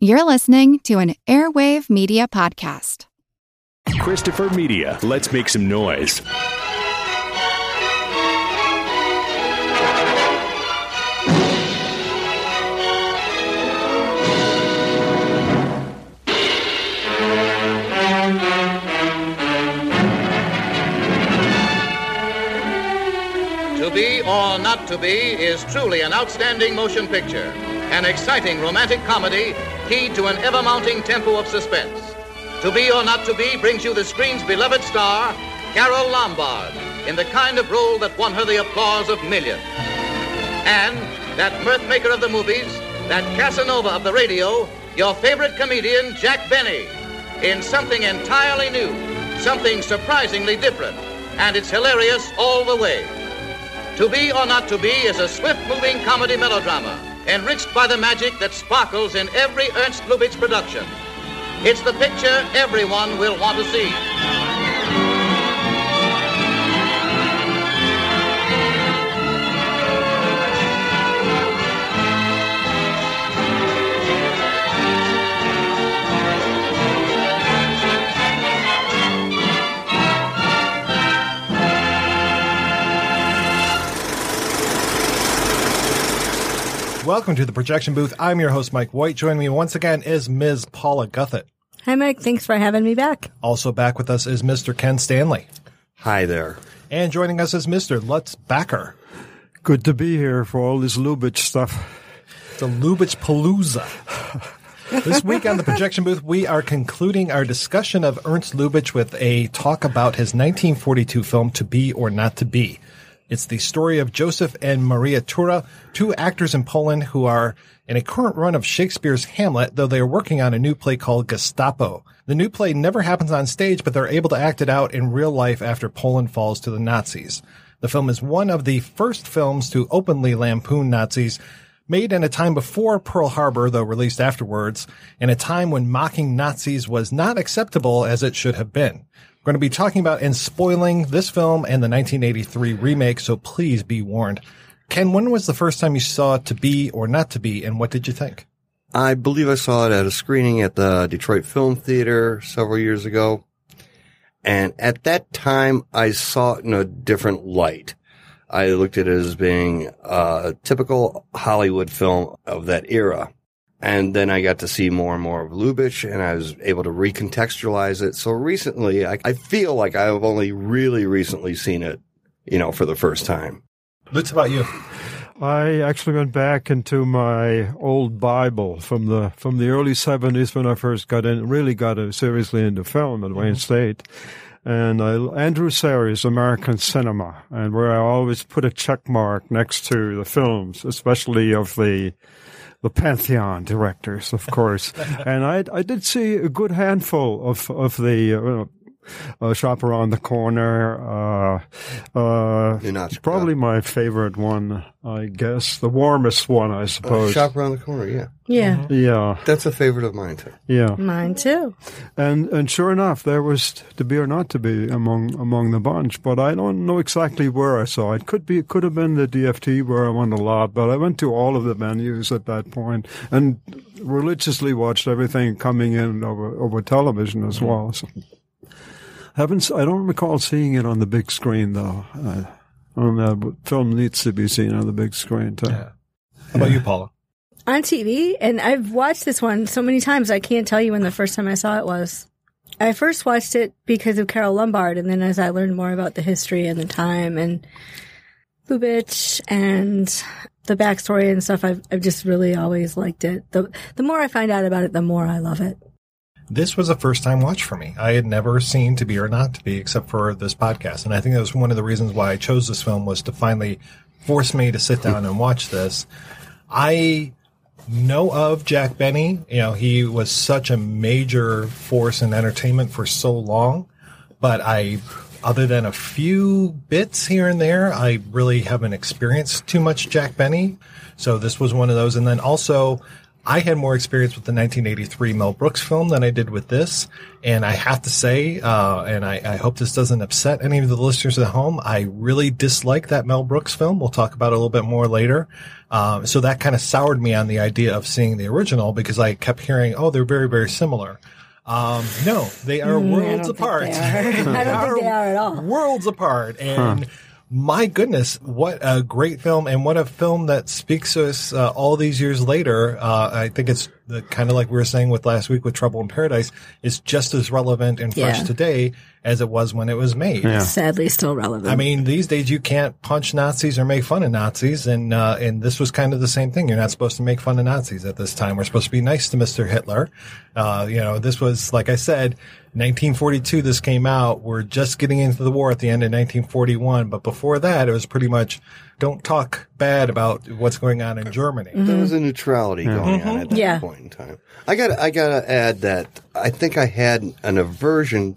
You're listening to an Airwave Media Podcast. Christopher Media. Let's make some noise. To Be or Not to Be is truly an outstanding motion picture, an exciting romantic comedy keyed to an ever mounting tempo of suspense. To Be or Not to Be brings you the screen's beloved star, Carole Lombard, in the kind of role that won her the applause of millions. And that mirthmaker of the movies, that Casanova of the radio, your favorite comedian, Jack Benny, in something entirely new, something surprisingly different, and it's hilarious all the way. To Be or Not to Be is a swift moving comedy melodrama, enriched by the magic that sparkles in every Ernst Lubitsch production. It's the picture everyone will want to see. Welcome to the projection booth. I'm your host, Mike White. Joining me once again is Ms. Paula Guthat. Hi, Mike. Thanks for having me back. Also back with us is Mr. Ken Stanley. Hi there. And joining us is Mr. Lutz Bacher. Good to be here for all this Lubitsch stuff. The Lubitsch Palooza. this week on the projection booth, we are concluding our discussion of Ernst Lubitsch with a talk about his 1942 film To Be or Not to Be. It's the story of Joseph and Maria Tura, two actors in Poland who are in a current run of Shakespeare's Hamlet, though they are working on a new play called Gestapo. The new play never happens on stage, but they're able to act it out in real life after Poland falls to the Nazis. The film is one of the first films to openly lampoon Nazis, made in a time before Pearl Harbor, though released afterwards, in a time when mocking Nazis was not acceptable as it should have been. Going to be talking about and spoiling this film and the 1983 remake, so please be warned. Ken, when was the first time you saw To Be or Not to Be, and what did you think? I believe I saw it at a screening at the Detroit Film Theater several years ago. And at that time, I saw it in a different light. I looked at it as being a typical Hollywood film of that era. And then I got to see more and more of Lubitsch and I was able to recontextualize it. So recently, I, I feel like I've only really recently seen it, you know, for the first time. Lutz, about you? I actually went back into my old Bible from the from the early seventies when I first got in, really got seriously into film at Wayne State, and I, Andrew Sarris, American Cinema, and where I always put a check mark next to the films, especially of the the pantheon directors, of course. and I I did see a good handful of of the. Uh, Uh, shop around the corner. Uh, uh, Ninotchka. probably my favorite one, I guess, the warmest one, I Uh, suppose. Shop around the corner, yeah. Yeah, Yeah, That's a favorite of mine too. yeah, mine too. and and sure enough, there was to be or not to be among among the bunch. But I don't know exactly where I saw it. Could be, it could have been the DFT where I went a lot. But I went to all of the venues at that point and religiously watched everything coming in over over television as well. So. Haven't s- I don't recall seeing it on the big screen though. Uh, I, I don't know. But film needs to be seen on the big screen too. How about you, Paula? On TV, and I've watched this one so many times I can't tell you when the first time I saw it was. I first watched it because of Carole Lombard, and then as I learned more about the history and the time and Lubitsch and the backstory and stuff, I've, I've just really always liked it. The the more I find out about it, the more I love it. This was a first time watch for me. I had never seen To Be or Not to Be except for this podcast. And I think that was one of the reasons why I chose this film was to finally force me to sit down and watch this. I know of Jack Benny. You know, he was such a major force in entertainment for so long, but I, other than a few bits here and there, I really haven't experienced too much Jack Benny. So this was one of those. And then also, I had more experience with the 1983 Mel Brooks film than I did with this. And I have to say, uh, and I, I hope this doesn't upset any of the listeners at home, I really dislike that Mel Brooks film. We'll talk about it a little bit more later. Um, so that kind of soured me on the idea of seeing the original because I kept hearing, oh, they're very, very similar. Um, no, they are Mm, I worlds don't think apart. they are. I don't think they are at all. Worlds apart. And my goodness, what a great film and what a film that speaks to us uh, all these years later. Uh, I think it's the kind of like we were saying with last week with Trouble in Paradise is just as relevant and fresh Yeah. today as it was when it was made. Sadly, still relevant. I mean, these days you can't punch Nazis or make fun of Nazis, and uh, and this was kind of the same thing. You're not supposed to make fun of Nazis at this time. We're supposed to be nice to Mr. Hitler. Uh, you know, this was like I said, 1942. This came out. We're just getting into the war at the end of 1941, but before that, it was pretty much don't talk bad about what's going on in Germany. There was a neutrality going on at that Yeah. point in time. I got I got to add that I think I had an aversion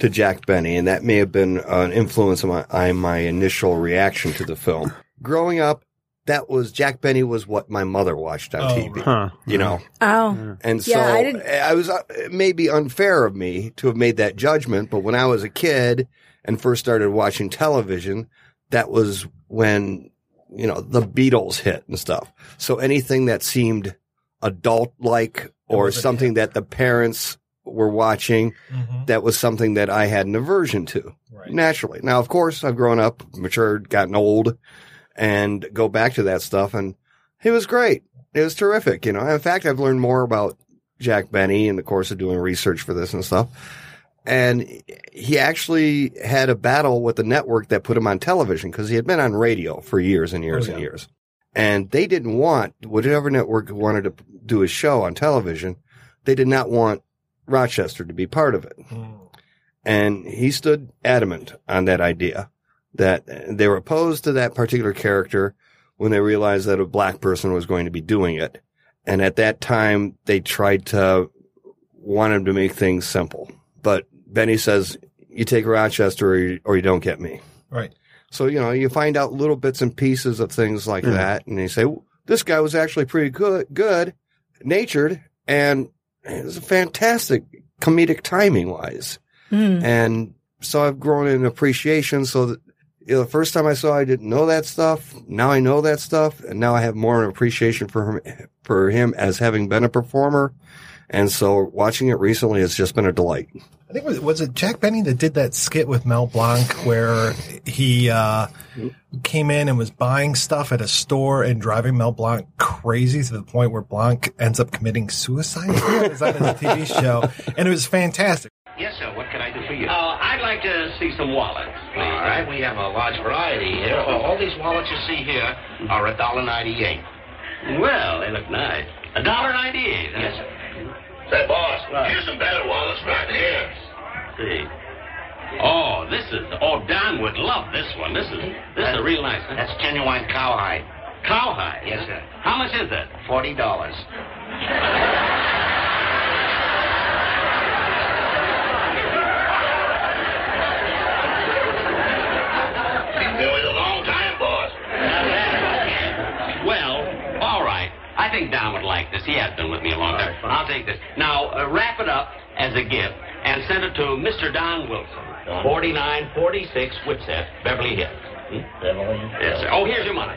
to Jack Benny, and that may have been an influence on my, on my initial reaction to the film. Growing up, that was Jack Benny was what my mother watched on Oh, TV. Huh. You know, oh, and so Yeah, I didn't- I was uh, it may be unfair of me to have made that judgment, but when I was a kid and first started watching television, that was when you know the Beatles hit and stuff. So anything that seemed adult like or something that the parents were watching, Mhm. that was something that I had an aversion to Right. naturally. Now, of course, I've grown up, matured, gotten old, and go back to that stuff, and it was great. It was terrific. You know, in fact, I've learned more about Jack Benny in the course of doing research for this and stuff. And he actually had a battle with the network that put him on television because he had been on radio for years and years Oh, and years. And they didn't want, whatever network wanted to do a show on television, they did not want Rochester to be part of it. Mm. And he stood adamant on that idea that they were opposed to that particular character when they realized that a black person was going to be doing it. And at that time, they tried to want him to make things simple. But Benny says, you take Rochester or you, or you don't get me. Right. So, you know, you find out little bits and pieces of things like that. And you say, this guy was actually pretty good, good natured and it was fantastic comedic timing wise. Mm. And so I've grown in appreciation. So that, you know, the first time I saw, it, I didn't know that stuff. Now I know that stuff, and now I have more appreciation for him, for him as having been a performer. And so watching it recently has just been a delight. I think it was, was it Jack Benny that did that skit with Mel Blanc where he uh, came in and was buying stuff at a store and driving Mel Blanc crazy to the point where Blanc ends up committing suicide. it was on his TV show, and it was fantastic. Yes, sir. What can I do for you? Uh, I'd like to see some wallets, please. all right. We have a large variety here. All these wallets you see here are a dollar ninety-eight. Well, they look nice. A dollar ninety-eight. Yes, sir. Say, boss, here's some better wallets right here. See. Oh, this is. Oh, Don would love this one. This is. This is a real nice. Huh? That's genuine cowhide. Cowhide. Yes, sir. How much is that? Forty dollars. Been with a long time, boss. Well, all right. I think Don would like this. He has been with me a long time. I'll take this. Now, uh, wrap it up as a gift and send it to Mr. Don Wilson, 4946 Whipset, Beverly Hills. Hmm? Yes, sir. Oh, here's your money.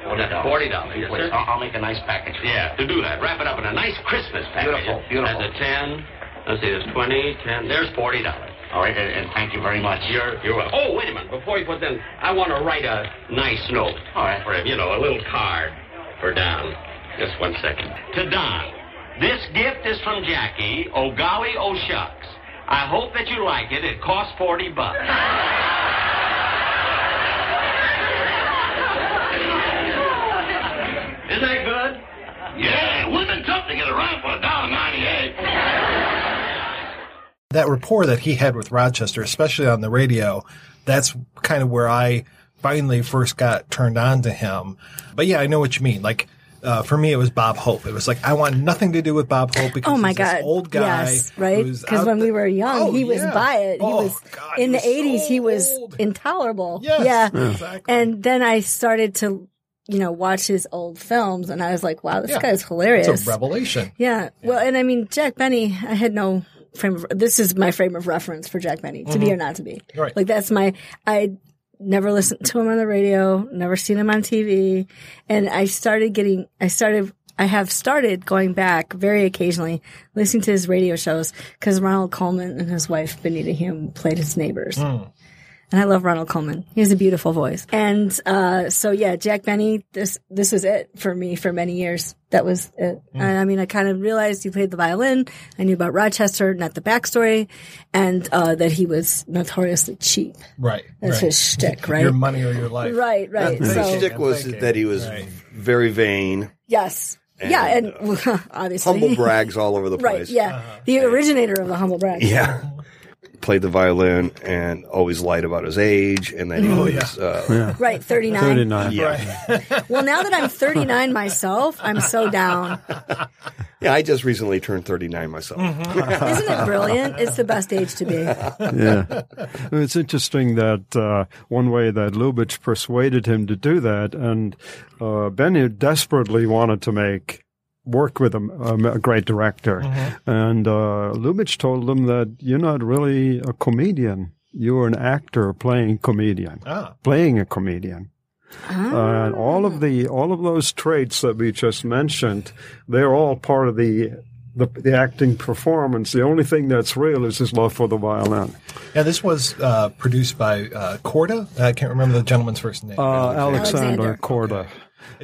Forty dollars. Forty dollars. Yes, sir. I'll, I'll make a nice package. Yeah, to do that. Wrap it up in a nice Christmas package. Beautiful, beautiful. That's a 10. Let's see, there's 20, 10. There's $40. All right, and, and thank you very much. You're, you're welcome. Oh, wait a minute. Before you put them, I want to write a nice note. All right. For him, you know, a little card for Don. Just one second. To Don. This gift is from Jackie. Oh, golly, oh, shucks. I hope that you like it. It costs 40 bucks. Isn't that good? Yeah, it would tough to get around for a dollar ninety-eight. that rapport that he had with Rochester, especially on the radio, that's kind of where I finally first got turned on to him. But yeah, I know what you mean. Like, uh, for me, it was Bob Hope. It was like, I want nothing to do with Bob Hope because Oh my he's this God! old guy. yes, right? Because when we were young, Oh, he was yeah. by it. He Oh, was God, in he the was so '80s. He was intolerable. Yes, yeah, exactly. and then I started to you know, watch his old films, and I was like, wow, this Yeah. guy's hilarious. It's a revelation. Yeah. Well, and I mean, Jack Benny, I had no frame of, this is my frame of reference for Jack Benny, to be or not to be. Mm-hmm. Right. Like that's my, I never listened to him on the radio, never seen him on TV. And I started getting, I started, I have started going back very occasionally listening to his radio shows because Ronald Colman and his wife Benita Hume played his neighbors. Hmm. And I love Ronald Colman. He has a beautiful voice. And uh, so yeah, Jack Benny, this this was it for me for many years. That was it. And, I mean, I kind of realized he played the violin. I knew about Rochester, not the backstory, and uh, that he was notoriously cheap. Right. That's right. his shtick, right? Your money or your life. Right, right. The So stick was that he was Right. very vain, yes, yeah, and obviously humble brags all over the place. Right, place. yeah, the originator of the humble brag. Yeah. Played the violin and always lied about his age, and then he Oh, was uh, Right, thirty nine. 39. yeah. Well, now that I'm 39 myself, I'm so down. Yeah, I just recently turned 39 myself. Isn't it brilliant? It's the best age to be. yeah. It's interesting that uh, one way that Lubitsch persuaded him to do that, and uh, Benny desperately wanted to make work with a, um, a great director, and uh, Lubitsch told him that you're not really a comedian. You're an actor playing comedian, Ah. playing a comedian. And all of the all of those traits that we just mentioned, they're all part of the, the the acting performance. The only thing that's real is his love for the violin. Yeah, this was uh, produced by uh, Korda. I can't remember the gentleman's first name. Uh, Alexander Alexander. Korda.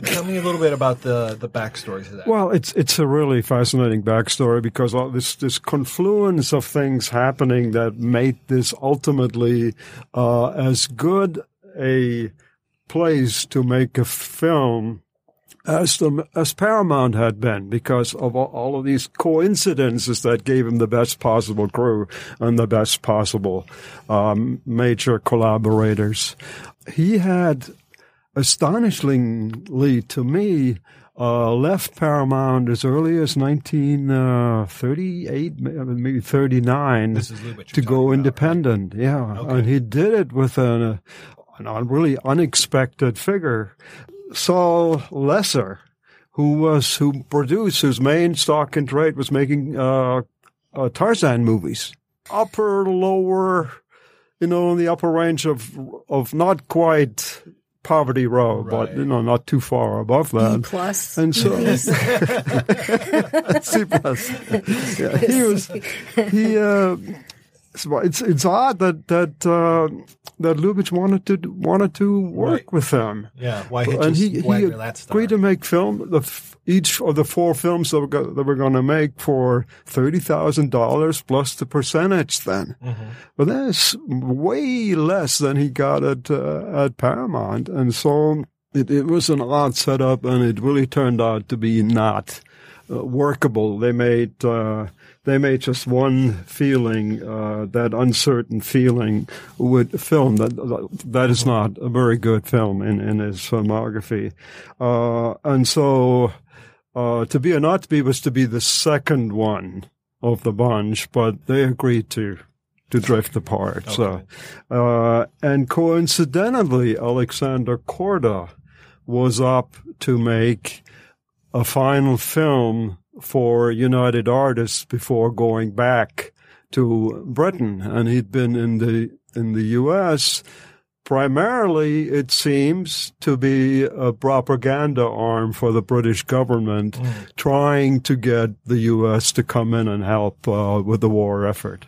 Tell me a little bit about the the backstory to that. Well, it's it's a really fascinating backstory because this this confluence of things happening that made this ultimately uh, as good a place to make a film as the, as Paramount had been because of all, all of these coincidences that gave him the best possible crew and the best possible um, major collaborators. He had astonishingly to me, uh, left Paramount as early as 1938, maybe 39, This is Lubitsch to go talking about, independent. Yeah. And he did it with an, uh, an really unexpected figure, Sol Lesser, who was, who produced, whose main stock and trade was making, uh, uh, Tarzan movies. Upper, lower, you know, in the upper range of, of not quite poverty row, but, you know, not too far above that. plus. And so, C plus. Yeah, he was, he, uh, so it's, it's odd that, that, uh, that Lubitsch wanted to, wanted to work Right. with him. yeah, why And he, he Wagner that star? agreed to make film, the, f- each of the four films that we're, that we're going to make for $30,000 plus the percentage then. Mm-hmm. But that's way less than he got at, uh, at Paramount. And so it, it was an odd setup and it really turned out to be not uh, workable. They made, uh, they made just one feeling, uh, that uncertain feeling would film that, that is not a very good film in, in his filmography. Uh, and so, uh, to be or not to be was to be the second one of the bunch, but they agreed to, to drift apart. So, uh, and coincidentally, Alexander Korda was up to make a final film for United Artists before going back to Britain, and he'd been in the in the U.S. primarily, it seems, to be a propaganda arm for the British government, trying to get the U.S. to come in and help uh, with the war effort.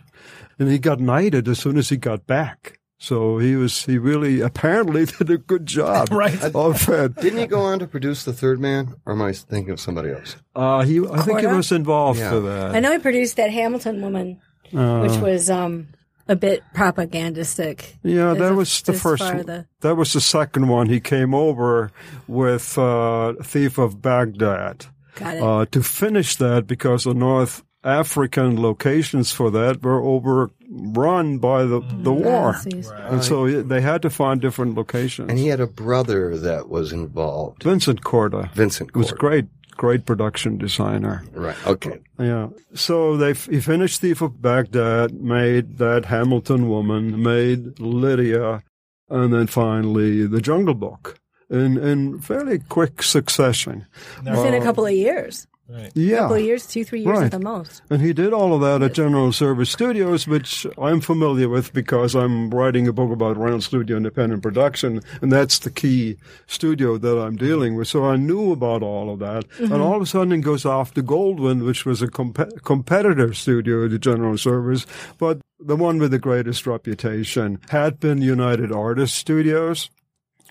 And he got knighted as soon as he got back. So he was, he really apparently did a good job. Right. Of it. Didn't he go on to produce The Third Man, or am I thinking of somebody else? Uh, he, I think he was involved Yeah. for that. I know he produced that Hamilton woman, Uh, which was um a bit propagandistic. Yeah, that was the first. one. the- That was the second one. He came over with uh, Thief of Baghdad Got it. uh, to finish that because the North African locations for that were overrun by the mm. the war, Nazis. and so they had to find different locations. And he had a brother that was involved. Vincent Korda Vincent was Korda. great, great production designer. Right. Okay. Yeah. So they he finished Thief of Baghdad, made that Hamilton woman, made Lydia, and then finally The Jungle Book. in, in fairly quick succession. Within a uh, couple of years. Yeah. A couple of years, two, three years Right. at the most. And he did all of that at General Service Studios, which I'm familiar with because I'm writing a book about Reynolds Studio Independent Production, and that's the key studio that I'm dealing with. So I knew about all of that. And mm-hmm. all of a sudden it goes off to Goldwyn, which was a comp- competitor studio to General Service, but the one with the greatest reputation had been United Artists Studios.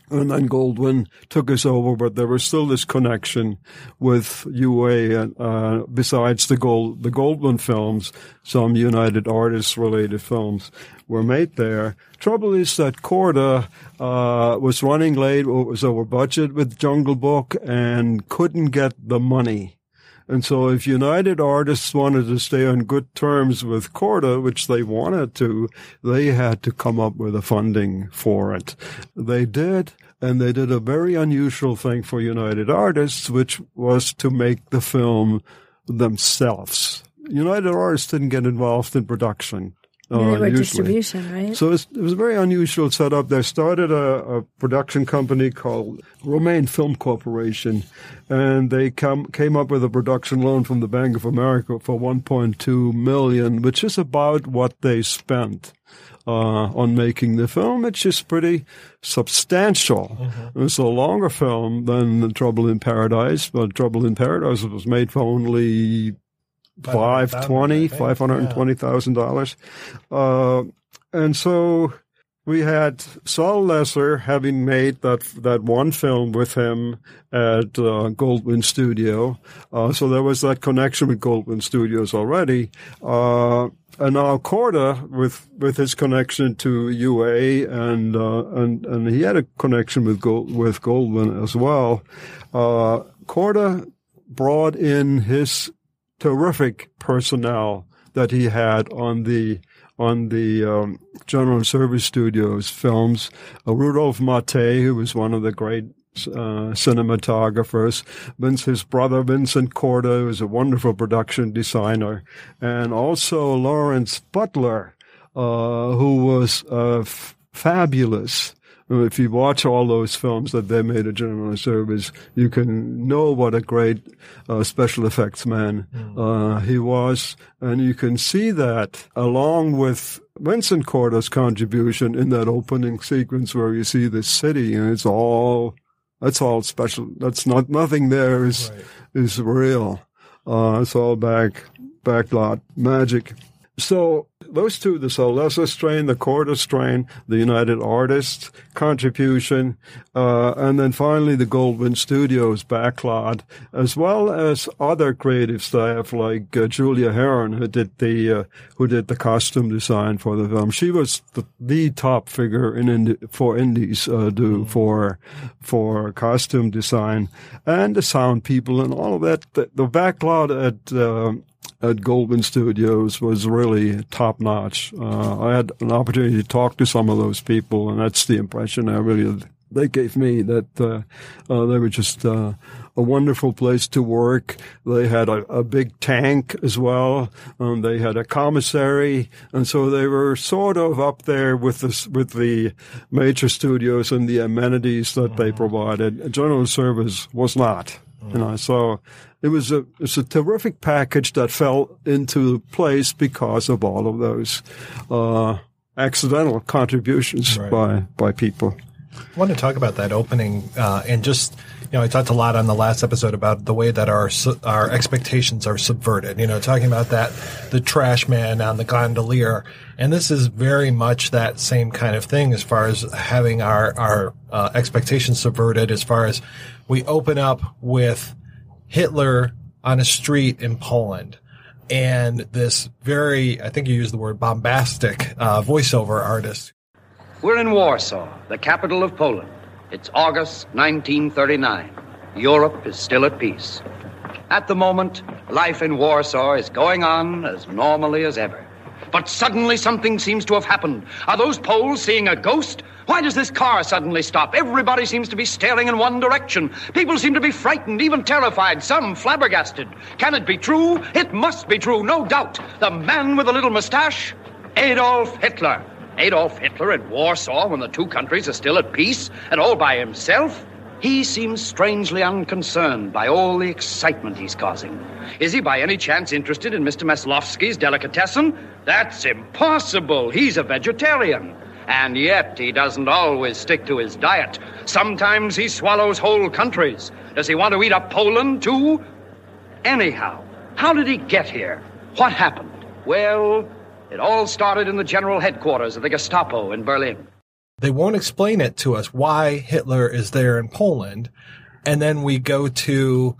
And then Goldwyn took us over, but there was still this connection with UA. And, uh, besides the Gold, the Goldwyn films, some United Artists related films were made there. Trouble is that Korda, uh, was running late, was over budget with Jungle Book and couldn't get the money. And so if United Artists wanted to stay on good terms with Korda, which they wanted to, they had to come up with a funding for it. They did, and they did a very unusual thing for United Artists, which was to make the film themselves. United Artists didn't get involved in production. And uh, they were usually. distribution, right? So it's, it was a very unusual setup. They started a, a production company called Romaine Film Corporation, and they come, came up with a production loan from the Bank of America for 1.2 million, which is about what they spent. Uh, on making the film, which is pretty substantial. It's a longer film than Trouble in Paradise, but Trouble in Paradise was made for only five twenty, five hundred and twenty thousand dollars. Uh, and so we had Sol Lesser having made that that one film with him at uh, Goldwyn Studio. Uh, so there was that connection with Goldwyn Studios already. Uh, and now Korda with with his connection to UA and uh, and and he had a connection with Gold, with Goldwyn as well. Uh, Corda brought in his terrific personnel that he had on the on the um, General Service Studios films. Uh, Rudolph Mate, who was one of the great uh, cinematographers. Vince, his brother Vincent Korda, was a wonderful production designer, and also Lawrence Butler, uh, who was uh, f- fabulous. If you watch all those films that they made at General Service, you can know what a great uh, special effects man uh, he was, and you can see that along with Vincent Korda's contribution in that opening sequence where you see the city, and it's all that's all special. That's not nothing there is is real. Uh, it's all back backlot magic. So those two, the Sol Lesser strain, the Korda strain, the United Artists contribution, uh, and then finally the Goldwyn Studios backlot, as well as other creative staff like uh, Julia Heron, who did the uh, who did the costume design for the film. She was the, the top figure in Indi- for Indies uh, do for for costume design and the sound people and all of that. The, the backlot at uh, at Goldwyn Studios was really top notch. Uh, I had an opportunity to talk to some of those people, and that's the impression I really they gave me that uh, uh, they were just uh, a wonderful place to work. They had a, a big tank as well. Um, they had a commissary, and so they were sort of up there with the with the major studios and the amenities that they provided. General Service was not. You know, so it was a it's a terrific package that fell into place because of all of those uh, accidental contributions Right. by by people. I want to talk about that opening uh, and just you know I talked a lot on the last episode about the way that our our expectations are subverted. You know, talking about that the trash man on the gondolier, and this is very much that same kind of thing as far as having our our uh, expectations subverted. As far as we open up with Hitler on a street in Poland. And this very, I think you used the word bombastic uh, voiceover artist We're in Warsaw, the capital of Poland. It's August 1939. Europe is still at peace. At the moment, life in Warsaw is going on as normally as ever. But suddenly something seems to have happened. Are those Poles seeing a ghost? Why does this car suddenly stop? Everybody seems to be staring in one direction. People seem to be frightened, even terrified, some flabbergasted. Can it be true? It must be true, no doubt. The man with the little mustache? Adolf Hitler. Adolf Hitler in Warsaw when the two countries are still at peace and all by himself? He seems strangely unconcerned by all the excitement he's causing. Is he by any chance interested in Mr. Maslovsky's delicatessen? That's impossible. He's a vegetarian. And yet, he doesn't always stick to his diet. Sometimes he swallows whole countries. Does he want to eat up Poland, too? Anyhow, how did he get here? What happened? Well, it all started in the general headquarters of the Gestapo in Berlin. They won't explain it to us why Hitler is there in Poland. And then we go to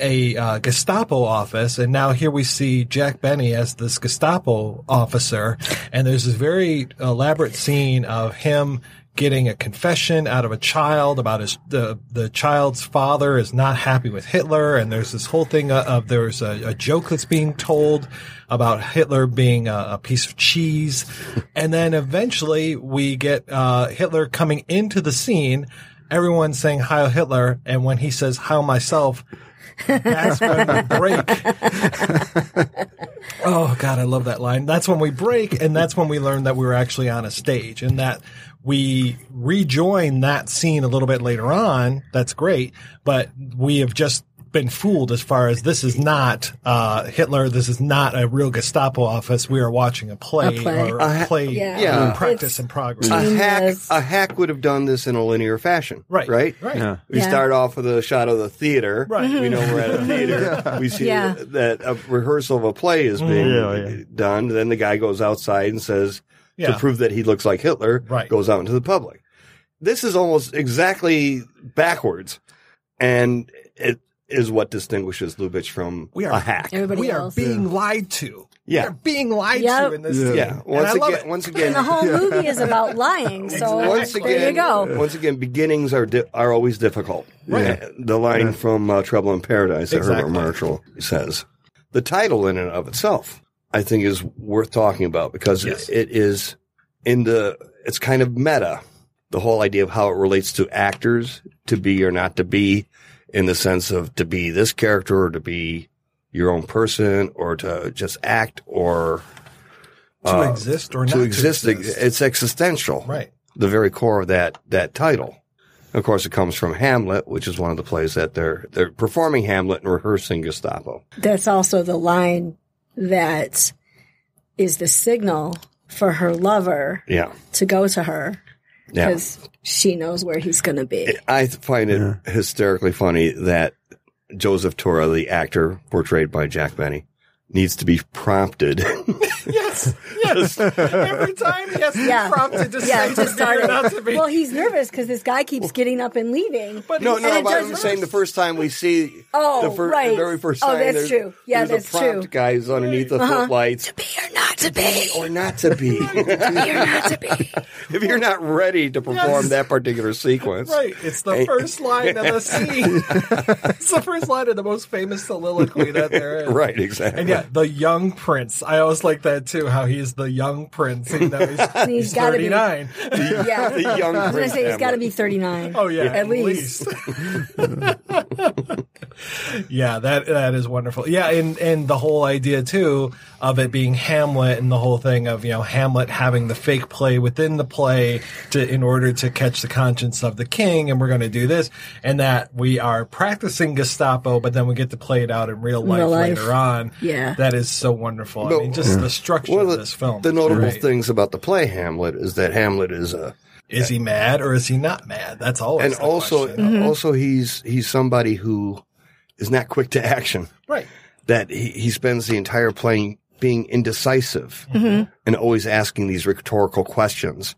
a uh, Gestapo office, and now here we see Jack Benny as this Gestapo officer, and there's this very elaborate scene of him getting a confession out of a child about his the the child's father is not happy with Hitler, and there's this whole thing of, of there's a, a, joke that's being told about Hitler being a, a piece of cheese, and then eventually we get uh, Hitler coming into the scene. Everyone's saying "Heil Hitler," and when he says "Heil myself," that's when we break. oh God, I love that line. That's when we break, and that's when we learn that we were actually on a stage, and that we rejoin that scene a little bit later on. That's great, but we have just been fooled as far as this is not uh, Hitler. This is not a real Gestapo office. We are watching a play, A play. or A a ha- play Yeah. Yeah. in practice It's- and progress. A hack, Yes. a hack would have done this in a linear fashion. Right, Right. right. Yeah. We Yeah. start off with a shot of the theater. Right. We know we're at a theater. We see Yeah. that a rehearsal of a play is being Yeah, yeah. done. Then the guy goes outside and says, Yeah. to prove that he looks like Hitler, Right. goes out into the public. This is almost exactly backwards. And it is what distinguishes Lubitsch from We are- a hack. Everybody we are else. being lied to. Yeah. We are being lied Yep. to in this Yeah. scene. Yeah. And Once I love again, it. once and again, the whole movie is about lying. So once there again, you go. once again, beginnings are di- are always difficult. Right. The line from uh, Trouble in Paradise that Exactly. Herbert Marshall says. The title in and of itself, I think, is worth talking about because Yes. it is in the. It's kind of meta. The whole idea of how it relates to actors, to be or not to be, in the sense of to be this character or to be your own person or to just act or to uh, exist or not to exist. exist. It's existential Right. the very core of that that title. Of course, it comes from Hamlet, which is one of the plays that they're they're performing Hamlet and rehearsing Gestapo. That's also the line that is the signal for her lover Yeah, to go to her yeah. because she knows where he's going to be. I find it hysterically funny that Joseph Tura, the actor portrayed by Jack Benny, needs to be prompted. Yes, yes. Every time he has to Yeah. be prompted to Yeah, say to to start be or not to be. Well, he's nervous because this guy keeps getting up and leaving. but no, he's- no, but I'm saying the first time we see Oh, the, fir- right. the very first Oh, time that's there's, true. Yeah, that's a prompt true. Uh-huh. guys underneath the footlights To be or not to be. or not to be. To be or not to be. if you're not ready to perform Yes. that particular sequence, Right, it's the first line of the scene. it's the first line of the most famous soliloquy that there is. right, exactly. And yeah, the young prince. I always like that too. How he's the young prince. You know, he's, He's he's gotta be. 39. Yeah. the young I was going Prince to say he's got to be 39. Oh yeah, At least. yeah, that that is wonderful. Yeah, and and the whole idea too of it being Hamlet and the whole thing of you know Hamlet having the fake play within the play to in order to catch the conscience of the king, and we're going to do this, and that we are practicing Gestapo, but then we get to play it out in real life, Real life. later on. Yeah. That is so wonderful. I mean, just the structure One of of this film. the notable great. things about the play Hamlet is that Hamlet is a, is he mad or is he not mad? That's always and the also question. Uh, mm-hmm. also he's he's somebody who is not quick to action. right. That he, he spends the entire play being indecisive mm-hmm. and always asking these rhetorical questions,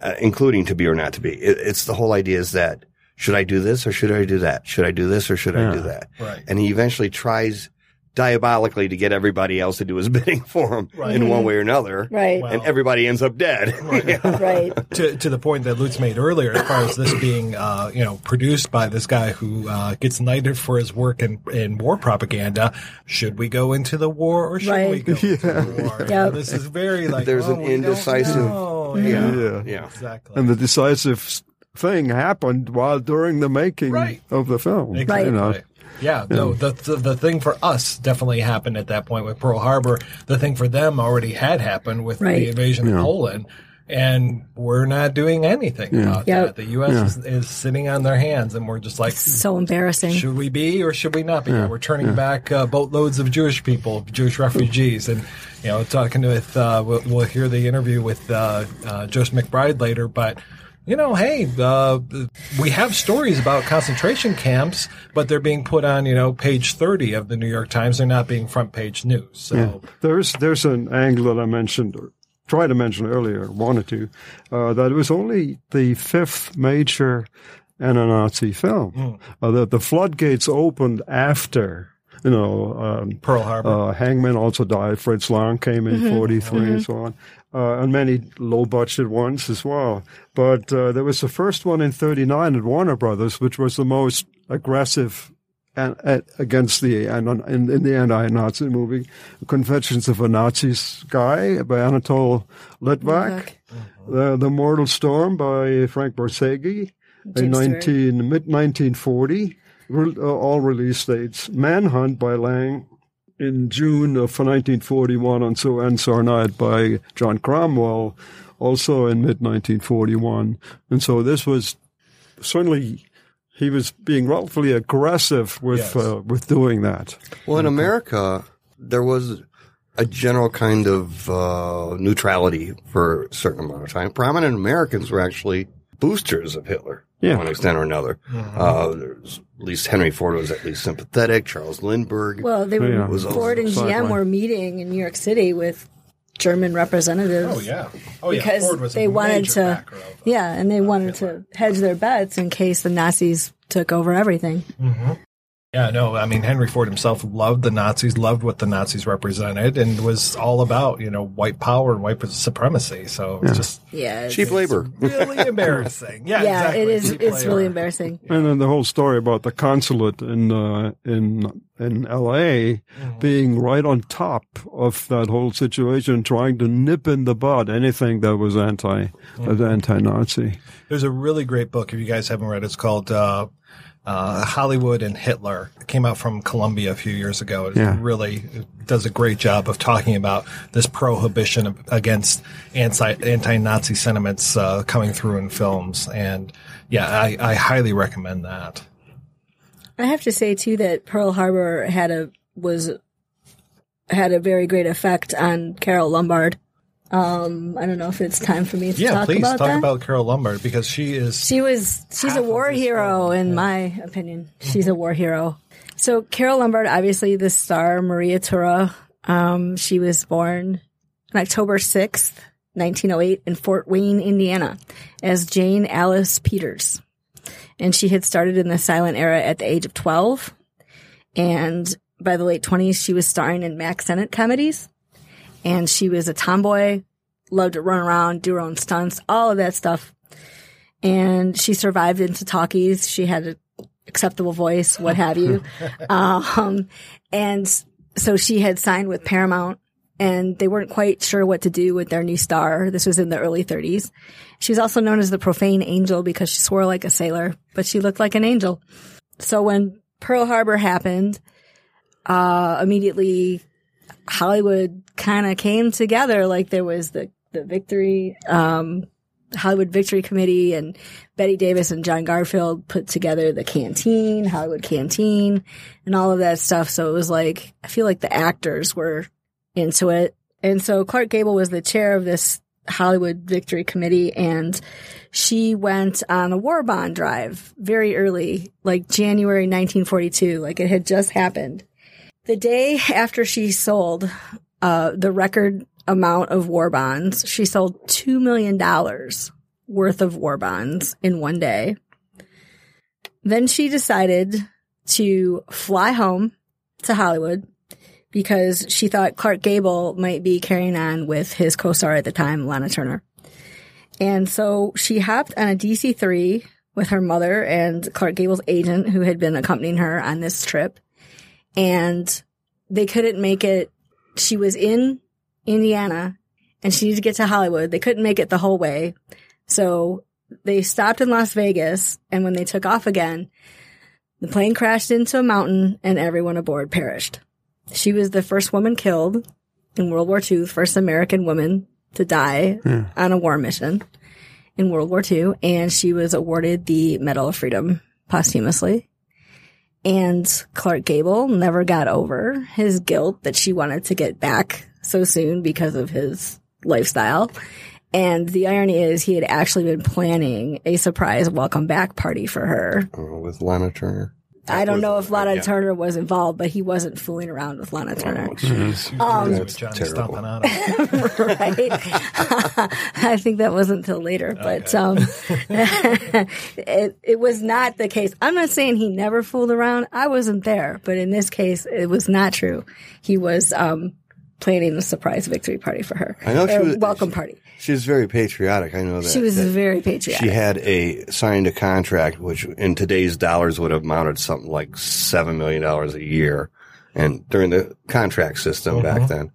uh, including to be or not to be. It, it's the whole idea is that should I do this or should I do that? Should I do this or should I do that? Right. And he eventually tries diabolically to get everybody else to do his bidding for him in one way or another. Right. And everybody ends up dead. Right. to to the point that Lutz made earlier, as far as this being, uh, you know, produced by this guy who uh, gets knighted for his work in, in war propaganda. Should we go into the war or should we Right. go into the war? Yep. This is very like There's oh, an indecisive- know. Yeah. Yeah. yeah. exactly. And the decisive thing happened while during the making Right. of the film. Exactly. You know. Yeah, no, the, the the thing for us definitely happened at that point with Pearl Harbor. The thing for them already had happened with Right. the invasion of Poland. and we're not doing anything Yeah. about Yep. that. The U.S. Yeah. is, is sitting on their hands, and we're just like, So embarrassing. should we be or should we not be? We're turning back uh, boatloads of Jewish people, Jewish refugees, and you know, talking with uh, we'll, we'll hear the interview with uh, uh, Joseph McBride later, but. You know, hey, uh, we have stories about concentration camps, but they're being put on, you know, page 30 of the New York Times. They're not being front page news. So, Yeah. There's there's an angle that I mentioned, or tried to mention earlier, wanted to, uh, that it was only the fifth major anti-Nazi film. Uh, the, the floodgates opened after. You know, um, Pearl Harbor. Uh, Hangman also died. Fritz Lang came in 43 and so on. Uh, and many low budget ones as well. But, uh, there was the first one in 39 at Warner Brothers, which was the most aggressive and, and against the and in, in the anti-Nazi movie, Confessions of a Nazi Spy by Anatole Litvak, the, the Mortal Storm by Frank Borzage in James Stewart. 19 mid 1940, re, uh, all release dates. Manhunt by Lang in June of 1941, and so and Sarnite by John Cromwell, also in mid 1941, and so this was certainly he was being relatively aggressive with Yes. uh, with doing that. Well, in America, there was a general kind of uh, neutrality for a certain amount of time. Prominent Americans were actually boosters of Hitler Yeah. to one extent or another. Uh, there's at least Henry Ford was at least sympathetic. Charles Lindbergh. Well, they were, Yeah. Was Ford and GM sideline. were meeting in New York City with German representatives. oh, yeah. Oh, yeah. because Ford was a they wanted major to, backer of, uh, yeah, and they wanted to hedge their bets in case the Nazis took over everything. Yeah, no, I mean, Henry Ford himself loved the Nazis, loved what the Nazis represented, and was all about, you know, white power and white supremacy. So it's just Yeah, it's, Cheap labor. really embarrassing. Yeah, yeah, exactly. it is. Cheap It's labor. really embarrassing. And then the whole story about the consulate in uh, in in L.A. being right on top of that whole situation, trying to nip in the bud anything that was anti was anti-Nazi. There's a really great book, if you guys haven't read it, it's called uh, uh, Hollywood and Hitler. It came out from Columbia a few years ago. It Yeah. really does a great job of talking about this prohibition against anti, anti-Nazi sentiments uh, coming through in films. And yeah, I, I highly recommend that. I have to say too that Pearl Harbor had a was had a very great effect on Carole Lombard. Um, I don't know if it's time for me to Yeah, talk please about talk that. about Carole Lombard because she is She was she's a war hero in my opinion. She's a war hero. So Carole Lombard, obviously the star Maria Tura, um, she was born on October sixth, nineteen oh eight, in Fort Wayne, Indiana, as Jane Alice Peters. And she had started in the silent era at the age of twelve. And by the late twenties, she was starring in Mack Sennett comedies. And she was a tomboy, loved to run around, do her own stunts, all of that stuff and she survived into talkies. She had an acceptable voice, what have you. um, and so she had signed with Paramount and they weren't quite sure what to do with their new star. This was in the early 30s. She was also known as the profane angel because she swore like a sailor, but she looked like an angel. So when Pearl Harbor happened, uh, immediately Hollywood kind of came together. Like there was the, the victory, um, Hollywood Victory Committee and Bette Davis and John Garfield put together the canteen, Hollywood Canteen, and all of that stuff. So it was like, I feel like the actors were into it. And so Clark Gable was the chair of this Hollywood Victory Committee and she went on a war bond drive very early, like January 1942, like it had just happened. The day after she sold uh, the record amount of war bonds, she sold $2 million worth of war bonds in one day. Then she decided to fly home to Hollywood because she thought Clark Gable might be carrying on with his co-star at the time, Lana Turner. And so she hopped on a DC-3 with her mother and Clark Gable's agent who had been accompanying her on this trip. And they couldn't make it. She was in Indiana and she needed to get to Hollywood. They couldn't make it the whole way. So they stopped in Las Vegas and when they took off again, the plane crashed into a mountain and everyone aboard perished. She was the first woman killed in World War II, the first American woman to die hmm. on a war mission in World War II, and she was awarded the Medal of Freedom posthumously. And Clark Gable never got over his guilt that she wanted to get back so soon because of his lifestyle. And the irony is he had actually been planning a surprise welcome back party for her. Uh, with Lana Turner. I don't know if Lana yeah. Turner was involved, but he wasn't fooling around with Lana Turner. Oh, jeez. Um, That's Johnny terrible. Stompanato. right? I think that wasn't until later, but um, it, it was not the case. I'm not saying he never fooled around. I wasn't there, but in this case, it was not true. He was um, planning a surprise victory party for her. I know she was- welcome party. She was very patriotic. I know that. She was that very patriotic. She had a signed a contract, which in today's dollars would have amounted to something like seven million dollars a year, and during the contract system back then.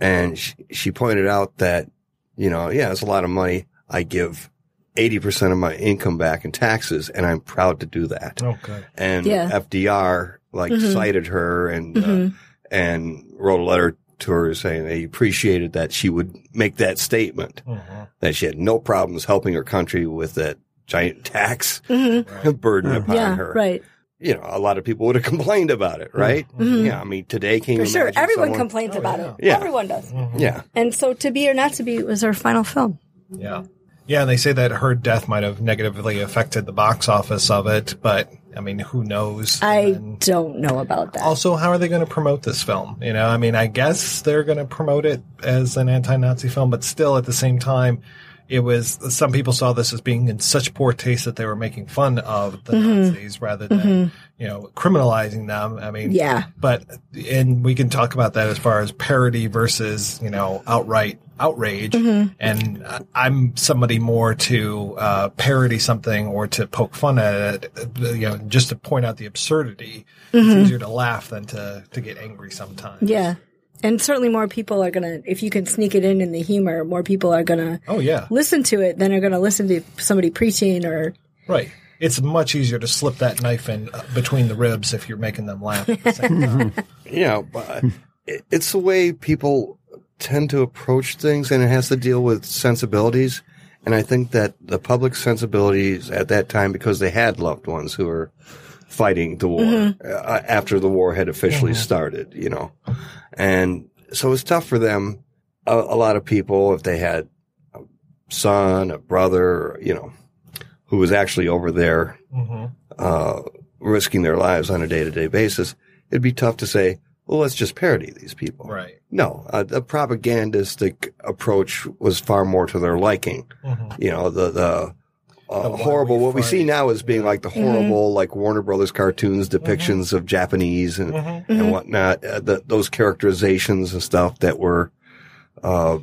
And she, she pointed out that, you know, yeah, it's a lot of money. I give eighty percent of my income back in taxes, and I'm proud to do that. Oh, good. And Yeah. FDR like Mhm. cited her and uh, Mhm. and wrote a letter to her saying they appreciated that she would make that statement Mhm. that she had no problems helping her country with that giant tax Mhm. burden upon Yeah, her. right. You know, a lot of people would have complained about it, right? Mhm. Yeah, I mean, today can you For sure. Everyone someone- complains about it. Yeah. Everyone does. Yeah, And so To Be or Not To Be was her final film. Yeah. Yeah, and they say that her death might have negatively affected the box office of it, but I mean, who knows? I don't know about that. Also, how are they going to promote this film? You know, I mean, I guess they're going to promote it as an anti-Nazi film, but still at the same time, it was, some people saw this as being in such poor taste that they were making fun of the Mhm. Nazis rather than, you know, criminalizing them. I mean, Yeah. but, and we can talk about that as far as parody versus, you know, outright outrage. Mhm. And I'm somebody more to, uh, parody something or to poke fun at it, uh, you know, just to point out the absurdity. Mhm. It's easier to laugh than to, to get angry sometimes. Yeah. And certainly more people are going to, if you can sneak it in in the humor, more people are going to Oh, yeah. listen to it than are going to listen to somebody preaching or, Right. It's much easier to slip that knife in uh, between the ribs if you're making them laugh at the same time. you know, but it's the way people tend to approach things, and it has to deal with sensibilities. And I think that the public sensibilities at that time, because they had loved ones who were fighting the war Mhm. uh, after the war had officially started, you know, and so it's tough for them. A, a lot of people, if they had a son, a brother, you know, who was actually over there Mhm. uh, risking their lives on a day to day basis, it'd be tough to say, well, let's just parody these people. Right. No, uh, the propagandistic approach was far more to their liking. Mhm. You know, the, the, uh, horrible, what we see now is being like the horrible, like Warner Brothers cartoons depictions of Japanese and, Mhm. and Mhm. whatnot, uh, the, those characterizations and stuff that were, uh,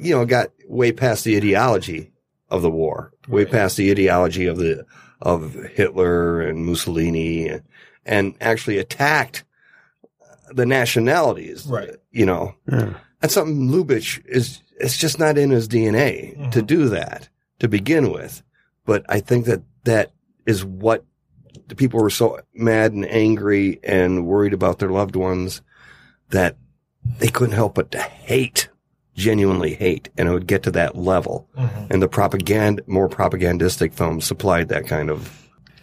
you know, got way past the ideology of the war, way past the ideology of the, of Hitler and Mussolini and, and actually attacked the nationalities. Right. You know, that's something Lubitsch is, it's just not in his DNA to mm-hmm. do that to begin with. But I think that that is what the people were so mad and angry and worried about their loved ones that they couldn't help but to hate, genuinely hate, and it would get to that level. Mhm. And the propaganda, more propagandistic films supplied that kind of.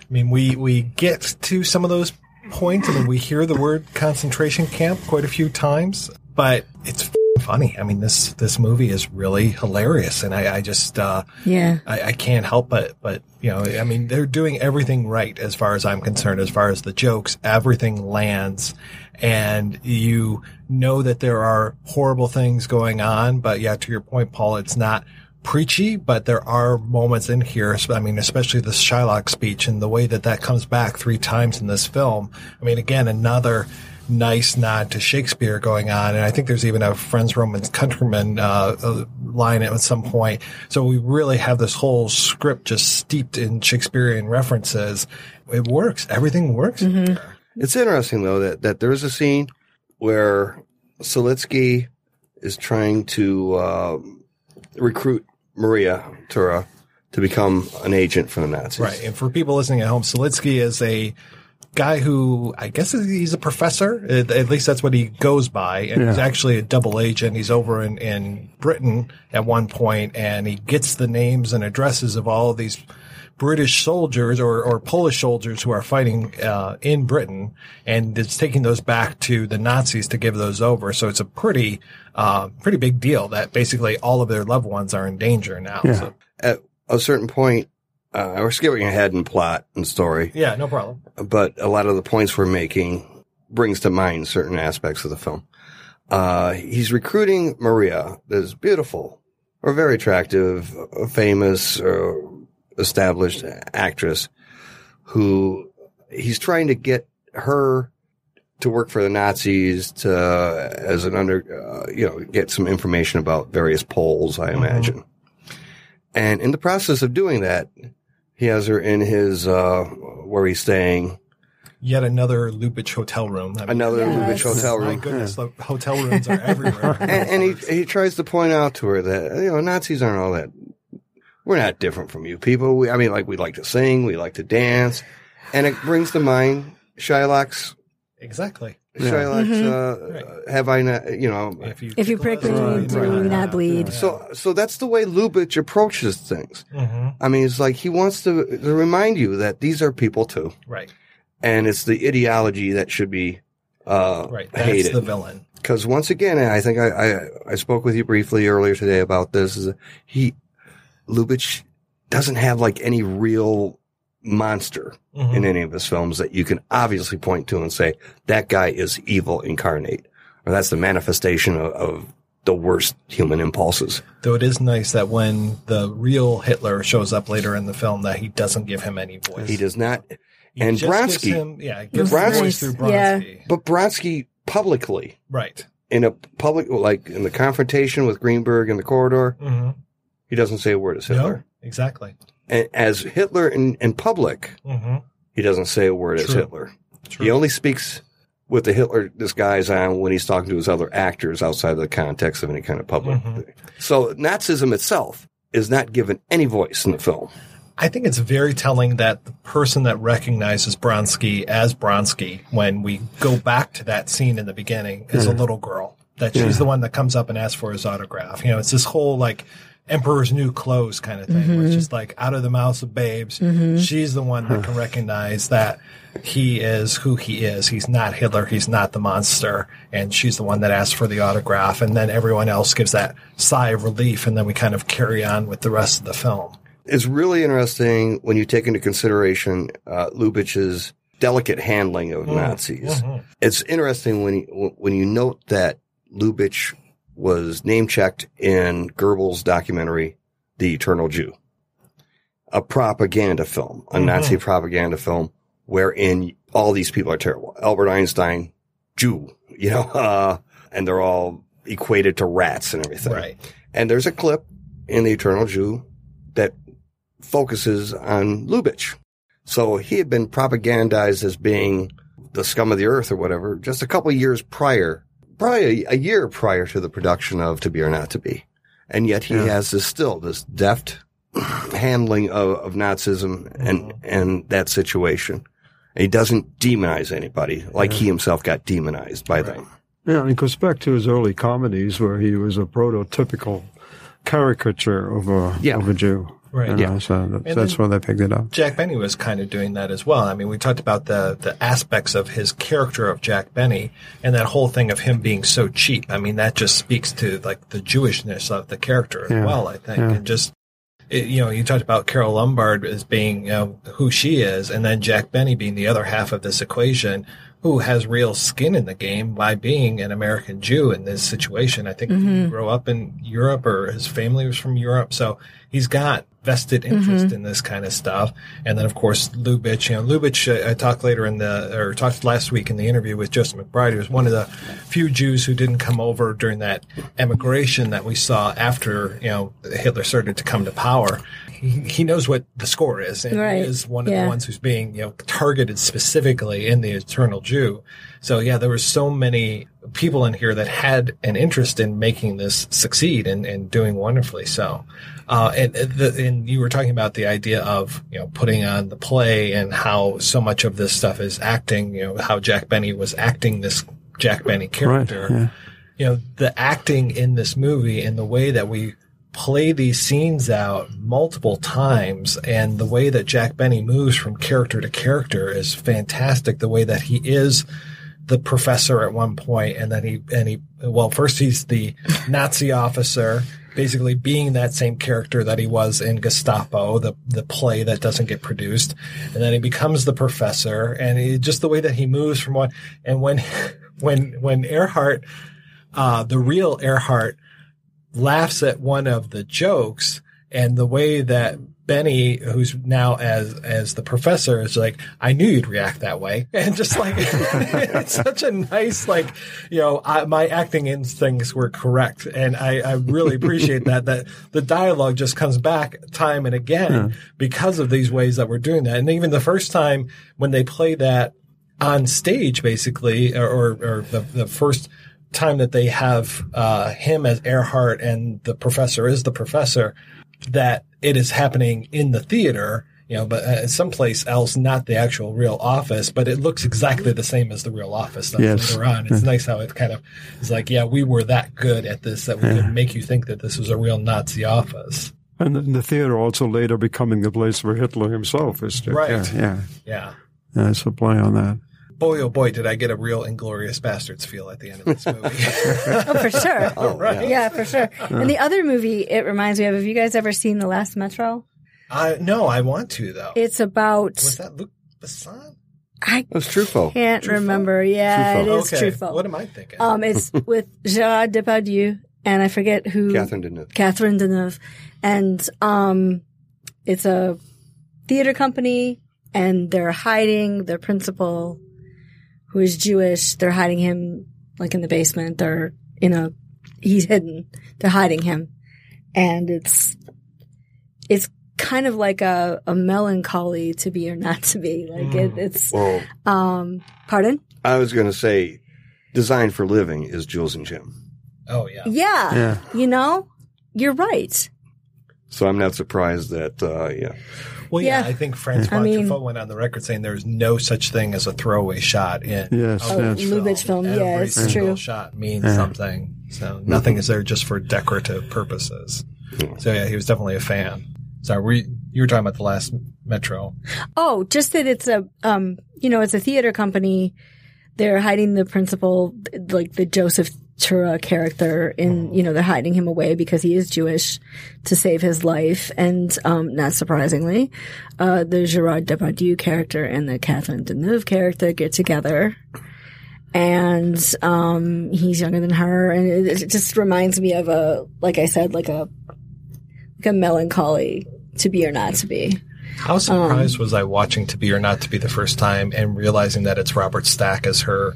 I mean, we, we get to some of those points. I mean, we hear the word concentration camp quite a few times, but it's funny. I mean, this, this movie is really hilarious. And I, I just, uh, Yeah. I, I can't help but, but, you know, I mean, they're doing everything right as far as I'm concerned, as far as the jokes, everything lands and you know that there are horrible things going on. But yeah, to your point, Paul, it's not preachy, but there are moments in here. I mean, especially the Shylock speech and the way that that comes back three times in this film. I mean, again, another nice nod to Shakespeare going on. And I think there's even a Friends Romans Countrymen, uh, uh, line at some point. So we really have this whole script just steeped in Shakespearean references. It works. Everything works. It's interesting though that, that there is a scene where Siletsky is trying to, uh, recruit Maria Tura to become an agent for the Nazis. Right. And for people listening at home, Siletsky is a guy who I guess he's a professor. At at least that's what he goes by. And he's actually a double agent. He's over in, in Britain at one point and he gets the names and addresses of all of these British soldiers or, or Polish soldiers who are fighting uh, in Britain, and it's taking those back to the Nazis to give those over. So it's a pretty uh, pretty big deal that basically all of their loved ones are in danger now. Yeah. So, At a certain point, uh, we're skipping ahead in plot and story, yeah, no problem. but a lot of the points we're making brings to mind certain aspects of the film. Uh, he's recruiting Maria, this beautiful or very attractive, uh, famous, uh, established actress who he's trying to get her to work for the Nazis to, as an under, uh, you know, get some information about various Poles, I imagine. And in the process of doing that, he has her in his, uh, where he's staying, Yet another Lubitsch hotel room. I mean, another Yes. Lubitsch hotel My room. goodness, the hotel rooms are everywhere. and, and he he tries to point out to her that you know Nazis aren't all that. We're not different from you people. We, I mean, like we like to sing, we like to dance, and it brings to mind Shylock's. exactly. Shylock's. Mm-hmm. Uh, have I not? You know. If you If you prick me, Right, do right. not bleed. So so that's the way Lubitsch approaches things. hmm I mean, it's like he wants to, to remind you that these are people too, right, and it's the ideology that should be uh, right. That's hated. the villain. because once again, I think I, I I spoke with you briefly earlier today about this. Is he Lubitsch doesn't have like any real monster Mhm. in any of his films that you can obviously point to and say that guy is evil incarnate, or that's the manifestation of, of the worst human impulses. Though it is nice that when the real Hitler shows up later in the film, that he doesn't give him any voice. He does not. He and just gives Bronski- him, yeah, gives Bronski- voice through Bronski. Yeah. But Brodsky publicly Right. in a public like in the confrontation with Greenberg in the corridor, hmm he doesn't say a word as No, Hitler. exactly. And as Hitler in, in public, hmm He doesn't say a word as Hitler. True. He only speaks with the Hitler disguise on when he's talking to his other actors outside of the context of any kind of public. Mhm. thing. So Nazism itself is not given any voice in the film. I think it's very telling that the person that recognizes Bronski as Bronski, when we go back to that scene in the beginning, is a little girl. That she's the one that comes up and asks for his autograph. You know, it's this whole like Emperor's New Clothes kind of thing, where it's just like out of the mouths of babes. Mm-hmm. She's the one that can recognize that he is who he is. He's not Hitler. He's not the monster. And she's the one that asks for the autograph. And then everyone else gives that sigh of relief. And then we kind of carry on with the rest of the film. It's really interesting when you take into consideration uh, Lubitsch's delicate handling of mm-hmm. Nazis. Mm-hmm. It's interesting when you, when you note that Lubitsch was name checked in Goebbels' documentary, The Eternal Jew, a propaganda film, a Nazi propaganda film wherein all these people are terrible. Albert Einstein, Jew, you know, uh, and they're all equated to rats and everything. Right. And there's a clip in The Eternal Jew that focuses on Lubitsch. So he had been propagandized as being the scum of the earth or whatever just a couple years prior, probably a, a year prior to the production of To Be or Not to Be. And yet he has this still, this deft handling of, of Nazism and, and that situation. And he doesn't demonize anybody like he himself got demonized by them. Yeah, and it goes back to his early comedies where he was a prototypical caricature of a Yeah. of a Jew. Right. You Yeah. know, so that, that's where they picked it up. Jack Benny was kind of doing that as well. I mean, we talked about the the aspects of his character of Jack Benny and that whole thing of him being so cheap. I mean, that just speaks to like the Jewishness of the character as Yeah. well. I think, Yeah. and just it, you know, you talked about Carole Lombard as being you know, who she is, and then Jack Benny being the other half of this equation, who has real skin in the game by being an American Jew in this situation. I think he grew up in Europe, or his family was from Europe, so he's got vested interest in this kind of stuff. And then, of course, Lubitsch. You know, Lubitsch. Uh, I talked later in the, or talked last week in the interview with Joseph McBride. who was one of the few Jews who didn't come over during that emigration that we saw after you know Hitler started to come to power. He, he knows what the score is, and Right. he is one of Yeah. the ones who's being you know targeted specifically in the Eternal Jew. So yeah, there were so many people in here that had an interest in making this succeed and, and doing wonderfully. So, uh, and and the, and you were talking about the idea of you know putting on the play and how so much of this stuff is acting. You know how Jack Benny was acting this Jack Benny character yeah. you know, the acting in this movie and the way that we play these scenes out multiple times and the way that Jack Benny moves from character to character is fantastic. The way that he is the professor at one point and then he, and he, well, first he's the Nazi officer, basically being that same character that he was in Gestapo, the, the play that doesn't get produced. And then he becomes the professor and he, just the way that he moves from one, and when, when, when Ehrhardt, uh, the real Ehrhardt laughs at one of the jokes and the way that Benny, who's now as as the professor, is like, I knew you'd react that way, and just like it's such a nice, like, you know, I, my acting instincts were correct, and I, I really appreciate that. That the dialogue just comes back time and again because of these ways that we're doing that, and even the first time when they play that on stage, basically, or or, or the the first time that they have uh, him as Ehrhardt and the professor is the professor, that it is happening in the theater, you know, but uh, someplace else, not the actual real office, but it looks exactly the same as the real office stuff Yes. later on. It's nice how it kind of is like, yeah, we were that good at this that we could make you think that this was a real Nazi office. And the theater also later becoming the place where Hitler himself is. Right. Yeah, yeah. Yeah. Yeah, it's a play on that. Boy, oh boy, did I get a real Inglourious Basterds feel at the end of this movie. Oh, for sure. Oh, Right. Yeah, for sure. And the other movie it reminds me of, have you guys ever seen The Last Metro? uh, no, I want to though. It's about, was that Luc Besson? I That's Truffaut. can't remember. Yeah, it is okay. Truffaut. What am I thinking? Um, it's with Gerard Depardieu and I forget who. Catherine Deneuve. Catherine Deneuve. And, um, it's a theater company and they're hiding their principal who is Jewish. They're hiding him like in the basement. They're in a, he's hidden. They're hiding him. And it's, it's kind of like a, a melancholy to be or not to be. Like it, it's, Well, um, pardon? I was going to say, Designed for Living is Jules and Jim. oh yeah. Yeah. Yeah. You know, you're right. So I'm not surprised that, uh, yeah. Well, yeah, Yeah. I think Francois I mean- Truffaut went on the record saying there's no such thing as a throwaway shot in Yes, a Oh, yes. Lubitsch film. Every Yeah, it's single true. shot means something. So nothing is there just for decorative purposes. So yeah, he was definitely a fan. So we, you were talking about the last Metro. Oh, just that it's a, um, you know, it's a theater company. They're hiding the principal, like the Joseph Tura character in, you know, they're hiding him away because he is Jewish to save his life. And, um, not surprisingly, uh, the Gerard Depardieu character and the Catherine Deneuve character get together. And, um, he's younger than her. And it, it just reminds me of a, like I said, like a, like a melancholy to be or not to be. How surprised was I watching To Be or Not to Be the first time and realizing that it's Robert Stack as her,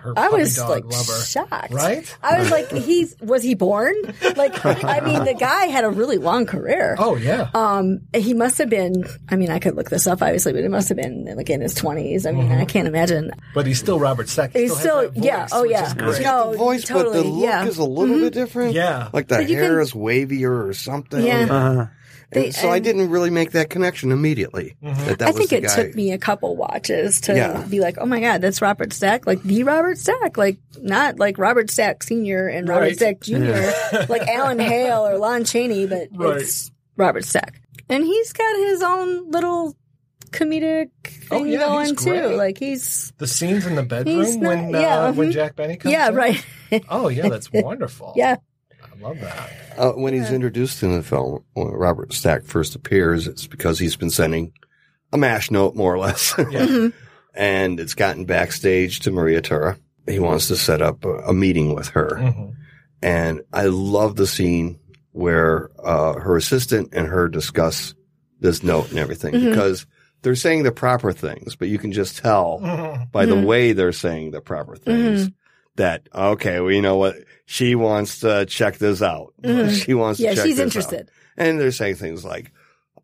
her I was dog like lover. shocked. Right? I was like, he's was he born? Like, I mean, the guy had a really long career. Oh yeah. Um, he must have been. I mean, I could look this up obviously, but it must have been like in his twenties. I mean, I can't imagine. but he's still Robert Stack. He He's still, has still, that yeah. voice, Oh which yeah. is great. No, the voice, totally. but the look yeah. Mm-hmm. is a little bit different. Yeah. Like the hair can- is wavier or something. Yeah. Uh, They- so I didn't really make that connection immediately. That that I was think the it guy. took me a couple watches to Yeah. be like, oh my god, that's Robert Stack, like the Robert Stack, like not like Robert Stack Senior and Robert Right. Stack Junior, like Alan Hale or Lon Chaney, but Right. it's Robert Stack, and he's got his own little comedic Oh, thing yeah, going he's too. great. Like he's The scenes in the bedroom not- when uh, yeah, when. Jack Benny comes. yeah in? right Oh yeah, that's wonderful. yeah I love that. Uh, when he's introduced in the film, when Robert Stack first appears, it's because he's been sending a mash note, more or less. Yeah. and it's gotten backstage to Maria Tura. He wants to set up a, a meeting with her. Mhm. And I love the scene where uh, her assistant and her discuss this note and everything Mhm. because they're saying the proper things, but you can just tell by the Mhm. way they're saying the proper things that, okay, well, you know what? She wants to check this out. Mhm. She wants yeah to check she's this out. interested And they're saying things like,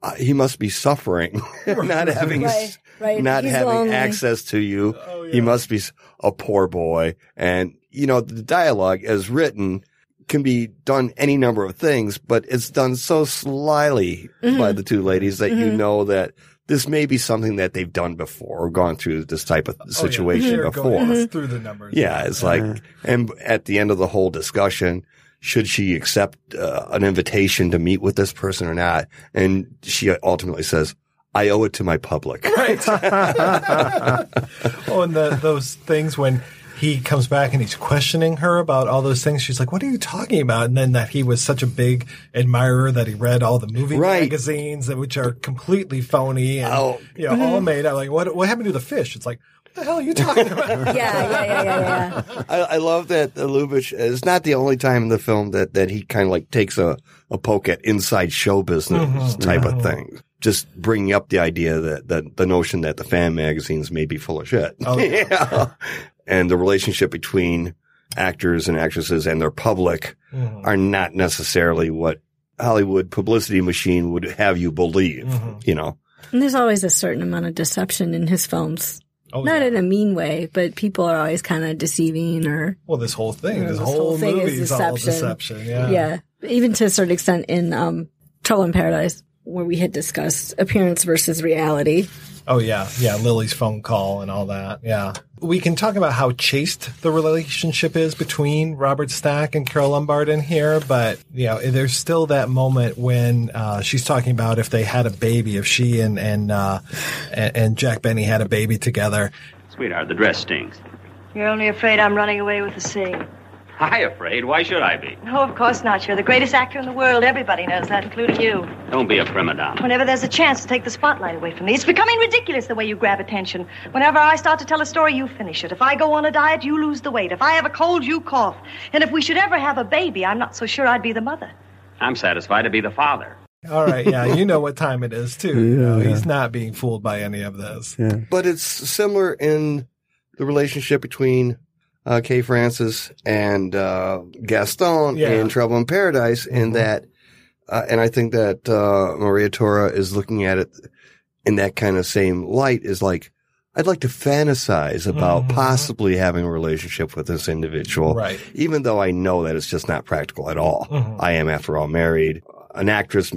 uh, he must be suffering, not having, Right, right. not He's having lonely. access to you. He must be a poor boy. And, you know, the dialogue as written can be done any number of things, but it's done so slyly Mm-hmm. by the two ladies that you know that this may be something that they've done before or gone through this type of situation They're before. going Mm-hmm. through the numbers. Yeah, it's like, and at the end of the whole discussion, should she accept uh, an invitation to meet with this person or not? And she ultimately says, I owe it to my public. Oh, and the, those things when he comes back and he's questioning her about all those things. She's like, "What are you talking about?" And then that he was such a big admirer that he read all the movie Right. magazines, that- which are completely phony and Oh. you know all made out. Like, what what happened to the fish? It's like, what the hell are you talking about? Yeah, yeah, yeah, yeah, yeah. I, I love that uh, Lubitsch It's not the only time in the film that, that he kind of like takes a, a poke at inside show business type of thing. Just bringing up the idea that, that the notion that the fan magazines may be full of shit. Oh, yeah. Yeah. And the relationship between actors and actresses and their public Mhm. are not necessarily what Hollywood publicity machine would have you believe, Mhm. you know? And there's always a certain amount of deception in his films. Oh, Not yeah. in a mean way, but people are always kind of deceiving or well, this whole thing, Yeah, this, this whole, whole thing movie is is all deception. deception. Yeah. yeah. Even to a certain extent in um, Trouble in Paradise, where we had discussed appearance versus reality. Oh yeah, yeah. Lily's phone call and all that. Yeah, we can talk about how chaste the relationship is between Robert Stack and Carole Lombard in here, but you know, there's still that moment when uh, she's talking about if they had a baby, if she and and uh, and, and Jack Benny had a baby together. Sweetheart, the dress stinks. You're only afraid I'm running away with the sea. I afraid? Why should I be? No, of course not. You're the greatest actor in the world. Everybody knows that, including you. Don't be a prima donna. Whenever there's a chance to take the spotlight away from me, it's becoming ridiculous the way you grab attention. Whenever I start to tell a story, you finish it. If I go on a diet, you lose the weight. If I have a cold, you cough. And if we should ever have a baby, I'm not so sure I'd be the mother. I'm satisfied to be the father. All right, yeah, you know what time it is too. You oh, know, he's not being fooled by any of this. But it's similar in the relationship between uh, Kay Francis and uh, Gaston Yeah. in Trouble in Paradise, in that, uh, and I think that uh, Maria Tura is looking at it in that kind of same light. Is like, I'd like to fantasize about Mhm. possibly having a relationship with this individual, Right. even though I know that it's just not practical at all. Mhm. I am, after all, married, an actress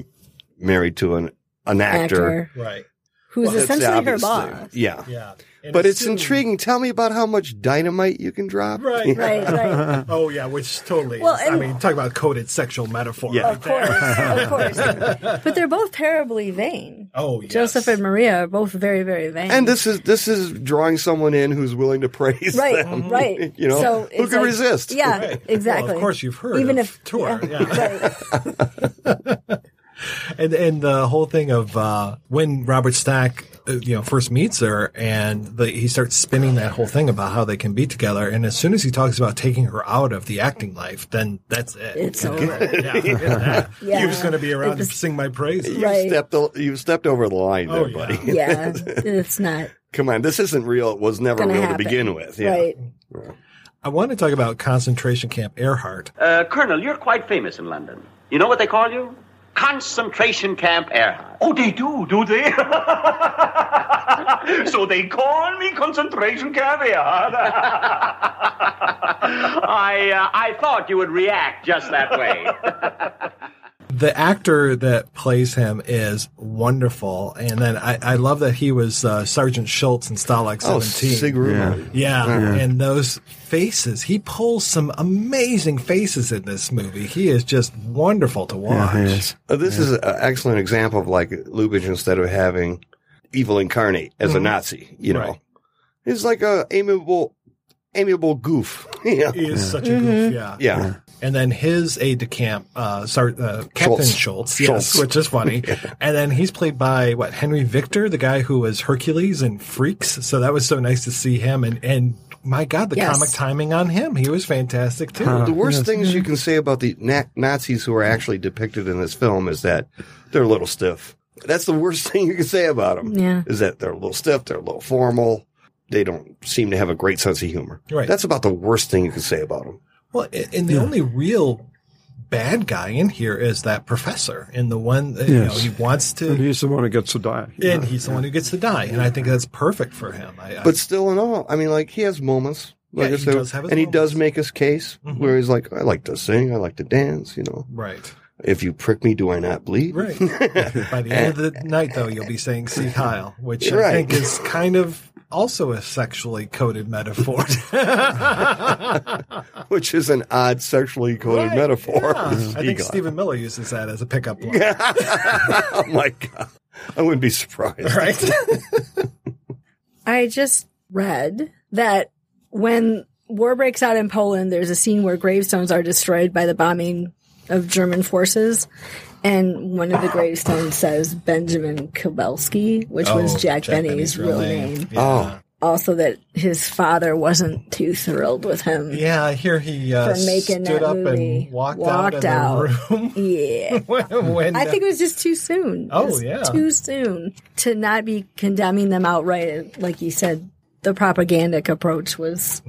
married to an an actor. Actor. Right. Who's Well, essentially her obviously- boss. Yeah. Yeah. And But as it's soon- intriguing. Tell me about how much dynamite you can drop. Right, Right, right. Oh yeah, which totally. Well, is, I mean, talk about coded sexual metaphor. Yeah. right Of course, of course. But they're both terribly vain. Oh yes. Joseph and Maria are both very, very vain. And this is this is drawing someone in who's willing to praise right, them. right. You know, so who can like- resist? Yeah, Right. exactly. Well, of course, you've heard Even of if tour. yeah, Yeah. right. and and the whole thing of uh, when Robert Stack, you know, first meets her, and the, he starts spinning that whole thing about how they can be together, and as soon as he talks about taking her out of the acting life, then that's it. It's over. Yeah, yeah. Yeah. You're just going to be around It's- to sing my praises. You Right. stepped o- you stepped over the line Oh, there, yeah. buddy. yeah, it's not Come on, this isn't real. It was never real happen. to begin with. Yeah. Right. I want to talk about concentration camp Ehrhardt. Uh, Colonel, you're quite famous in London. You know what they call you? Concentration Camp Ehrhardt. Oh, they do, do they? so they call me concentration camp I, uh, I thought you would react just that way. The actor that plays him is wonderful, and then I, I love that he was uh, Sergeant Schultz in Stalag Oh, Seventeen. Sig Ruman. Yeah, and those faces. He pulls some amazing faces in this movie. He is just wonderful to watch. Uh, this is an excellent example of like Lubitsch instead of having evil incarnate as a Nazi. You know, Right. he's like a amiable, amiable goof. yeah. He is such a goof, yeah. Yeah. And then his aide de camp, uh, Sar- uh, Captain Schultz. Schultz, yes, Schultz. which is funny. And then he's played by what Henry Victor, the guy who was Hercules in Freaks. So that was so nice to see him. And and my God, the Yes. comic timing on him, he was fantastic too. The worst things you can say about the na- Nazis who are actually depicted in this film is that they're a little stiff. That's the worst thing you can say about them. Yeah. Is that they're a little stiff, they're a little formal, they don't seem to have a great sense of humor. Right. That's about the worst thing you can say about them. Well, and the only real bad guy in here is that professor and the one that, you know he wants to And he's the one who gets to die. and he's the one who gets to die and I think that's perfect for him. I, I, But still, in all, I mean, like he has moments like yeah, he said, does have his and he does make his case Mhm. where he's like, I like to sing, I like to dance, you know. right. If you prick me, do I not bleed? Right. By the end of the night, though, you'll be saying "Sieg Heil," which I Right. think is kind of also a sexually coded metaphor. Which is an odd sexually coded Right, metaphor. yeah. I think Stephen Miller uses that as a pickup line. oh my god, I wouldn't be surprised. Right. I just read that when war breaks out in Poland, there's a scene where gravestones are destroyed by the bombing of German forces. And one of the gravestones says Benjamin Kubelsky, which was Oh, Jack, Jack Benny's, Benny's real real name. name. Yeah. Also, that his father wasn't too thrilled with him Yeah, here he uh, for making stood that up movie. and walked, out of the room. Yeah. when, when, I think it was just too soon. Oh, yeah. Too soon to not be condemning them outright. Like you said, the propagandic approach was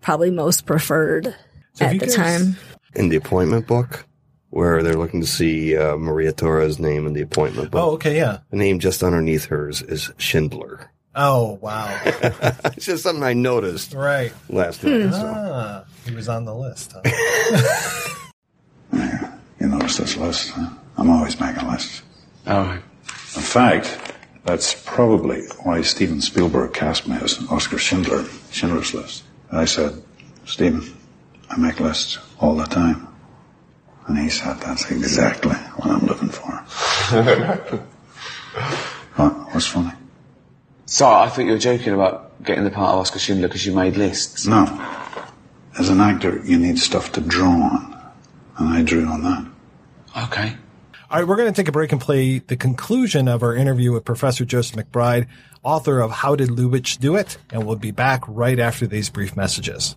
probably most preferred Mm-hmm. So at the guys- time. In the appointment book, where they're looking to see uh, Maria Torres' name in the appointment book. Oh, okay, yeah. The name just underneath hers is Schindler. Oh, wow. it's just something I noticed right. last night. So. Ah, he was on the list. Huh? You notice this list, huh? I'm always making lists. Oh. In fact, that's probably why Steven Spielberg cast me as Oskar Schindler, Schindler's List. I said, Steven, I make lists all the time. And he said, that's exactly what I'm looking for. what? What's funny? So I thought you were joking about getting the part of Oskar Schindler because you made lists. No. As an actor, you need stuff to draw on. And I drew on that. Okay. All right, we're going to take a break and play the conclusion of our interview with Professor Joseph McBride, author of How Did Lubitsch Do It? And we'll be back right after these brief messages.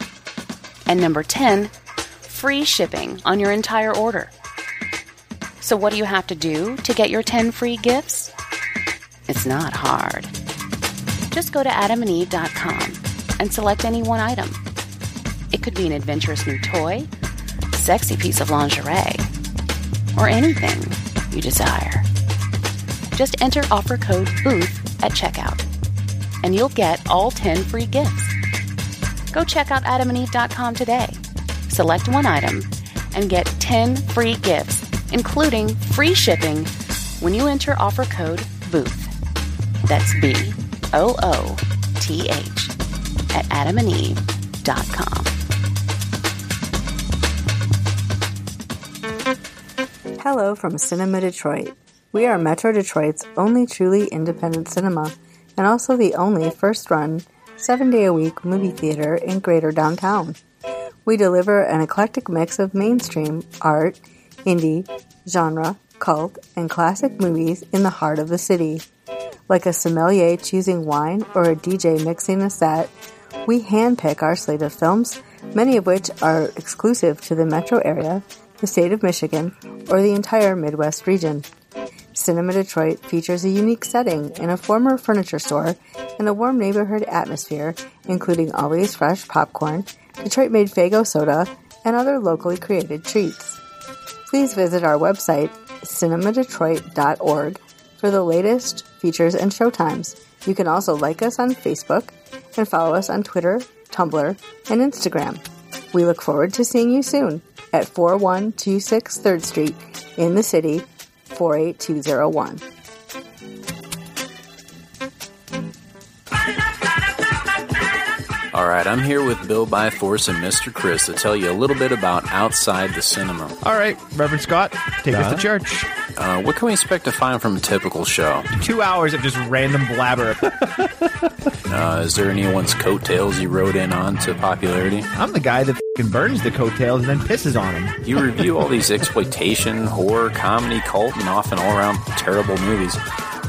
And number 10, free shipping on your entire order. So, what do you have to do to get your 10 free gifts? It's not hard. Just go to adamandeve.com and select any one item. It could be an adventurous new toy, sexy piece of lingerie, or anything you desire. Just enter offer code BOOTH at checkout, and you'll get all 10 free gifts. Go check out adamandeve.com today. Select one item and get 10 free gifts, including free shipping when you enter offer code BOOTH. That's B O O T H at adamandeve.com. Hello from Cinema Detroit. We are Metro Detroit's only truly independent cinema and also the only first run, seven day a week movie theater in greater downtown. We deliver an eclectic mix of mainstream, art, indie, genre, cult, and classic movies in the heart of the city. Like a sommelier choosing wine or a DJ mixing a set, we handpick our slate of films, many of which are exclusive to the metro area, the state of Michigan, or the entire Midwest region. Cinema Detroit features a unique setting in a former furniture store and a warm neighborhood atmosphere, including always fresh popcorn, Detroit made Faygo soda, and other locally created treats. Please visit our website, cinemadetroit.org, for the latest features and showtimes. You can also like us on Facebook and follow us on Twitter, Tumblr, and Instagram. We look forward to seeing you soon at 4126 3rd Street in the city, 48201. All right, I'm here with Bill Byforce and Mr. Chris to tell you a little bit about Outside the Cinema. All right, Reverend Scott, take us to church. Uh, what can we expect to find from a typical show? Two hours of just random blabber. Uh, is there anyone's coattails you rode in on to popularity? I'm the guy that f***ing burns the coattails and then pisses on them. You review all these exploitation, horror, comedy, cult, and often all around terrible movies.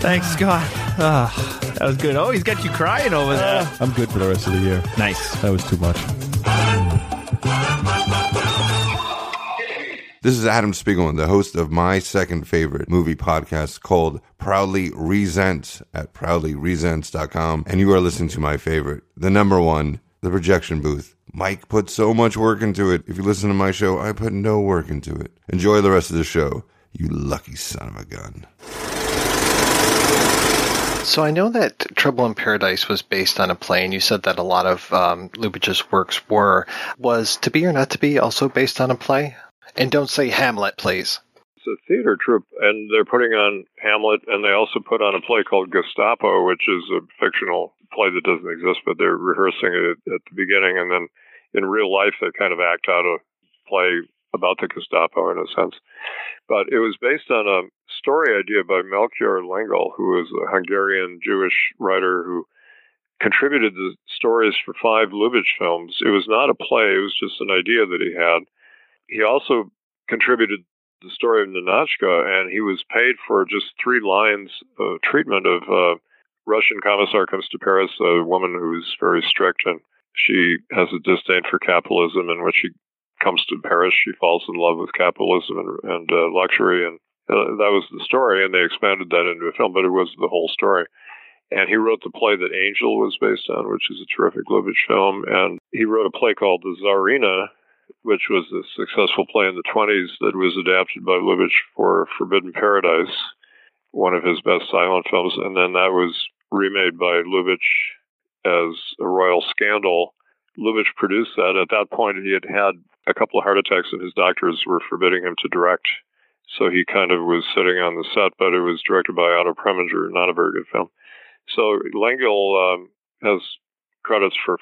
Thanks, Scott. Ah, that was good. Oh, he's got you crying over there. I'm good for the rest of the year. Nice. That was too much. This is Adam Spiegelman, the host of my second favorite movie podcast called Proudly Resents at proudlyresents.com. And you are listening to my favorite, the number one, The Projection Booth. Mike put so much work into it. If you listen to my show, I put no work into it. Enjoy the rest of the show, you lucky son of a gun. So I know that Trouble in Paradise was based on a play, and you said that a lot of um, Lubitsch's works were. Was To Be or Not to Be also based on a play? And don't say Hamlet, please. It's a theater troupe, and they're putting on Hamlet, and they also put on a play called Gestapo, which is a fictional play that doesn't exist, but they're rehearsing it at the beginning, and then in real life they kind of act out a play about the Gestapo in a sense. But it was based on a story idea by Melchior Lengyel, who was a Hungarian Jewish writer who contributed the stories for five Lubitsch films. It was not a play, it was just an idea that he had. He also contributed the story of Ninotchka, and he was paid for just three lines of treatment of uh, Russian commissar comes to Paris, a woman who's very strict, and she has a disdain for capitalism, and when she comes to Paris, she falls in love with capitalism and, and uh, luxury, and that was the story, and they expanded that into a film, but it was the whole story. And he wrote the play that Angel was based on, which is a terrific Lubitsch film, and he wrote a play called The Tsarina, which was a successful play in the 20s that was adapted by Lubitsch for Forbidden Paradise, one of his best silent films, and then that was remade by Lubitsch as a royal scandal. Lubitsch produced that. At that point, he had had a couple of heart attacks, and his doctors were forbidding him to direct. So he kind of was sitting on the set, but it was directed by Otto Preminger, not a very good film. So Lengyel um, has credits for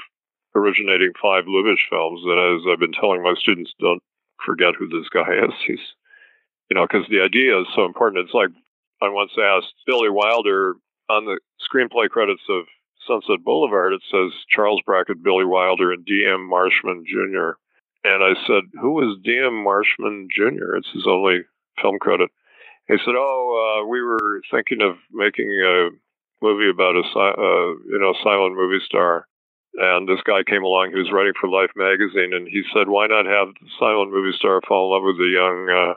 originating five Lubitsch films, and as I've been telling my students, don't forget who this guy is. He's, you know, because the idea is so important. It's like I once asked Billy Wilder on the screenplay credits of Sunset Boulevard, it says Charles Brackett, Billy Wilder, and D.M. Marshman Jr. And I said, Who is D.M. Marshman Jr.? It's his only film credit. He said, Oh, uh, we were thinking of making a movie about a uh, you know silent movie star. And this guy came along who was writing for Life magazine, and he said, "Why not have the silent movie star fall in love with a young uh,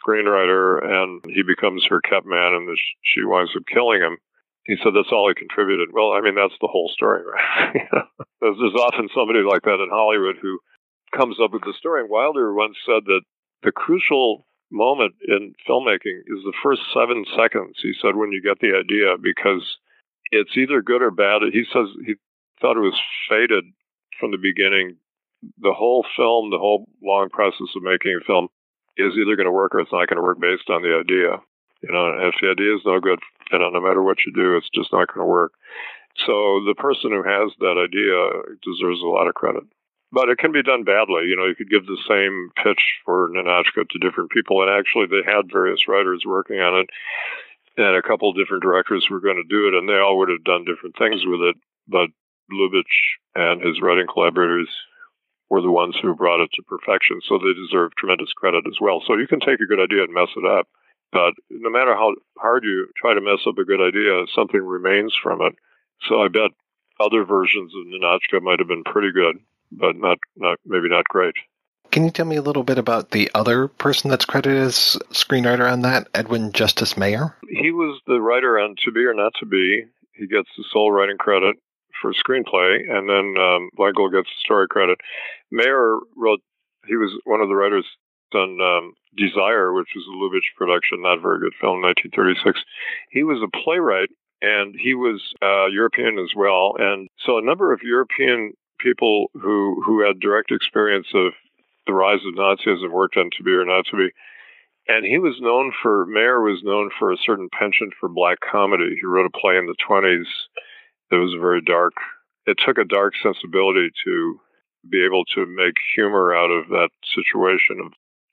screenwriter?" And he becomes her kept man, and she winds up killing him. He said that's all he contributed. Well, I mean that's the whole story, right? there's, there's often somebody like that in Hollywood who comes up with the story. And Wilder once said that the crucial moment in filmmaking is the first seven seconds. He said when you get the idea because it's either good or bad. He says he thought it was fated from the beginning. The whole film, the whole long process of making a film is either going to work or it's not going to work based on the idea. You know, if the idea is no good, you know, no matter what you do, it's just not going to work. So the person who has that idea deserves a lot of credit. But it can be done badly. You know, you could give the same pitch for Ninotchka to different people, and actually they had various writers working on it, and a couple of different directors were going to do it, and they all would have done different things with it. But Lubitsch and his writing collaborators were the ones who brought it to perfection, so they deserve tremendous credit as well. So you can take a good idea and mess it up, but no matter how hard you try to mess up a good idea, something remains from it. So I bet other versions of Ninotchka might have been pretty good, but not, not maybe not great. Can you tell me a little bit about the other person that's credited as screenwriter on that, Edwin Justice Mayer? He was the writer on To Be or Not to Be. He gets the sole writing credit for screenplay, and then um, Lengyel gets the story credit. Mayer wrote; he was one of the writers on um, Desire, which was a Lubitsch production, not very good film, 1936. He was a playwright, and he was uh, European as well, and so a number of European people who who had direct experience of the rise of Nazism worked on To Be or Not to Be. And he was known for, Mayer was known for a certain penchant for black comedy. He wrote a play in the 20s that was very dark. It took a dark sensibility to be able to make humor out of that situation of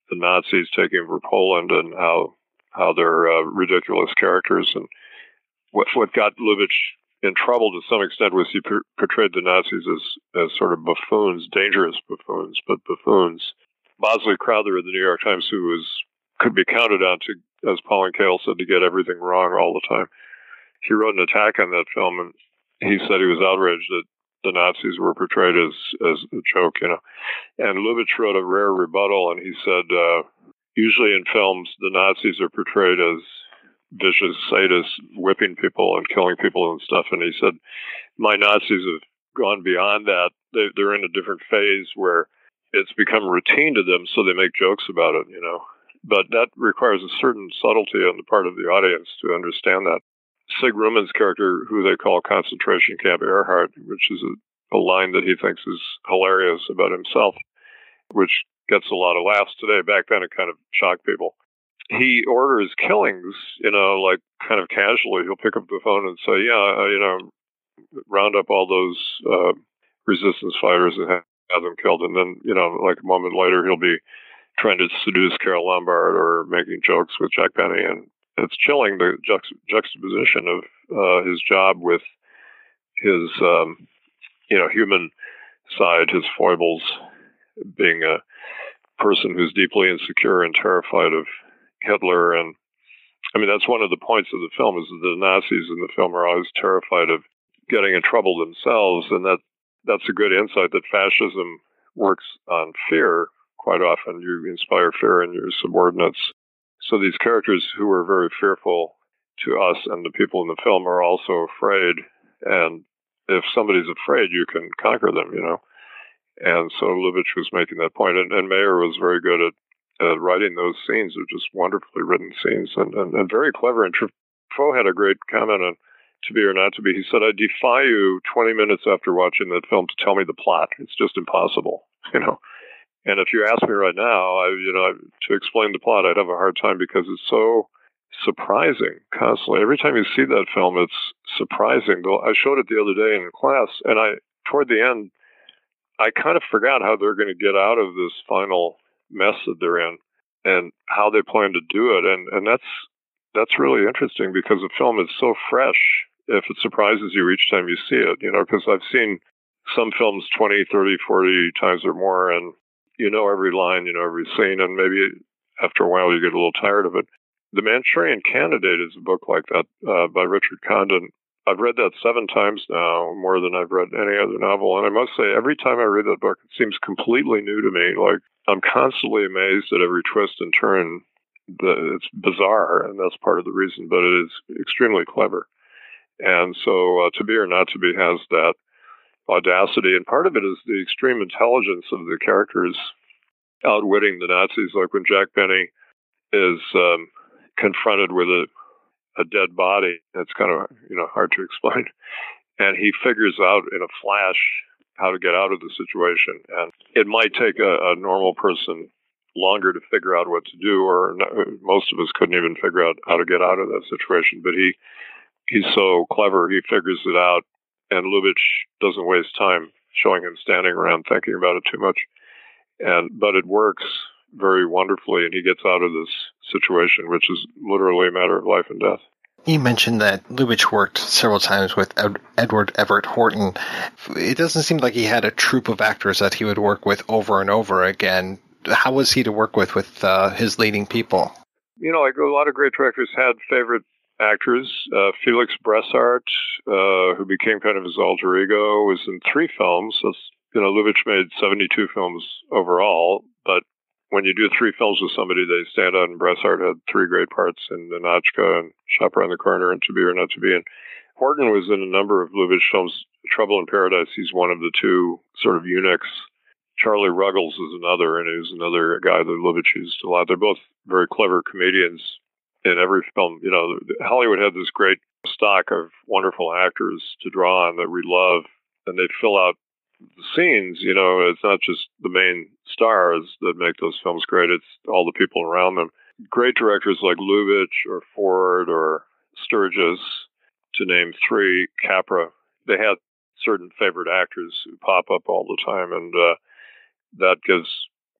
the Nazis taking over Poland and how how they're uh, ridiculous characters. And what what got Lubitsch in trouble to some extent was he portrayed the Nazis as as sort of buffoons, dangerous buffoons, but buffoons. Bosley Crowther of the New York Times, who was could be counted on to, as Pauline Kael said, to get everything wrong all the time. He wrote an attack on that film, and he said he was outraged that the Nazis were portrayed as as a joke, you know. And Lubitsch wrote a rare rebuttal, and he said, uh, usually in films, the Nazis are portrayed as vicious sadists, whipping people and killing people and stuff. And he said, my Nazis have gone beyond that. They, they're in a different phase where it's become routine to them, so they make jokes about it, you know. But that requires a certain subtlety on the part of the audience to understand that. Sig Ruman's character, who they call Concentration Camp Ehrhardt, which is a, a line that he thinks is hilarious about himself, which gets a lot of laughs today. Back then, it kind of shocked people. He orders killings, you know, like kind of casually. He'll pick up the phone and say, "Yeah, uh, you know, round up all those uh, resistance fighters and have, them killed." And then, you know, like a moment later, he'll be trying to seduce Carole Lombard or making jokes with Jack Benny, and it's chilling the juxt- juxtaposition of uh, his job with his um, you know human side, his foibles, being a person who's deeply insecure and terrified of Hitler, and I mean that's one of the points of the film is that the Nazis in the film are always terrified of getting in trouble themselves, and that that's a good insight that fascism works on fear quite often. You inspire fear in your subordinates so these characters who are very fearful to us and the people in the film are also afraid. And if somebody's afraid, you can conquer them, you know. And so Lubitsch was making that point, and, and Mayer was very good at, at writing those scenes. They're just wonderfully written scenes and, and, and very clever. And Truffaut had a great comment on To Be or Not to Be. He said, I defy you 20 minutes after watching that film to tell me the plot. It's just impossible, you know. And if you ask me right now, I, you know, to explain the plot, I'd have a hard time because it's so surprising constantly. Every time you see that film, it's surprising. I showed it the other day in class, and I, toward the end, I kind of forgot how they're going to get out of this final mess that they're in and how they plan to do it. And, and that's, that's really interesting because the film is so fresh if it surprises you each time you see it, you know, because I've seen some films 20, 30, 40 times or more, and you know every line, you know every scene, and maybe after a while you get a little tired of it. The Manchurian Candidate is a book like that uh, by Richard Condon. I've read that seven times now, more than I've read any other novel. And I must say, every time I read that book, it seems completely new to me. Like I'm constantly amazed at every twist and turn. It's bizarre, and that's part of the reason, but it is extremely clever. And so, uh, To Be or Not to Be has that audacity, and part of it is the extreme intelligence of the characters outwitting the Nazis. Like when Jack Benny is um, confronted with a, a dead body, it's kind of you know hard to explain, and he figures out in a flash how to get out of the situation. And it might take a, a normal person longer to figure out what to do, or not, most of us couldn't even figure out how to get out of that situation. But he he's so clever; he figures it out and Lubitsch doesn't waste time showing him standing around thinking about it too much. And but it works very wonderfully, and he gets out of this situation, which is literally a matter of life and death. You mentioned that Lubitsch worked several times with Ed- Edward Everett Horton. It doesn't seem like he had a troupe of actors that he would work with over and over again. How was he to work with with uh, his leading people? You know, like a lot of great directors had favorite actors. Uh, Felix Bressart, uh, who became kind of his alter ego, was in three films. That's, you know, Lubitsch made 72 films overall, but when you do three films with somebody, they stand out. And Bressart had three great parts in Ninotchka and Shop Around the Corner and To Be or Not to Be. And Horton was in a number of Lubitsch films. Trouble in Paradise, he's one of the two sort of eunuchs. Charlie Ruggles is another, and he's another guy that Lubitsch used a lot. They're both very clever comedians in every film. You know, Hollywood had this great stock of wonderful actors to draw on that we love, and they fill out scenes. You know, it's not just the main stars that make those films great; it's all the people around them. great directors like Lubitsch or Ford or Sturges, to name three, Capra, they had certain favorite actors who pop up all the time, and uh, that gives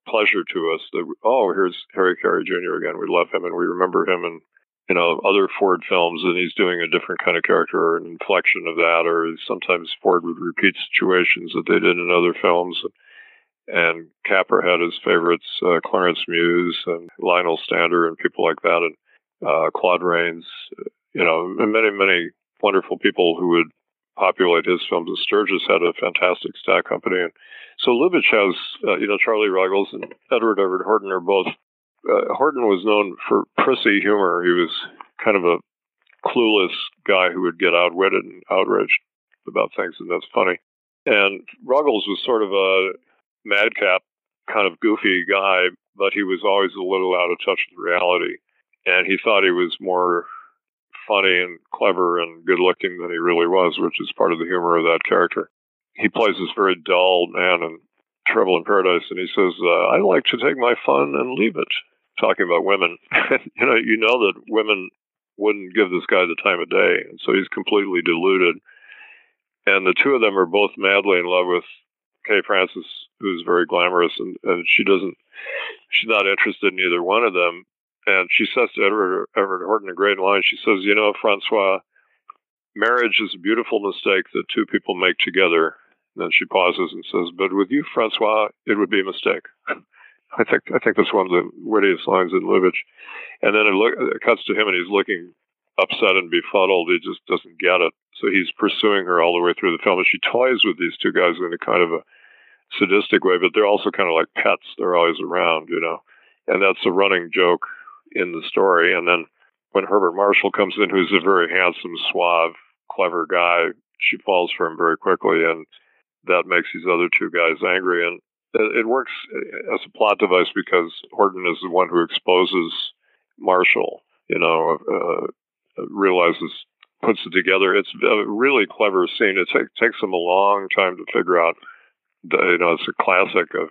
pleasure to us. That oh, here's Harry Carey Jr. again. We love him, and we remember him in you know other Ford films, and he's doing a different kind of character or an inflection of that. Or sometimes Ford would repeat situations that they did in other films. And Capra had his favorites, uh, Clarence Muse and Lionel Stander and people like that, and uh, Claude Rains, you know, and many, many wonderful people who would populate his films. And Sturges had a fantastic stack company. And so Lubitsch has, uh, you know, Charlie Ruggles and Edward Everett Horton are both. Uh, Horton was known for prissy humor. He was kind of a clueless guy who would get outwitted and outraged about things, and that's funny. And Ruggles was sort of a madcap, kind of goofy guy, but he was always a little out of touch with reality. And he thought he was more funny and clever and good looking than he really was, which is part of the humor of that character. He plays this very dull man in Trouble in Paradise, and he says, uh, "I like to take my fun and leave it." Talking about women, you know, you know that women wouldn't give this guy the time of day, and so he's completely deluded. And the two of them are both madly in love with Kay Francis, who's very glamorous, and, and she doesn't, she's not interested in either one of them. And she says to Edward, Everett Horton a great line. She says, "You know, Francois, marriage is a beautiful mistake that two people make together." Then she pauses and says, "But with you, Francois, it would be a mistake." I think I think that's one of the wittiest lines in Lubitsch. And then it, look, it cuts to him, and he's looking upset and befuddled. He just doesn't get it. So he's pursuing her all the way through the film, and she toys with these two guys in a kind of a sadistic way, but they're also kind of like pets. They're always around, you know. And that's a running joke in the story. And then when Herbert Marshall comes in, who's a very handsome, suave, clever guy, she falls for him very quickly, and that makes these other two guys angry. And it works as a plot device because Horton is the one who exposes Marshall. You know, uh, realizes, puts it together. It's a really clever scene. It take, takes them a long time to figure out you know, it's a classic of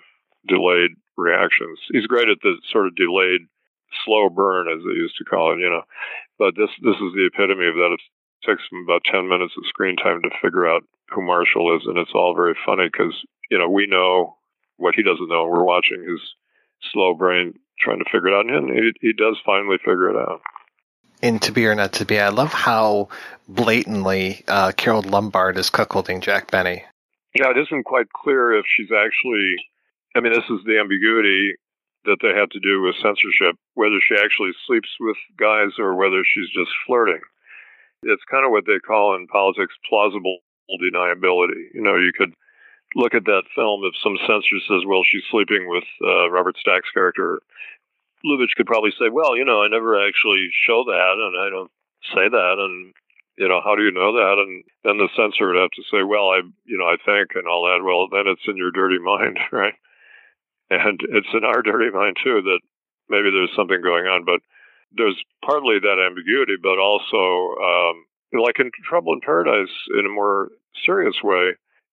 delayed reactions. He's great at the sort of delayed slow burn, as they used to call it, you know. But this this is the epitome of that. It takes him about ten minutes of screen time to figure out who Marshall is, and it's all very funny because you know we know what he doesn't know. We're watching his slow brain trying to figure it out, and he, he does finally figure it out. In To Be or Not to Be, I love how blatantly uh, Carole Lombard is cuckolding Jack Benny. Yeah, it isn't quite clear if she's actually. I mean, this is the ambiguity that they had to do with censorship, whether she actually sleeps with guys or whether she's just flirting. It's kind of what they call in politics plausible deniability. You know, you could look at that film if some censor says, well, she's sleeping with uh, Robert Stack's character. Lubitsch could probably say, well, you know, I never actually show that and I don't say that. And you know, how do you know that? And then the censor would have to say, well, I, you know, I think and all that. Well, then it's in your dirty mind, right? And it's in our dirty mind too that maybe there's something going on, but there's partly that ambiguity, but also, um, like in Trouble in Paradise, in a more serious way,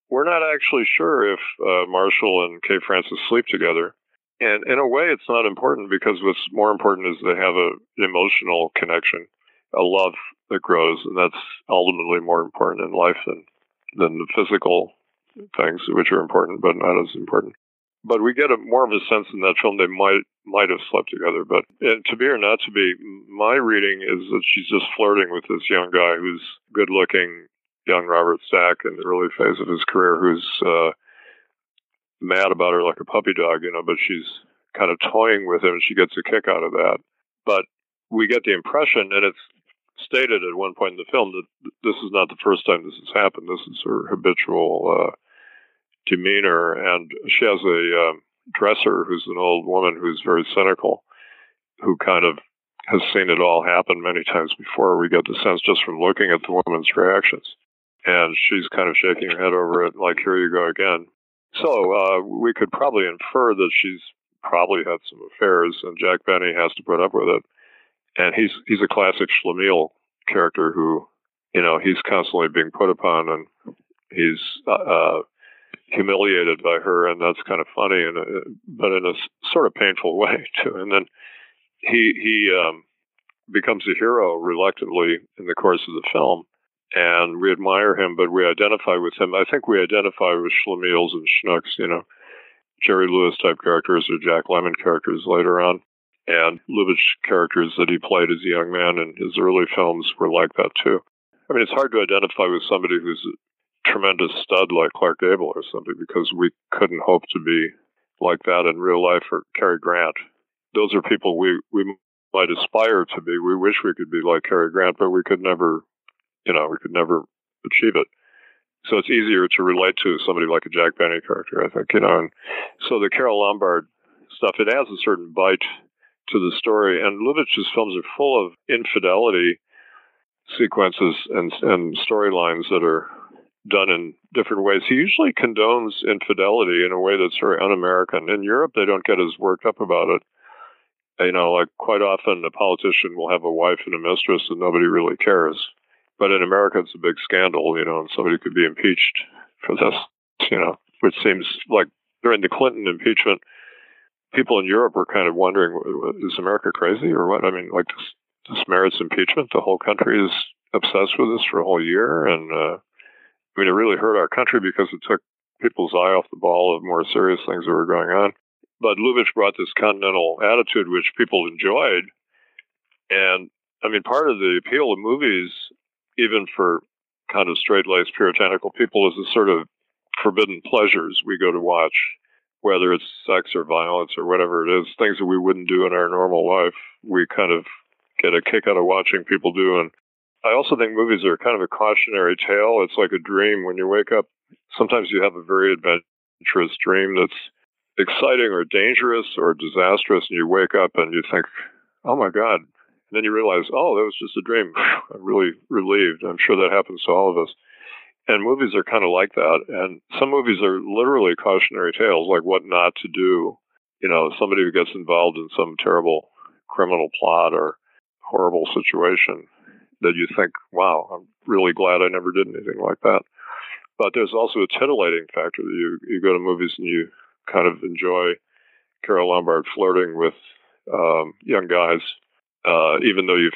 we're not actually sure if uh, Marshall and Kay Francis sleep together. And in a way, it's not important because what's more important is they have an emotional connection, a love that grows, and that's ultimately more important in life than than the physical things, which are important but not as important. But we get a more of a sense in that film they might might have slept together. But to be or not to be, my reading is that she's just flirting with this young guy who's good looking, young Robert Stack in the early phase of his career, who's uh, mad about her like a puppy dog, you know. But she's kind of toying with him, and she gets a kick out of that. But we get the impression, and it's stated at one point in the film that this is not the first time this has happened. This is her habitual uh, demeanor, and she has a um, dresser who's an old woman who's very cynical, who kind of has seen it all happen many times before. We get the sense just from looking at the woman's reactions, and she's kind of shaking her head over it, like "Here you go again." So uh, we could probably infer that she's probably had some affairs, and Jack Benny has to put up with it and he's he's a classic Schlemiel character who, you know, he's constantly being put upon and he's uh, uh, humiliated by her, and that's kind of funny, and uh, but in a sort of painful way too. And then he he um, becomes a hero reluctantly in the course of the film, and we admire him, but we identify with him. I think we identify with Schlemiels and Schnooks, you know, Jerry Lewis type characters or Jack Lemmon characters later on. And Lubitsch characters that he played as a young man in his early films were like that too. I mean, it's hard to identify with somebody who's tremendous stud like Clark Gable or something because we couldn't hope to be like that in real life or Cary Grant. Those are people we, we might aspire to be. We wish we could be like Cary Grant, but we could never, you know, we could never achieve it. So it's easier to relate to somebody like a Jack Benny character, I think, you know. And so the Carole Lombard stuff, it has a certain bite to the story. And Lubitsch's films are full of infidelity sequences and, and storylines that are done in different ways. He usually condones infidelity in a way that's very un-American. In Europe, they don't get as worked up about it. You know, like quite often a politician will have a wife and a mistress and nobody really cares. But in America, it's a big scandal, you know, and somebody could be impeached for this, you know, which seems like during the Clinton impeachment, people in Europe were kind of wondering, is America crazy or what? I mean, like this, this merits impeachment. The whole country is obsessed with this for a whole year. And, uh, I mean, it really hurt our country because it took people's eye off the ball of more serious things that were going on. But Lubitsch brought this continental attitude, which people enjoyed. And I mean, part of the appeal of movies, even for kind of straight laced puritanical people, is the sort of forbidden pleasures we go to watch whether it's sex or violence or whatever it is, things that we wouldn't do in our normal life, we kind of get a kick out of watching people do. And I also think movies are kind of a cautionary tale. It's like a dream. When you wake up, sometimes you have a very adventurous dream that's exciting or dangerous or disastrous, and you wake up and you think, oh my God. And then you realize, oh, that was just a dream. I'm really relieved. I'm sure that happens to all of us and movies are kind of like that. And some movies are literally cautionary tales, like what not to do. You know, somebody who gets involved in some terrible criminal plot or horrible situation that you think, wow, I'm really glad I never did anything like that. But there's also a titillating factor that you, you go to movies and you kind of enjoy Carole Lombard flirting with um, young guys, uh, even though you've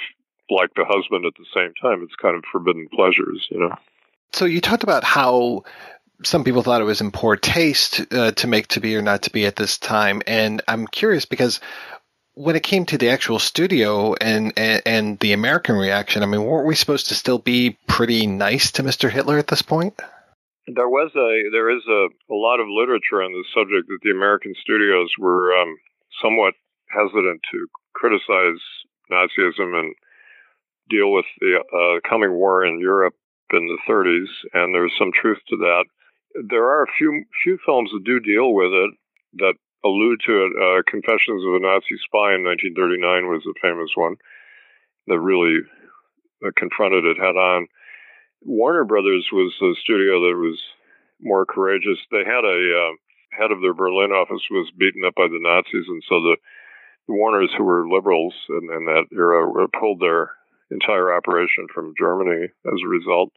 liked the husband at the same time. It's kind of forbidden pleasures, you know. So you talked about how some people thought it was in poor taste uh, to make to be or not to be at this time, and I'm curious because when it came to the actual studio and, and, and the American reaction, I mean, weren't we supposed to still be pretty nice to Mr. Hitler at this point? There was a there is a, a lot of literature on the subject that the American studios were um, somewhat hesitant to criticize Nazism and deal with the uh, coming war in Europe in the 30s, and there's some truth to that. There are a few few films that do deal with it that allude to it. Uh, Confessions of a Nazi Spy in 1939 was a famous one that really uh, confronted it head on. Warner Brothers was the studio that was more courageous. They had a uh, head of their Berlin office was beaten up by the Nazis, and so the, the Warners, who were liberals in, in that era, pulled their entire operation from Germany as a result.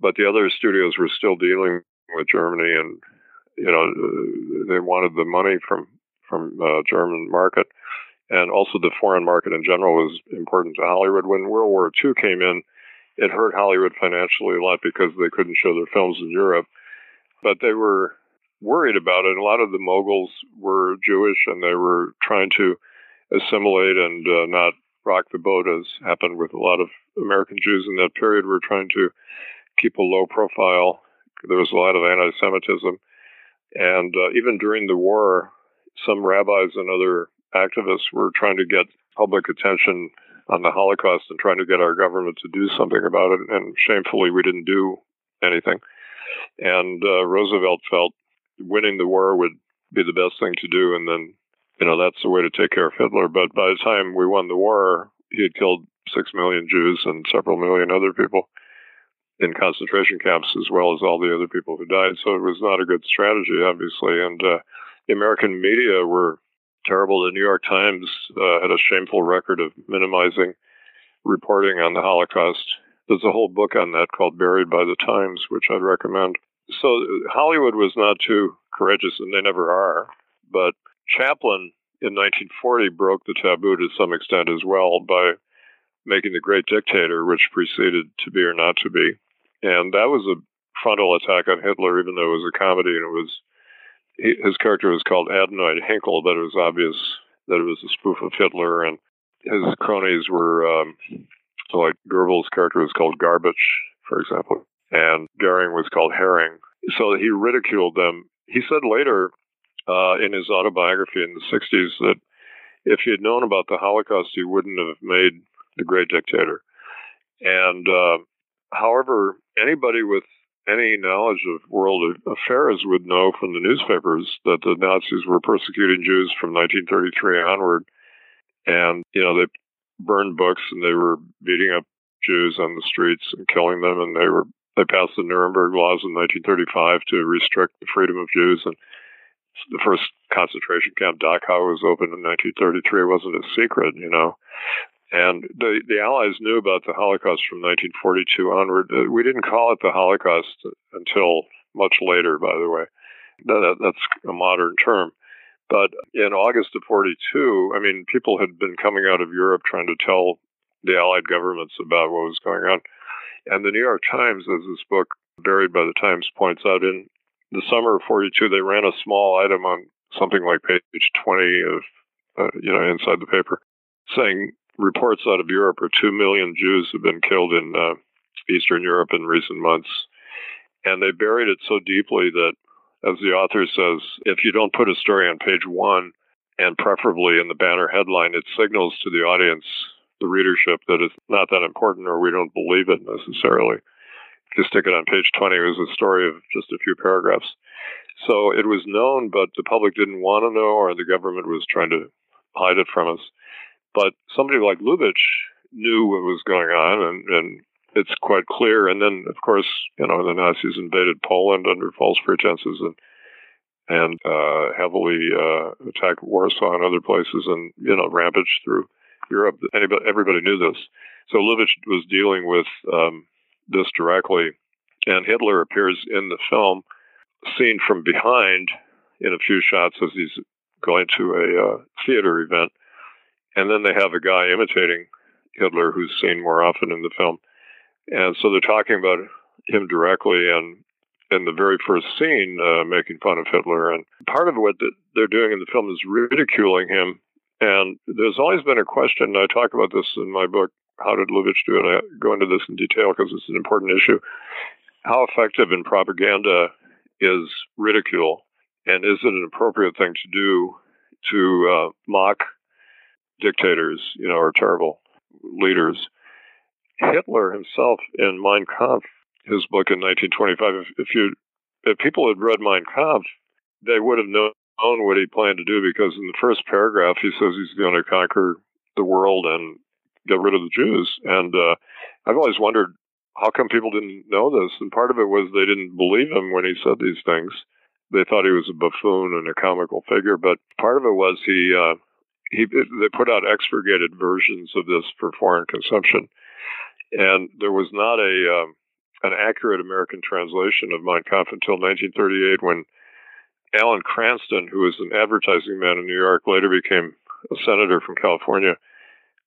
But the other studios were still dealing with Germany, and you know they wanted the money from from uh, German market, and also the foreign market in general was important to Hollywood. When World War II came in, it hurt Hollywood financially a lot because they couldn't show their films in Europe, but they were worried about it. A lot of the moguls were Jewish, and they were trying to assimilate and uh, not rock the boat, as happened with a lot of American Jews in that period. We're trying to keep a low profile. There was a lot of anti Semitism. And uh, even during the war, some rabbis and other activists were trying to get public attention on the Holocaust and trying to get our government to do something about it. And shamefully, we didn't do anything. And uh, Roosevelt felt winning the war would be the best thing to do. And then you know, that's the way to take care of Hitler. But by the time we won the war, he had killed six million Jews and several million other people in concentration camps, as well as all the other people who died. So it was not a good strategy, obviously. And uh, the American media were terrible. The New York Times uh, had a shameful record of minimizing reporting on the Holocaust. There's a whole book on that called Buried by the Times, which I'd recommend. So Hollywood was not too courageous, and they never are. But Chaplin in 1940 broke the taboo to some extent as well by making The Great Dictator, which preceded To Be or Not to Be. And that was a frontal attack on Hitler, even though it was a comedy and it was he, his character was called Adenoid Hynkel, but it was obvious that it was a spoof of Hitler, and his cronies were um, so like Goebbels' character was called Garbage, for example, and Goering was called Herring. So he ridiculed them. He said later uh, in his autobiography in the 60s that if he had known about the Holocaust, he wouldn't have made The Great Dictator. And uh, however, anybody with any knowledge of world affairs would know from the newspapers that the Nazis were persecuting Jews from 1933 onward. And, you know, they burned books and they were beating up Jews on the streets and killing them. And they were, they passed the Nuremberg laws in 1935 to restrict the freedom of Jews. And the first concentration camp, Dachau, was opened in 1933. It wasn't a secret, you know. And the, the Allies knew about the Holocaust from 1942 onward. Uh, we didn't call it the Holocaust until much later, by the way. That, that's a modern term. But in August of 42, I mean, people had been coming out of Europe trying to tell the Allied governments about what was going on. And the New York Times, as this book, Buried by the Times, points out, in the summer of 42, they ran a small item on something like page 20 of, uh, you know, inside the paper saying reports out of Europe are 2 million Jews have been killed in uh, Eastern Europe in recent months. And they buried it so deeply that, as the author says, if you don't put a story on page one, and preferably in the banner headline, it signals to the audience, the readership, that it's not that important or we don't believe it necessarily. If you stick it on page 20, it was a story of just a few paragraphs. So it was known, but the public didn't want to know, or the government was trying to hide it from us. But somebody like Lubitsch knew what was going on, and, and it's quite clear. And then, of course, you know, the Nazis invaded Poland under false pretenses and and uh, heavily uh, attacked Warsaw and other places, and you know, rampaged through Europe. Anybody, everybody knew this. So Lubitsch was dealing with um, this directly, and Hitler appears in the film, seen from behind in a few shots as he's going to a uh, theater event and then they have a guy imitating Hitler who's seen more often in the film. And so they're talking about him directly and in the very first scene uh, making fun of Hitler. And part of what they're doing in the film is ridiculing him. And there's always been a question, I talk about this in my book, How Did Lubitsch Do It? I go into this in detail because it's an important issue. How effective in propaganda is ridicule? And is it an appropriate thing to do to uh, mock dictators, you know, are terrible leaders. Hitler himself in Mein Kampf, his book in 1925, if, if you if people had read Mein Kampf, they would have known what he planned to do because in the first paragraph he says he's going to conquer the world and get rid of the Jews. And uh, I've always wondered how come people didn't know this. And part of it was they didn't believe him when he said these things. They thought he was a buffoon and a comical figure. But part of it was he uh, he they put out expurgated versions of this for foreign consumption, and there was not a um, an accurate American translation of Mein Kampf until 1938 when Alan Cranston, who was an advertising man in New York, later became a senator from California,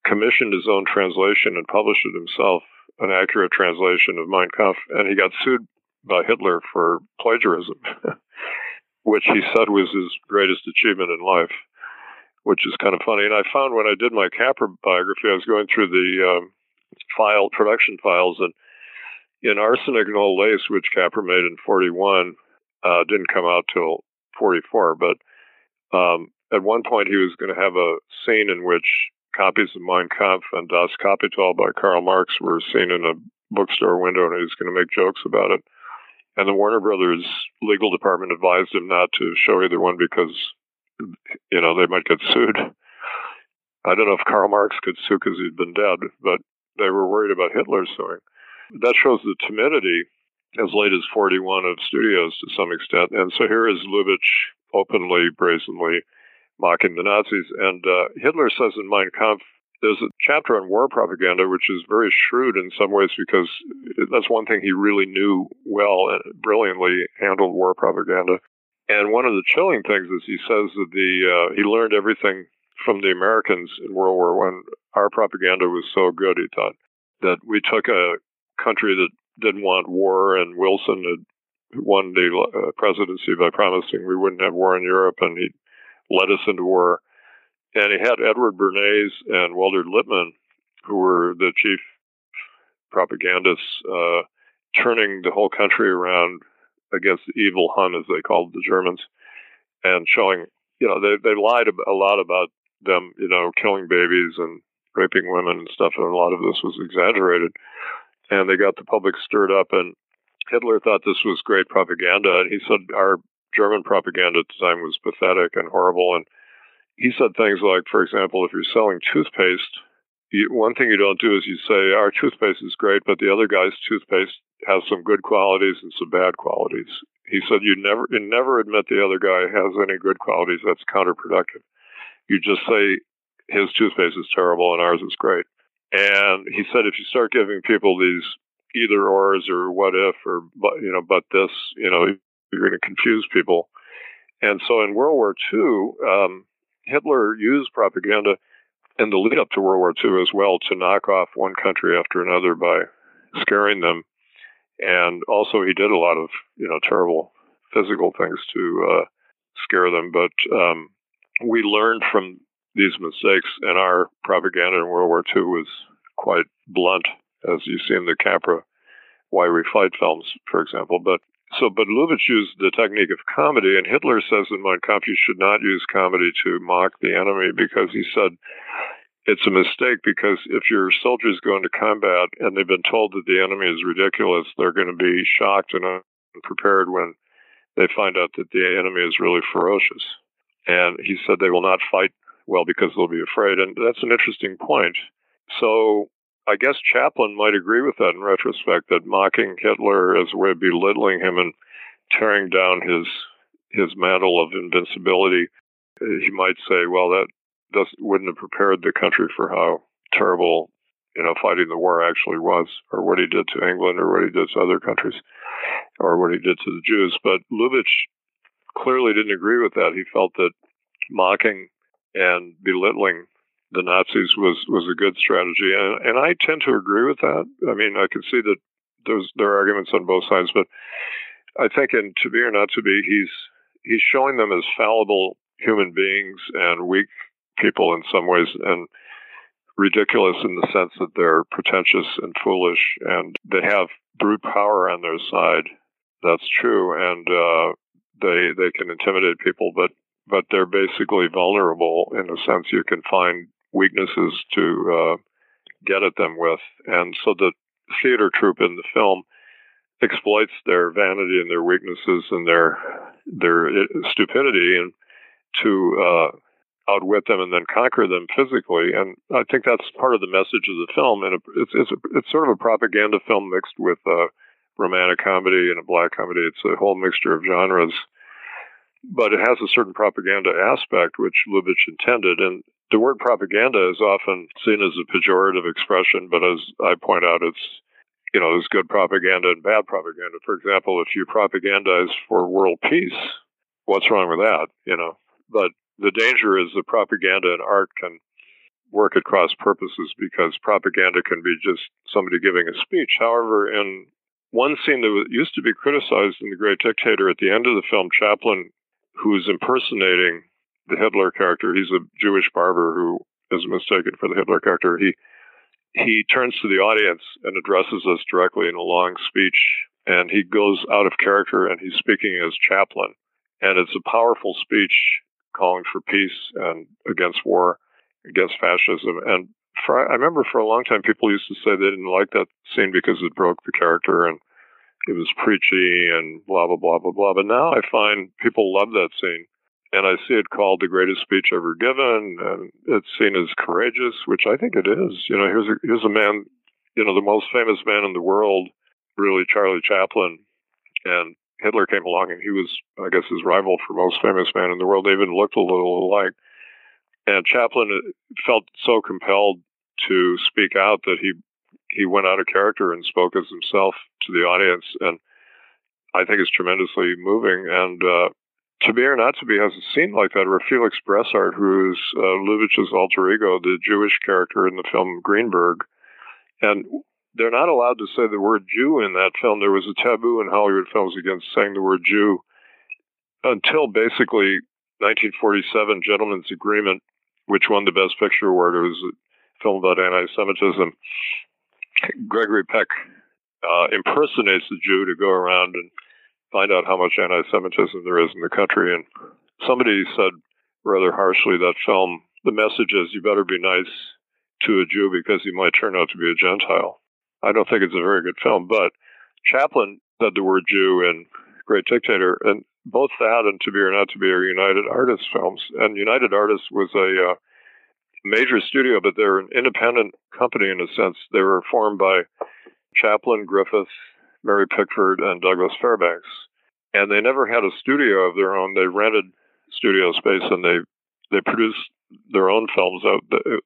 commissioned his own translation and published it himself, an accurate translation of Mein Kampf, and he got sued by Hitler for plagiarism, which he said was his greatest achievement in life which is kind of funny. And I found when I did my Capra biography, I was going through the um, file production files, and in Arsenic and Old Lace, which Capra made in '41, uh, didn't come out till '44. But um, at one point, he was going to have a scene in which copies of Mein Kampf and Das Kapital by Karl Marx were seen in a bookstore window, and he was going to make jokes about it. And the Warner Brothers legal department advised him not to show either one because you know, they might get sued. I don't know if Karl Marx could sue because he'd been dead, but they were worried about Hitler suing. That shows the timidity as late as 41 of studios to some extent. And so here is Lubitsch openly, brazenly mocking the Nazis. And uh, Hitler says in Mein Kampf, there's a chapter on war propaganda, which is very shrewd in some ways because that's one thing he really knew well and brilliantly handled war propaganda. And one of the chilling things is he says that the uh, he learned everything from the Americans in World War One. Our propaganda was so good, he thought, that we took a country that didn't want war, and Wilson had won the uh, presidency by promising we wouldn't have war in Europe, and he led us into war. And he had Edward Bernays and Walter Lippmann, who were the chief propagandists, uh, turning the whole country around against the evil Hun, as they called the Germans, and showing, you know, they, they lied a lot about them, you know, killing babies and raping women and stuff, and a lot of this was exaggerated. And they got the public stirred up, and Hitler thought this was great propaganda, and he said our German propaganda at the time was pathetic and horrible. And he said things like, for example, if you're selling toothpaste, you, one thing you don't do is you say our toothpaste is great, but the other guy's toothpaste has some good qualities and some bad qualities. He said you never you never admit the other guy has any good qualities. That's counterproductive. You just say his toothpaste is terrible and ours is great. And he said if you start giving people these either ors or what if or but you know but this you know you're going to confuse people. And so in World War II, um, Hitler used propaganda in the lead up to World War II as well to knock off one country after another by scaring them. And also, he did a lot of you know terrible physical things to uh, scare them. But um, we learned from these mistakes, and our propaganda in World War II was quite blunt, as you see in the Capra Why We Fight films, for example. But so, but Lubitsch used the technique of comedy, and Hitler says in Mein Kampf you should not use comedy to mock the enemy because he said it's a mistake because if your soldiers go into combat and they've been told that the enemy is ridiculous, they're going to be shocked and unprepared when they find out that the enemy is really ferocious. And he said they will not fight well because they'll be afraid. And that's an interesting point. So I guess Chaplin might agree with that in retrospect, that mocking Hitler as a way of belittling him and tearing down his his mantle of invincibility, he might say, well, that does, wouldn't have prepared the country for how terrible, you know, fighting the war actually was, or what he did to England, or what he did to other countries, or what he did to the Jews. But Lubitsch clearly didn't agree with that. He felt that mocking and belittling the Nazis was was a good strategy, and and I tend to agree with that. I mean, I can see that there's there are arguments on both sides, but I think in To Be or Not to Be, he's he's showing them as fallible human beings and weak people in some ways, and ridiculous in the sense that they're pretentious and foolish, and they have brute power on their side. That's true, and uh, they they can intimidate people, but but they're basically vulnerable in a sense you can find weaknesses to uh, get at them with. And so the theater troupe in the film exploits their vanity and their weaknesses and their their uh, stupidity and to uh, outwit them and then conquer them physically. And I think that's part of the message of the film. And it's it's it's sort of a propaganda film mixed with a romantic comedy and a black comedy. It's a whole mixture of genres. But it has a certain propaganda aspect, which Lubitsch intended. And the word propaganda is often seen as a pejorative expression, but as I point out, it's you know, there's good propaganda and bad propaganda. For example, if you propagandize for world peace, what's wrong with that? You know, but the danger is that propaganda and art can work at cross purposes because propaganda can be just somebody giving a speech. However, in one scene that used to be criticized in The Great Dictator, at the end of the film, Chaplin, who's impersonating the Hitler character. He's a Jewish barber who is mistaken for the Hitler character. He he turns to the audience and addresses us directly in a long speech, and he goes out of character and he's speaking as Chaplin, and it's a powerful speech calling for peace and against war, against fascism. And for, I remember for a long time people used to say they didn't like that scene because it broke the character and it was preachy and blah blah blah blah blah. But now I find people love that scene and I see it called the greatest speech ever given, and it's seen as courageous, which I think it is. You know, here's a, here's a man, you know, the most famous man in the world, really Charlie Chaplin, and Hitler came along, and he was, I guess, his rival for most famous man in the world. They even looked a little alike, and Chaplin uh, felt so compelled to speak out that he he went out of character and spoke as himself to the audience, and I think it's tremendously moving. And uh, To Be or Not to Be has a scene like that where Felix Bressart, who is uh, Lubitsch's alter ego, the Jewish character in the film Greenberg, and they're not allowed to say the word Jew in that film. There was a taboo in Hollywood films against saying the word Jew until basically 1947, Gentleman's Agreement, which won the Best Picture award. It was a film about anti-Semitism. Gregory Peck uh, impersonates the Jew to go around and find out how much anti-Semitism there is in the country. And somebody said rather harshly that film, the message is you better be nice to a Jew because he might turn out to be a Gentile. I don't think it's a very good film, but Chaplin said the word Jew in Great Dictator, and both that and To Be or Not to Be are United Artists films. And United Artists was a uh, major studio, but they're an independent company in a sense. They were formed by Chaplin, Griffith, Mary Pickford, and Douglas Fairbanks. And they never had a studio of their own. They rented studio space and they they produced their own films.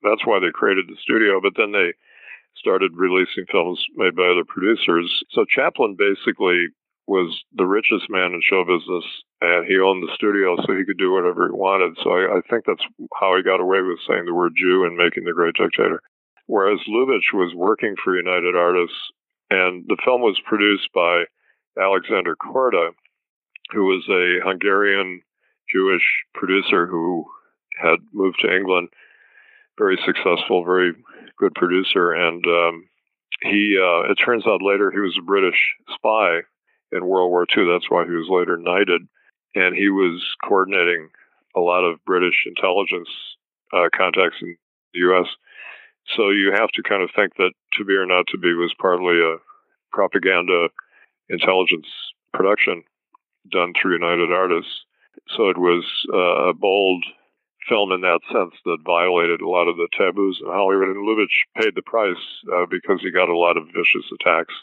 That's why they created the studio. But then they started releasing films made by other producers. So Chaplin basically was the richest man in show business, and he owned the studio, so he could do whatever he wanted. So I, I think that's how he got away with saying the word Jew and making The Great Dictator. Whereas Lubitsch was working for United Artists, and the film was produced by Alexander Korda, who was a Hungarian Jewish producer who had moved to England. Very successful, very good producer, and um, he. Uh, it turns out later he was a British spy in World War II. That's why he was later knighted, and he was coordinating a lot of British intelligence uh, contacts in the U.S. So you have to kind of think that To Be or Not to Be was partly a propaganda intelligence production done through United Artists. So it was uh, a bold film in that sense that violated a lot of the taboos in Hollywood. And Lubitsch paid the price uh, because he got a lot of vicious attacks.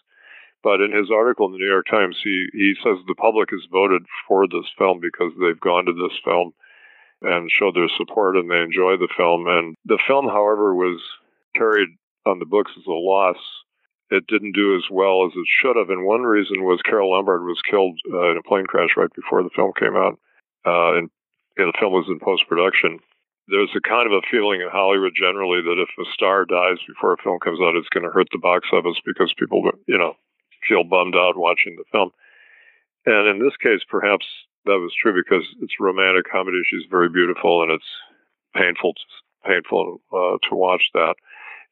But in his article in the New York Times, he, he says the public has voted for this film because they've gone to this film and showed their support and they enjoy the film. And the film, however, was carried on the books as a loss. It didn't do as well as it should have. And one reason was Carole Lombard was killed uh, in a plane crash right before the film came out. Uh, and you know, the film was in post production. There's a kind of a feeling in Hollywood generally that if a star dies before a film comes out, it's going to hurt the box office because people, you know, feel bummed out watching the film. And in this case, perhaps that was true because it's romantic comedy. She's very beautiful, and it's painful, painful uh, to watch that.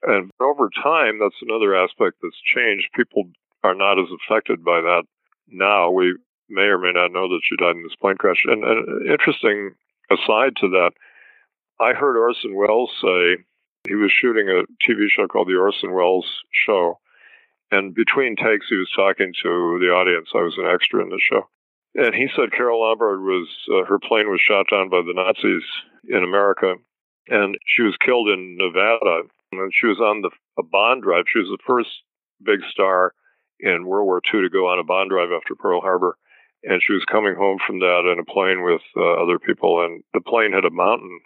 And over time, that's another aspect that's changed. People are not as affected by that now. We may or may not know that she died in this plane crash. And, and interesting aside to that, I heard Orson Welles say he was shooting a TV show called The Orson Welles Show. And between takes, he was talking to the audience. I was an extra in the show. And he said Carole Lombard was, uh, her plane was shot down by the Nazis in America. And she was killed in Nevada. And she was on the, a bond drive. She was the first big star in World War II to go on a bond drive after Pearl Harbor and she was coming home from that in a plane with uh, other people, and the plane hit a mountain.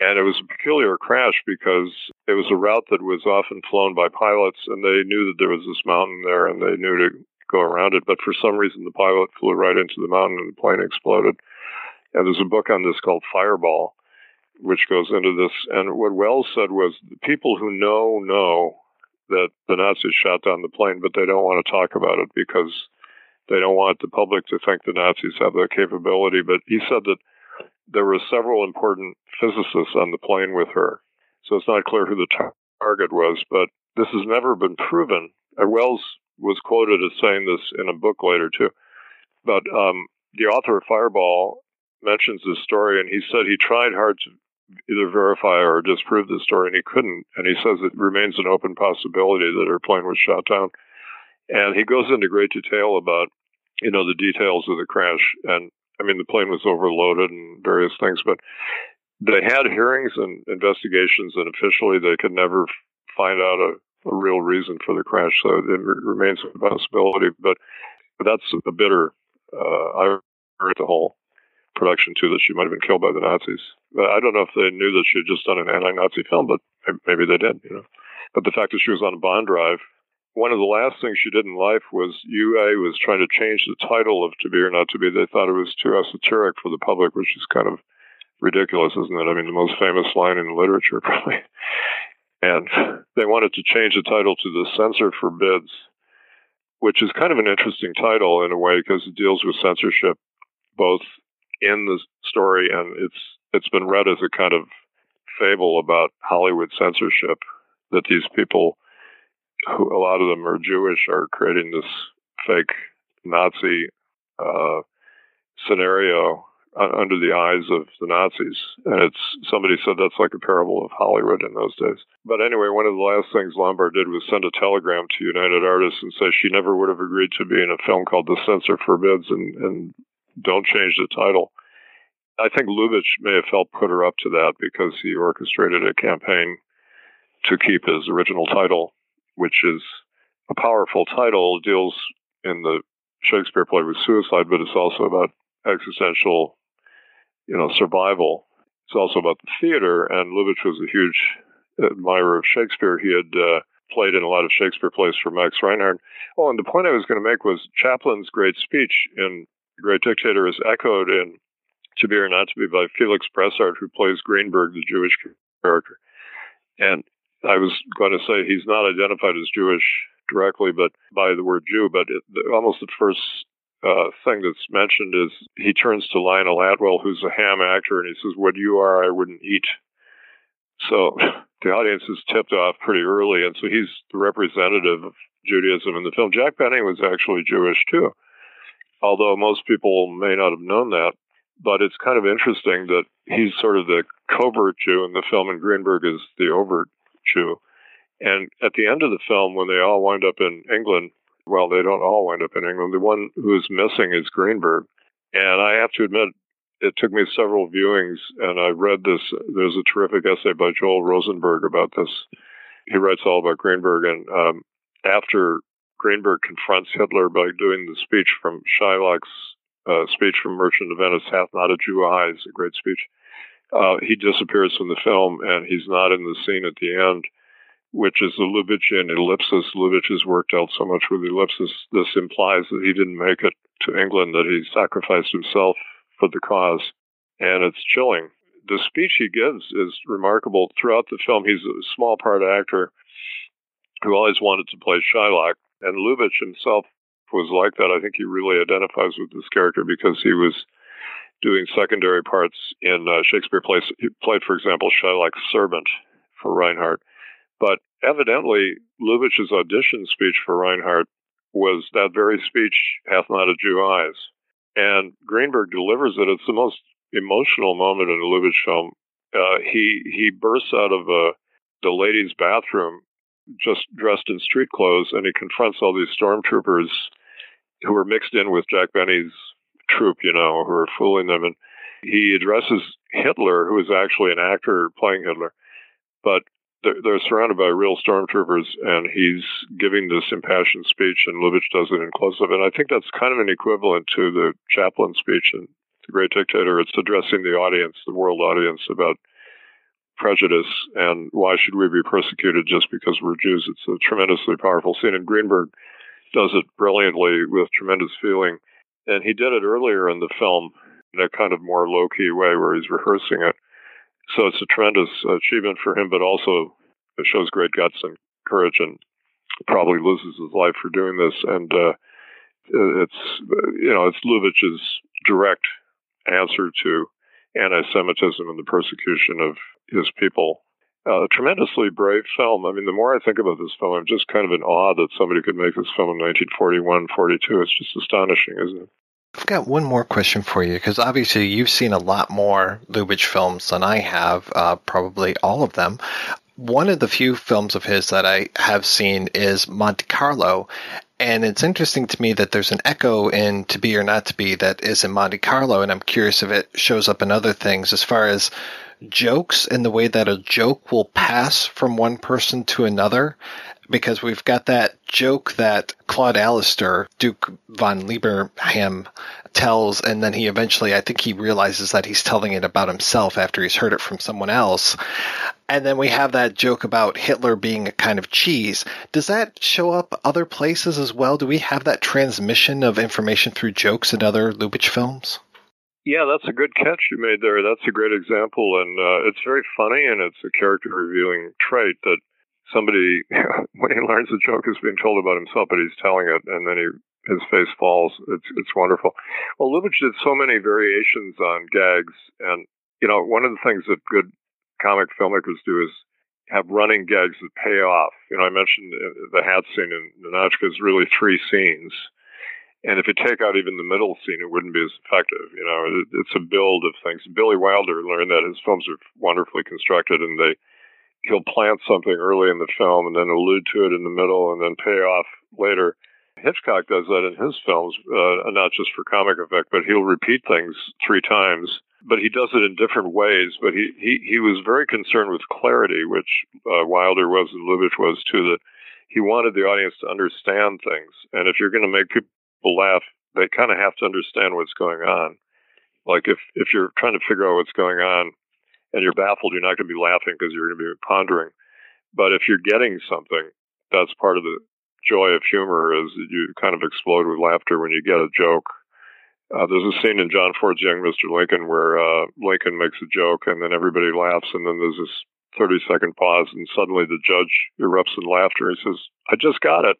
And it was a peculiar crash because it was a route that was often flown by pilots, and they knew that there was this mountain there, and they knew to go around it. But for some reason, the pilot flew right into the mountain, and the plane exploded. And there's a book on this called Fireball, which goes into this. And what Welles said was the people who know know that the Nazis shot down the plane, but they don't want to talk about it because they don't want the public to think the Nazis have that capability. But he said that there were several important physicists on the plane with her. So it's not clear who the tar- target was, but this has never been proven. And Welles was quoted as saying this in a book later, too. But um, the author of Fireball mentions this story, and he said he tried hard to either verify or disprove the story, and he couldn't. And he says it remains an open possibility that her plane was shot down. And he goes into great detail about, you know, the details of the crash. And I mean, the plane was overloaded and various things, but they had hearings and investigations, and officially they could never find out a, a real reason for the crash. So it remains a possibility. But that's a bitter. Uh, I heard the whole production too that she might have been killed by the Nazis. I don't know if they knew that she had just done an anti-Nazi film, but maybe they did. You know. But the fact that she was on a bond drive one of the last things she did in life was UA was trying to change the title of To Be or Not to Be. They thought it was too esoteric for the public, which is kind of ridiculous, isn't it? I mean, the most famous line in literature, probably. And they wanted to change the title to The Censor Forbids, which is kind of an interesting title in a way because it deals with censorship both in the story and it's it's been read as a kind of fable about Hollywood censorship that these people who a lot of them are Jewish are creating this fake Nazi uh, scenario under the eyes of the Nazis. And it's somebody said that's like a parable of Hollywood in those days. But anyway, one of the last things Lombard did was send a telegram to United Artists and say she never would have agreed to be in a film called The Censor Forbids and, and don't change the title. I think Lubitsch may have helped put her up to that because he orchestrated a campaign to keep his original title, which is a powerful title, deals in the Shakespeare play with suicide, but it's also about existential you know, survival. It's also about the theater, and Lubitsch was a huge admirer of Shakespeare. He had uh, played in a lot of Shakespeare plays for Max Reinhardt. Oh, and the point I was going to make was Chaplin's great speech in Great Dictator is echoed in To Be or Not to Be by Felix Bressart, who plays Greenberg, the Jewish character. And I was going to say he's not identified as Jewish directly, but by the word Jew, but it, almost the first uh, thing that's mentioned is he turns to Lionel Atwill, who's a ham actor, and he says, "What you are, I wouldn't eat." So the audience is tipped off pretty early, and so he's the representative of Judaism in the film. Jack Benny was actually Jewish too, although most people may not have known that. But it's kind of interesting that he's sort of the covert Jew in the film, and Greenberg is the overt Jew. And at the end of the film, when they all wind up in England, well, they don't all wind up in England. The one who is missing is Greenberg. And I have to admit, it took me several viewings, and I read this. There's a terrific essay by Joel Rosenberg about this. He writes all about Greenberg, and um, after Greenberg confronts Hitler by doing the speech from Shylock's uh, speech from Merchant of Venice, "Hath not a Jew eyes," a great speech. Uh, he disappears from the film, and he's not in the scene at the end which is the Lubitschian ellipsis. Lubitsch has worked out so much with ellipsis. This implies that he didn't make it to England, that he sacrificed himself for the cause. And it's chilling. The speech he gives is remarkable. Throughout the film, he's a small part actor who always wanted to play Shylock. And Lubitsch himself was like that. I think he really identifies with this character because he was doing secondary parts in uh, Shakespeare plays. He played, for example, Shylock's servant for Reinhardt but evidently, Lubitsch's audition speech for Reinhardt was that very speech, Hath Not a Jew Eyes. And Greenberg delivers it. It's the most emotional moment in a Lubitsch film. Uh, he, he bursts out of uh, the ladies' bathroom just dressed in street clothes and he confronts all these stormtroopers who are mixed in with Jack Benny's troop, you know, who are fooling them. And he addresses Hitler, who is actually an actor playing Hitler. But they're, they're surrounded by real stormtroopers, and he's giving this impassioned speech, and Lubitsch does it in close up. And I think that's kind of an equivalent to the Chaplin speech in The Great Dictator. It's addressing the audience, the world audience, about prejudice and why should we be persecuted just because we're Jews. It's a tremendously powerful scene, and Greenberg does it brilliantly with tremendous feeling. And he did it earlier in the film in a kind of more low key way where he's rehearsing it. So it's a tremendous achievement for him, but also it shows great guts and courage and probably loses his life for doing this. And uh, it's, you know, it's Lubitsch's direct answer to anti-Semitism and the persecution of his people. Uh, a tremendously brave film. I mean, the more I think about this film, I'm just kind of in awe that somebody could make this film in 1941, 42. It's just astonishing, isn't it? I've got one more question for you because obviously you've seen a lot more Lubitsch films than I have, uh, probably all of them. One of the few films of his that I have seen is Monte Carlo, and it's interesting to me that there's an echo in To Be or Not to Be that is in Monte Carlo, and I'm curious if it shows up in other things as far as jokes and the way that a joke will pass from one person to another because we've got that joke that Claud Allister, Duke von Liebenheim, tells, and then he eventually, I think he realizes that he's telling it about himself after he's heard it from someone else. And then we have that joke about Hitler being a kind of cheese. Does that show up other places as well? Do we have that transmission of information through jokes in other Lubitsch films? Yeah, that's a good catch you made there. That's a great example, and uh, it's very funny, and it's a character revealing trait that somebody, when he learns a joke, is being told about himself, but he's telling it, and then he his face falls. It's it's wonderful. Well, Lubitsch did so many variations on gags, and you know, one of the things that good comic filmmakers do is have running gags that pay off. You know, I mentioned the hat scene in Ninotchka is really three scenes. And if you take out even the middle scene, it wouldn't be as effective. You know, it, it's a build of things. Billy Wilder learned that his films are wonderfully constructed, and they he'll plant something early in the film and then allude to it in the middle, and then pay off later. Hitchcock does that in his films, uh, not just for comic effect, but he'll repeat things three times but he does it in different ways. But he, he, he was very concerned with clarity, which uh, Wilder was and Lubitsch was too, that he wanted the audience to understand things. And if you're going to make people laugh, they kind of have to understand what's going on. Like if, if you're trying to figure out what's going on and you're baffled, you're not going to be laughing because you're going to be pondering. But if you're getting something, that's part of the joy of humor is you kind of explode with laughter when you get a joke uh, there's a scene in John Ford's Young Mr. Lincoln where uh, Lincoln makes a joke and then everybody laughs, and then there's this 30 second pause, and suddenly the judge erupts in laughter. He says, I just got it.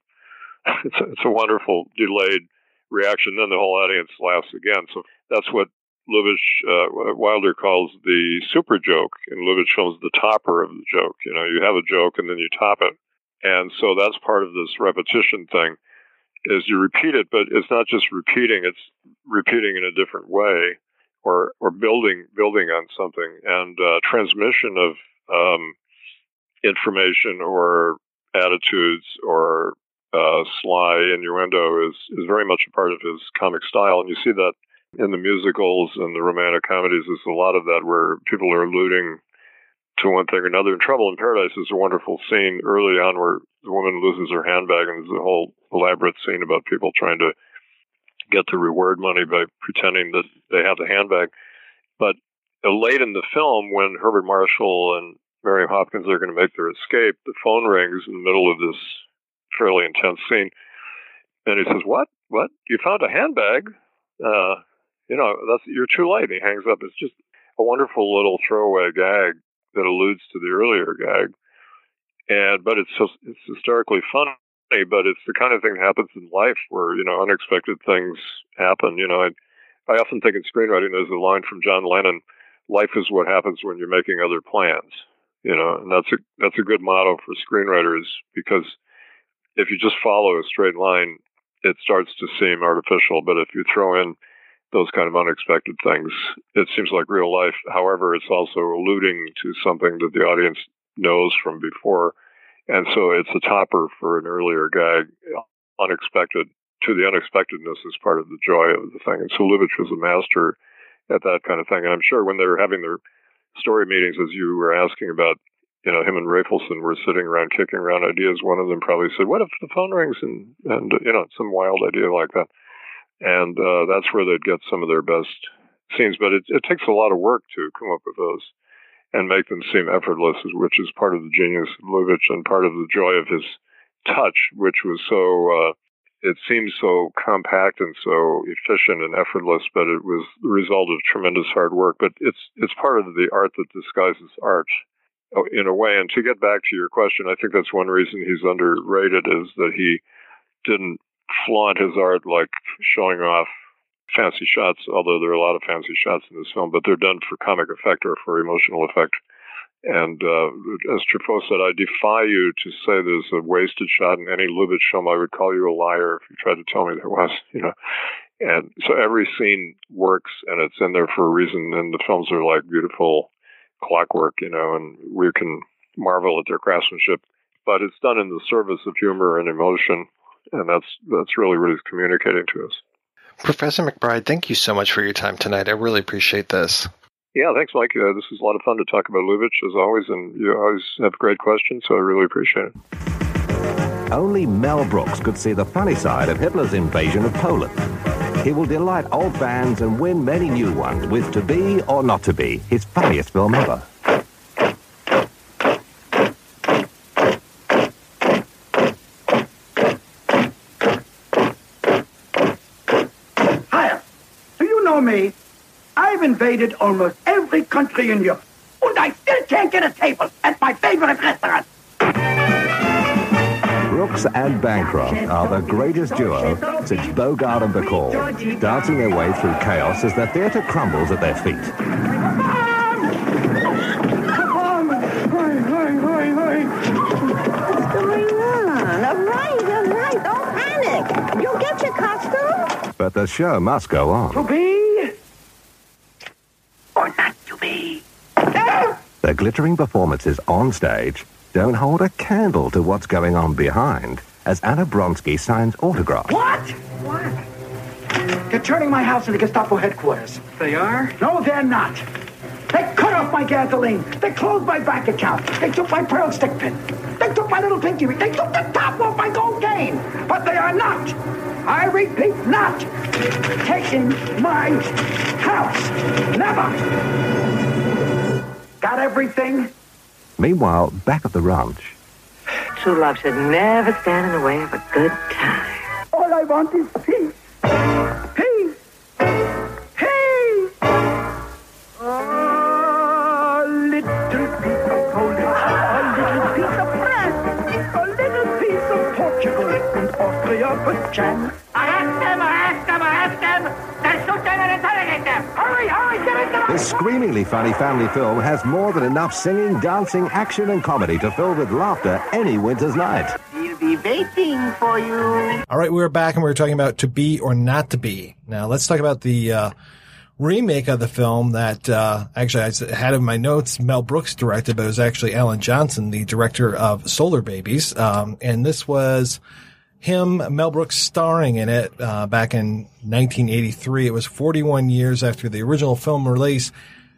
it's, a, it's a wonderful delayed reaction. Then the whole audience laughs again. So that's what Lubitsch, uh, Wilder calls the super joke, and Lubitsch shows the topper of the joke. You know, you have a joke and then you top it. And so that's part of this repetition thing is you repeat it, but it's not just repeating; it's repeating in a different way, or or building building on something. And uh, transmission of um, information or attitudes or uh, sly innuendo is is very much a part of his comic style, and you see that in the musicals and the romantic comedies. There's a lot of that where people are alluding to one thing or another. And Trouble in Paradise is a wonderful scene early on where the woman loses her handbag, and there's a whole elaborate scene about people trying to get the reward money by pretending that they have the handbag. But uh, late in the film, when Herbert Marshall and Miriam Hopkins are going to make their escape, the phone rings in the middle of this fairly intense scene, and he says, "What? What? You found a handbag? Uh, you know, that's you're too late." He hangs up. It's just a wonderful little throwaway gag that alludes to the earlier gag. And but it's just, it's historically funny, but it's the kind of thing that happens in life where you know unexpected things happen. You know, I I often think in screenwriting there's a line from John Lennon: "Life is what happens when you're making other plans." You know, and that's a that's a good motto for screenwriters because if you just follow a straight line, it starts to seem artificial. But if you throw in those kind of unexpected things. It seems like real life. However, it's also alluding to something that the audience knows from before. And so it's a topper for an earlier gag. Unexpected to the unexpectedness is part of the joy of the thing. And so Lubitsch was a master at that kind of thing. And I'm sure when they were having their story meetings, as you were asking about, you know, him and Raphaelson were sitting around kicking around ideas. One of them probably said, "What if the phone rings?" and and you know, some wild idea like that and uh, that's where they'd get some of their best scenes. But it, it takes a lot of work to come up with those and make them seem effortless, which is part of the genius of Lubitsch and part of the joy of his touch, which was so. Uh, it seems so compact and so efficient and effortless, but it was the result of tremendous hard work. But it's it's part of the art that disguises art oh, in a way. And to get back to your question, I think that's one reason he's underrated is that he didn't flaunt his art like showing off fancy shots, although there are a lot of fancy shots in this film, but they're done for comic effect or for emotional effect. And uh, as Truffaut said, I defy you to say there's a wasted shot in any Lubitsch film. I would call you a liar if you tried to tell me there was, you know. And so every scene works and it's in there for a reason. And the films are like beautiful clockwork, you know, and we can marvel at their craftsmanship. But it's done in the service of humor and emotion and that's that's really what he's communicating to us. Professor McBride, thank you so much for your time tonight. I really appreciate this. Yeah, thanks, Mike. Uh, this is a lot of fun to talk about Lubitsch as always, and you always have great questions, so I really appreciate it. Only Mel Brooks could see the funny side of Hitler's invasion of Poland. He will delight old fans and win many new ones with To Be or Not to Be, his funniest film ever. know me. I've invaded almost every country in Europe. And I still can't get a table at my favorite restaurant. Brooks and Bancroft are the greatest duo since Bogart and Bacall, dancing their way through chaos as the theatre crumbles at their feet. What's going on? All right, all right. Don't panic. You'll get your costume. But the show must go on. To be or not to be? The glittering performances on stage don't hold a candle to what's going on behind as Anna Bronski signs autographs. What? What? They're turning my house into Gestapo headquarters. They are? No, they're not. They cut off my gasoline. They closed my bank account. They took my pearl stick pin. They took my little pinky ring. They took the top off my gold cane. But they are not, I repeat, not taking my house. Never. Got everything? Meanwhile, back at the ranch, True love should never stand in the way of a good time. All I want is peace. Peace. Peace. A little piece of Poland, a ah, little piece of France, a little piece of Portugal, and Austria perchance. Arrest them, arrest them, arrest them! Then shoot them and interrogate them! Hurry, hurry, get into the... this screamingly funny family film has more than enough singing, dancing, action, and comedy to fill with laughter any winter's night. We'll be waiting for you. All right, we're back and we're talking about To Be or Not to Be. Now let's talk about the uh, remake of the film that uh, actually I had in my notes. Mel Brooks directed, but it was actually Alan Johnson, the director of Solar Babies, um, and this was him, Mel Brooks, starring in it uh, back in 1983. It was 41 years after the original film release.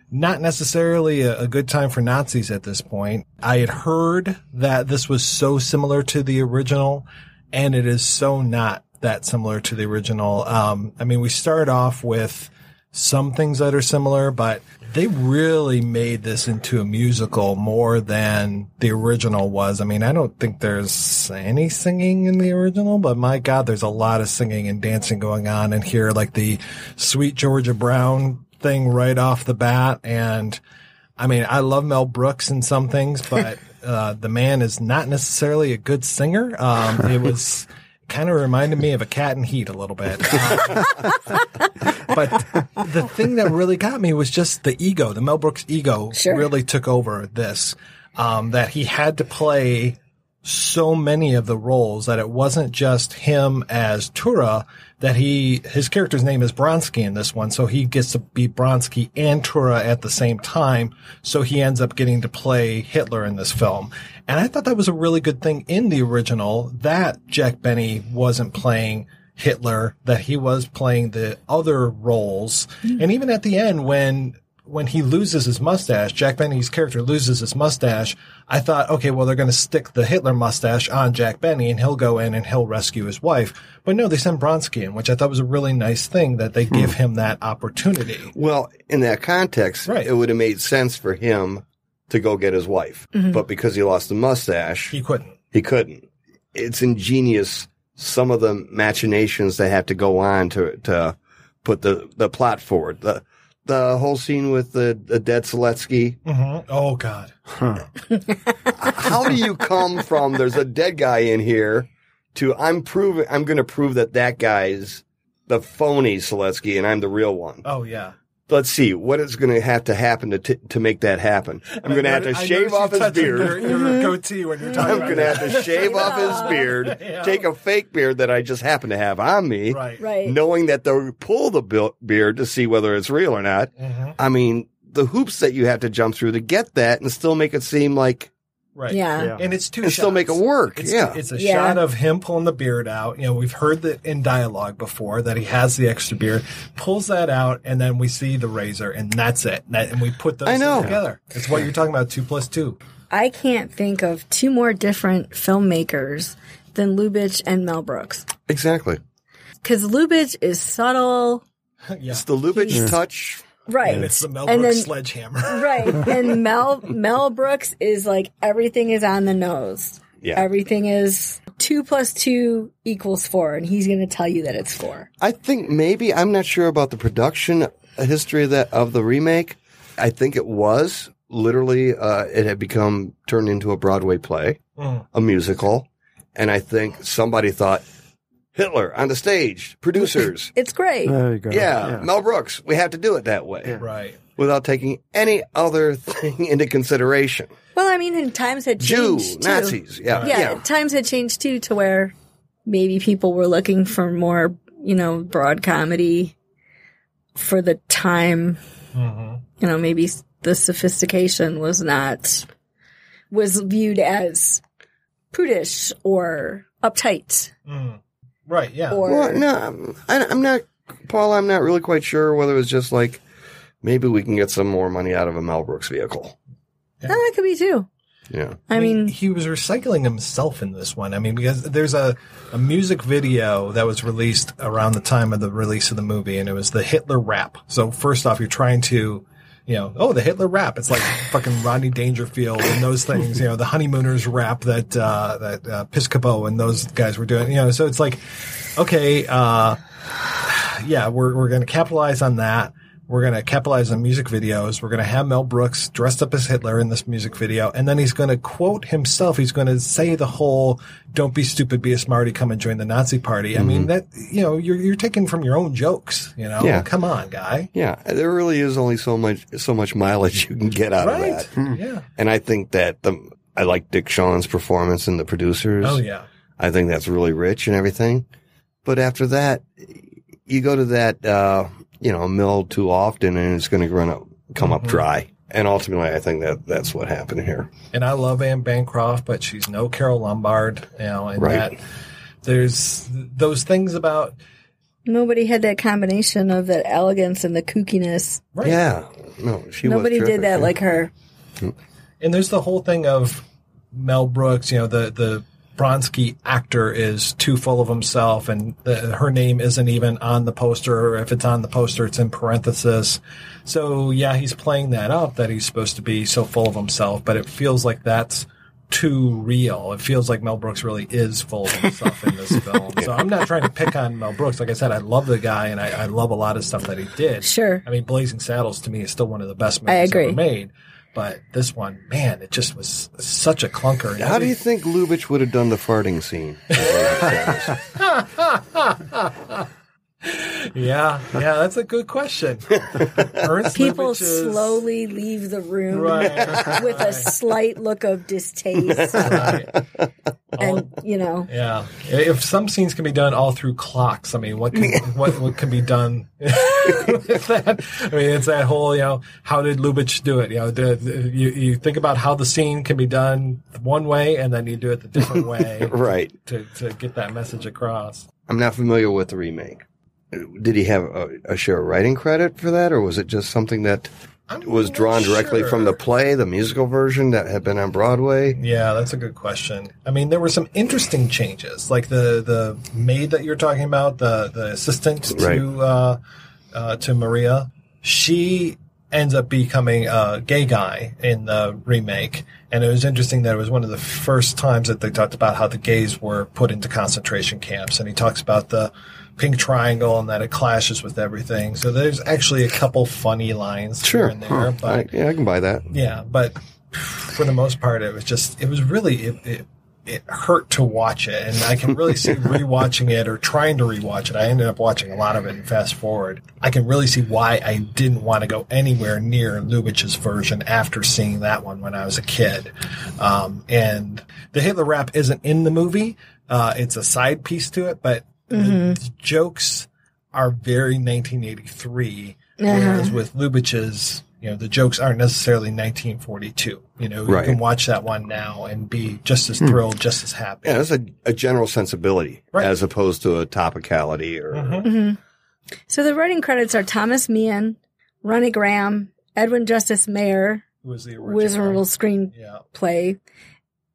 Not necessarily a, a good time for Nazis at this point. I had heard that this was so similar to the original, and it is so not that similar to the original. Um, I mean, we start off with some things that are similar, but they really made this into a musical more than the original was. I mean, I don't think there's any singing in the original, but my God, there's a lot of singing and dancing going on in here, like the Sweet Georgia Brown thing right off the bat. And I mean, I love Mel Brooks in some things, but uh, the man is not necessarily a good singer. Um, it was kind of reminded me of a cat in heat a little bit. Um, but the thing that really got me was just the ego. The Mel Brooks ego Sure. really took over this. Um, that he had to play so many of the roles that it wasn't just him as Tura, that he, his character's name is Bronski in this one. So he gets to be Bronski and Tura at the same time. So he ends up getting to play Hitler in this film. And I thought that was a really good thing in the original that Jack Benny wasn't playing Hitler, that he was playing the other roles. Mm. And even at the end, when when he loses his mustache, Jack Benny's character loses his mustache, I thought, okay, well, they're going to stick the Hitler mustache on Jack Benny and he'll go in and he'll rescue his wife. But no, they send Bronski in, which I thought was a really nice thing that they give him that opportunity. Well, in that context, right. it would have made sense for him to go get his wife. Mhm. But because he lost the mustache, he couldn't. He couldn't. It's ingenious. Some of the machinations that have to go on to to put the the plot forward. The the whole scene with the, the dead Siletsky. Mm-hmm. Oh God. How do you come from there's a dead guy in here to I'm proving I'm going to prove that that guy's the phony Siletsky and I'm the real one. Oh yeah. Let's see what is going to have to happen to t- to make that happen. I'm going to have to shave off his beard. Your, your goatee when you're talking I'm going to have to shave off his beard, Yeah. take a fake beard that I just happen to have on me, Right. Right. knowing that they'll pull the bil- beard to see whether it's real or not. Mhm. I mean, the hoops that you have to jump through to get that and still make it seem like Right. Yeah. Yeah. And it's two and still make it work. It's, yeah. it's a Yeah. shot of him pulling the beard out. You know, we've heard that in dialogue before that he has the extra beard, pulls that out, and then we see the razor, and that's it. That- And we put those I know. things together. It's what you're talking about, two plus two. I can't think of two more different filmmakers than Lubitsch and Mel Brooks. exactly. Because Lubitsch is subtle, yeah. It's the Lubitsch touch. Right? And it's the Mel And Brooks then- sledgehammer. right. And Mel Mel Brooks is like everything is on the nose. Yeah. Everything is two plus two equals four, and he's going to tell you that it's four. I think maybe I'm not sure about the production history of that of the remake. I think it was literally uh, it had become turned into a Broadway play, Mm. a musical, and I think somebody thought Hitler on the stage, producers. It's great. There you go. yeah, Mel Brooks. We have to do it that way, Right. without taking any other thing into consideration. Well, I mean, and times had Jew, changed. too. Nazis, yeah, yeah, yeah. Times had changed too, to where maybe people were looking for more, you know, broad comedy for the time. Mm-hmm. You know, maybe the sophistication was not was viewed as prudish or uptight. Mm. Right. Yeah. Or Well, no, I'm- I, I'm not, Paul. I'm not really quite sure whether it was just like maybe we can get some more money out of a Mel Brooks vehicle. No, that could be too. Yeah. I mean, he was recycling himself in this one. I mean, because there's a, a music video that was released around the time of the release of the movie, and it was the Hitler rap. So first off, you're trying to, you know, oh, the Hitler rap. It's like fucking Rodney Dangerfield and those things. You know, the Honeymooners rap that uh, that uh, Piscopo and those guys were doing. You know, so it's like, okay, uh, yeah, we're we're going to capitalize on that. We're going to capitalize on music videos. We're going to have Mel Brooks dressed up as Hitler in this music video. And then he's going to quote himself. He's going to say the whole, don't be stupid, be a smarty, come and join the Nazi party. I mean, Mhm. that, you know, you're, you're taking from your own jokes, you know? Yeah. Come on, guy. Yeah, there really is only so much so much mileage you can get out Right. of that. Yeah. And I think that the I like Dick Shawn's performance and the producers. Oh, yeah. I think that's really rich and everything. But after that, you go to that uh, you know mill too often, and it's going to run up, come up Mhm. dry. And ultimately, I think that that's what happened here. And I love Anne Bancroft, but she's no Carole Lombard, you know, and Right. that there's those things about, nobody had that combination of that elegance and the kookiness. Right. Yeah, no, she was Nobody did terrific. that like her. and there's the whole thing of Mel Brooks, you know, the, the Bronski actor is too full of himself and the, her name isn't even on the poster. Or if it's on the poster, it's in parenthesis. So yeah, he's playing that up that he's supposed to be so full of himself, but it feels like that's too real. It feels like Mel Brooks really is full of himself in this film. So I'm not trying to pick on Mel Brooks. Like I said, I love the guy and I, I love a lot of stuff that he did. Sure. I mean, Blazing Saddles to me is still one of the best I movies agree. ever made. But this one, man, it just was such a clunker. And How do you think Lubitsch would have done the farting scene? yeah, yeah, that's a good question. Ernst People Lubitsch slowly leave the room Right. with a slight look of distaste. And, you know, Yeah, if some scenes can be done all through clocks, I mean, what can, what what can be done with that? I mean, it's that whole you know, how did Lubitsch do it? You know, the, the- you you think about how the scene can be done one way, and then you do it the different way, Right. To to get that message across. I'm not familiar with the remake. Did he have a, a share of writing credit for that, or was it just something that was drawn directly from the play, the musical version that had been on Broadway? Yeah, that's a good question. I mean, there were some interesting changes, like the the maid that you're talking about, the the assistant Right. to uh, uh, to Maria. She ends up becoming a gay guy in the remake, and it was interesting that it was one of the first times that they talked about how the gays were put into concentration camps, and he talks about the pink triangle and that it clashes with everything. So there's actually a couple funny lines Sure. here and there, Huh. but I, yeah, I can buy that. yeah, but for the most part, it was just, it was really, it, it, it hurt to watch it. And I can really see rewatching it or trying to rewatch it. I ended up watching a lot of it and fast forward. I can really see why I didn't want to go anywhere near Lubitsch's version after seeing that one when I was a kid. Um, and the Hitler rap isn't in the movie. Uh, it's a side piece to it, but Mhm. the jokes are very 1983. Uh-huh. Whereas with Lubitsch's, you know, the jokes aren't necessarily 1942. You know, Right. you can watch that one now and be just as Hmm. thrilled, just as happy. Yeah, it's a, a general sensibility Right. as opposed to a topicality or hmm So the writing credits are Thomas Meehan, Ronny Graham, Edwin Justice Mayer, Who was the who was original? original screenplay,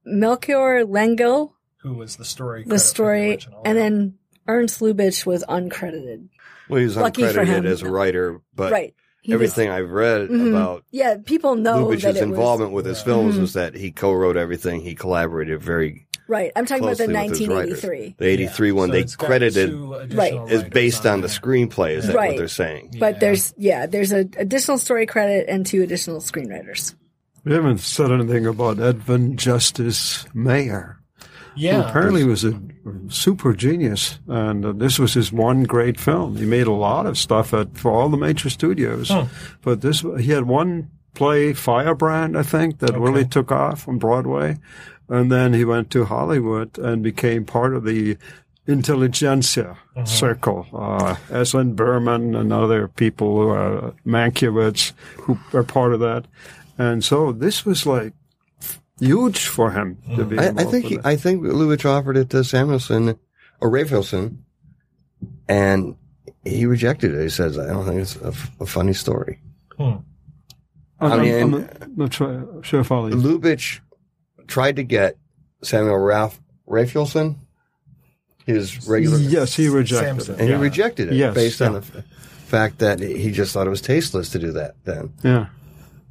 Melchior Lengyel, Who was the story? the story, original. and then Ernst Lubitsch was uncredited. well, he was Lucky for uncredited him. as a writer, but Right. He everything I've read Mhm. about yeah, people know that Lubitsch's it involvement was, with his films Mhm. was that he co-wrote everything, he collaborated very Right. I'm talking about the closely with his writers. 1983. The 83 one So they credited Right. is based on the screenplay. Is that Right. what they're saying? But there's yeah, there's an additional story credit and two additional screenwriters. We haven't said anything about Edwin Justice Mayer. Yeah. who apparently was a super genius, and uh, this was his one great film. He made a lot of stuff at for all the major studios, Huh. but this he had one play, Firebrand, I think, that really took off on Broadway, and then he went to Hollywood and became part of the intelligentsia circle. Uh, S.N. Behrman and other people, uh, Mankiewicz, who are part of that, and so this was like huge for him to be. I, I think he. I think Lubitsch offered it to Samuelson or Raphaelson, and he rejected it. He says, "I don't think it's a, f- a funny story." Hmm. I'm, I mean, I'm, I'm not sure, sure if I'll Lubitsch tried to get Samuel Ralph Raphaelson, his regular, Yes, he rejected Samson. it. and yeah. he rejected it Yes, based on the f- fact that he just thought it was tasteless to do that then. Yeah.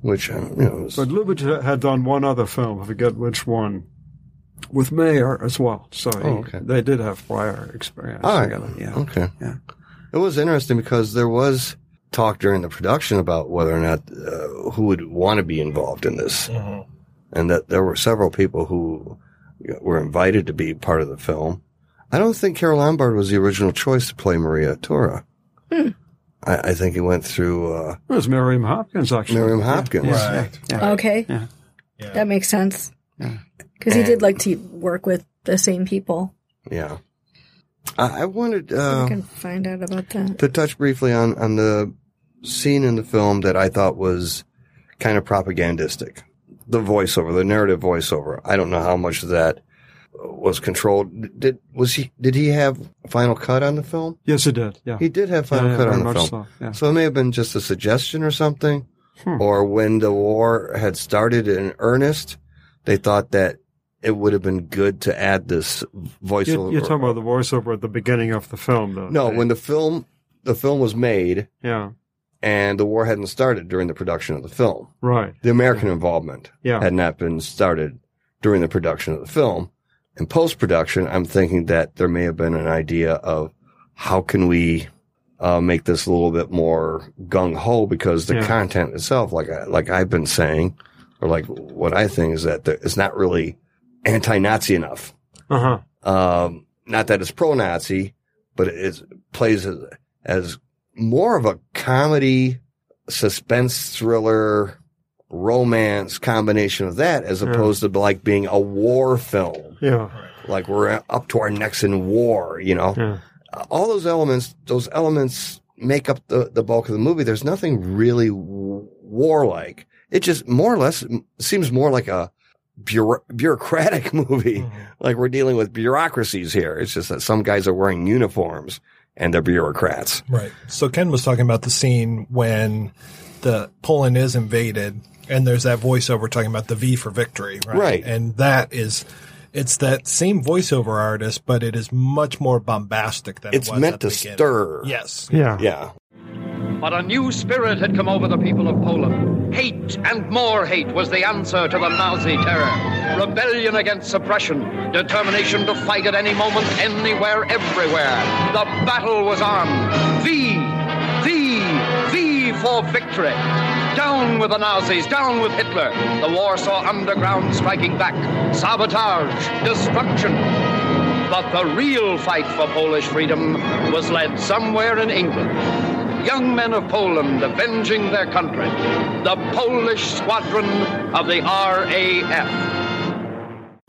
Which um, you know, was, But Lubitsch had done one other film, I forget which one, with Mayer as well. So he, Oh, okay. they did have prior experience All right. together. Yeah. Okay. Yeah. It was interesting because there was talk during the production about whether or not uh, who would want to be involved in this, and that there were several people who were invited to be part of the film. I don't think Carole Lombard was the original choice to play Maria Tura. Hmm. I, I think it went through uh, It was Miriam Hopkins, actually. Miriam Hopkins. Yeah. Yeah. Okay. Yeah. That makes sense. Because he did like to work with the same people. Yeah. I, I wanted I uh, can find out about that. to touch briefly on, on the scene in the film that I thought was kind of propagandistic. The voiceover, the narrative voiceover. I don't know how much of that was controlled. Did was he? Did he have final cut on the film? Yes, it did. Yeah. He did have final Yeah, yeah, cut very on the film. so, yeah. So it may have been just a suggestion or something, Hmm. or when the war had started in earnest, they thought that it would have been good to add this voiceover. You're, you're talking about the voiceover at the beginning of the film, though. No, when the film the film was made Yeah. and the war hadn't started during the production of the film. Right. The American involvement Yeah. had not been started during the production of the film. In post production, I'm thinking that there may have been an idea of how can we uh, make this a little bit more gung ho because the Yeah. content itself, like I, like I've been saying, or like what I think is that there- it's not really anti-Nazi enough. Uh huh. Um, not that it's pro-Nazi, but it plays as, as more of a comedy, suspense thriller, romance combination of that as Yeah. opposed to like being a war film. Yeah. Like we're up to our necks in war, you know? Yeah. Uh, All those elements, those elements make up the, the bulk of the movie. There's nothing really w- warlike. It just more or less seems more like a bureau- bureaucratic movie. Like we're dealing with bureaucracies here. It's just that some guys are wearing uniforms and they're bureaucrats. Right. So Ken was talking about the scene when the Poland is invaded and there's that voiceover talking about the V for victory, right? Right. And that is it's that same voiceover artist, but it is much more bombastic than It's it was It's meant at the to beginning. stir. Yes. Yeah. Yeah. But a new spirit had come over the people of Poland. Hate and more hate was the answer to the Nazi terror. Rebellion against suppression, determination to fight at any moment, anywhere, everywhere. The battle was on. V, V, V for victory. Down with the Nazis, down with Hitler. The Warsaw Underground striking back. Sabotage, destruction. But the real fight for Polish freedom was led somewhere in England. Young men of Poland avenging their country. The Polish squadron of the RAF.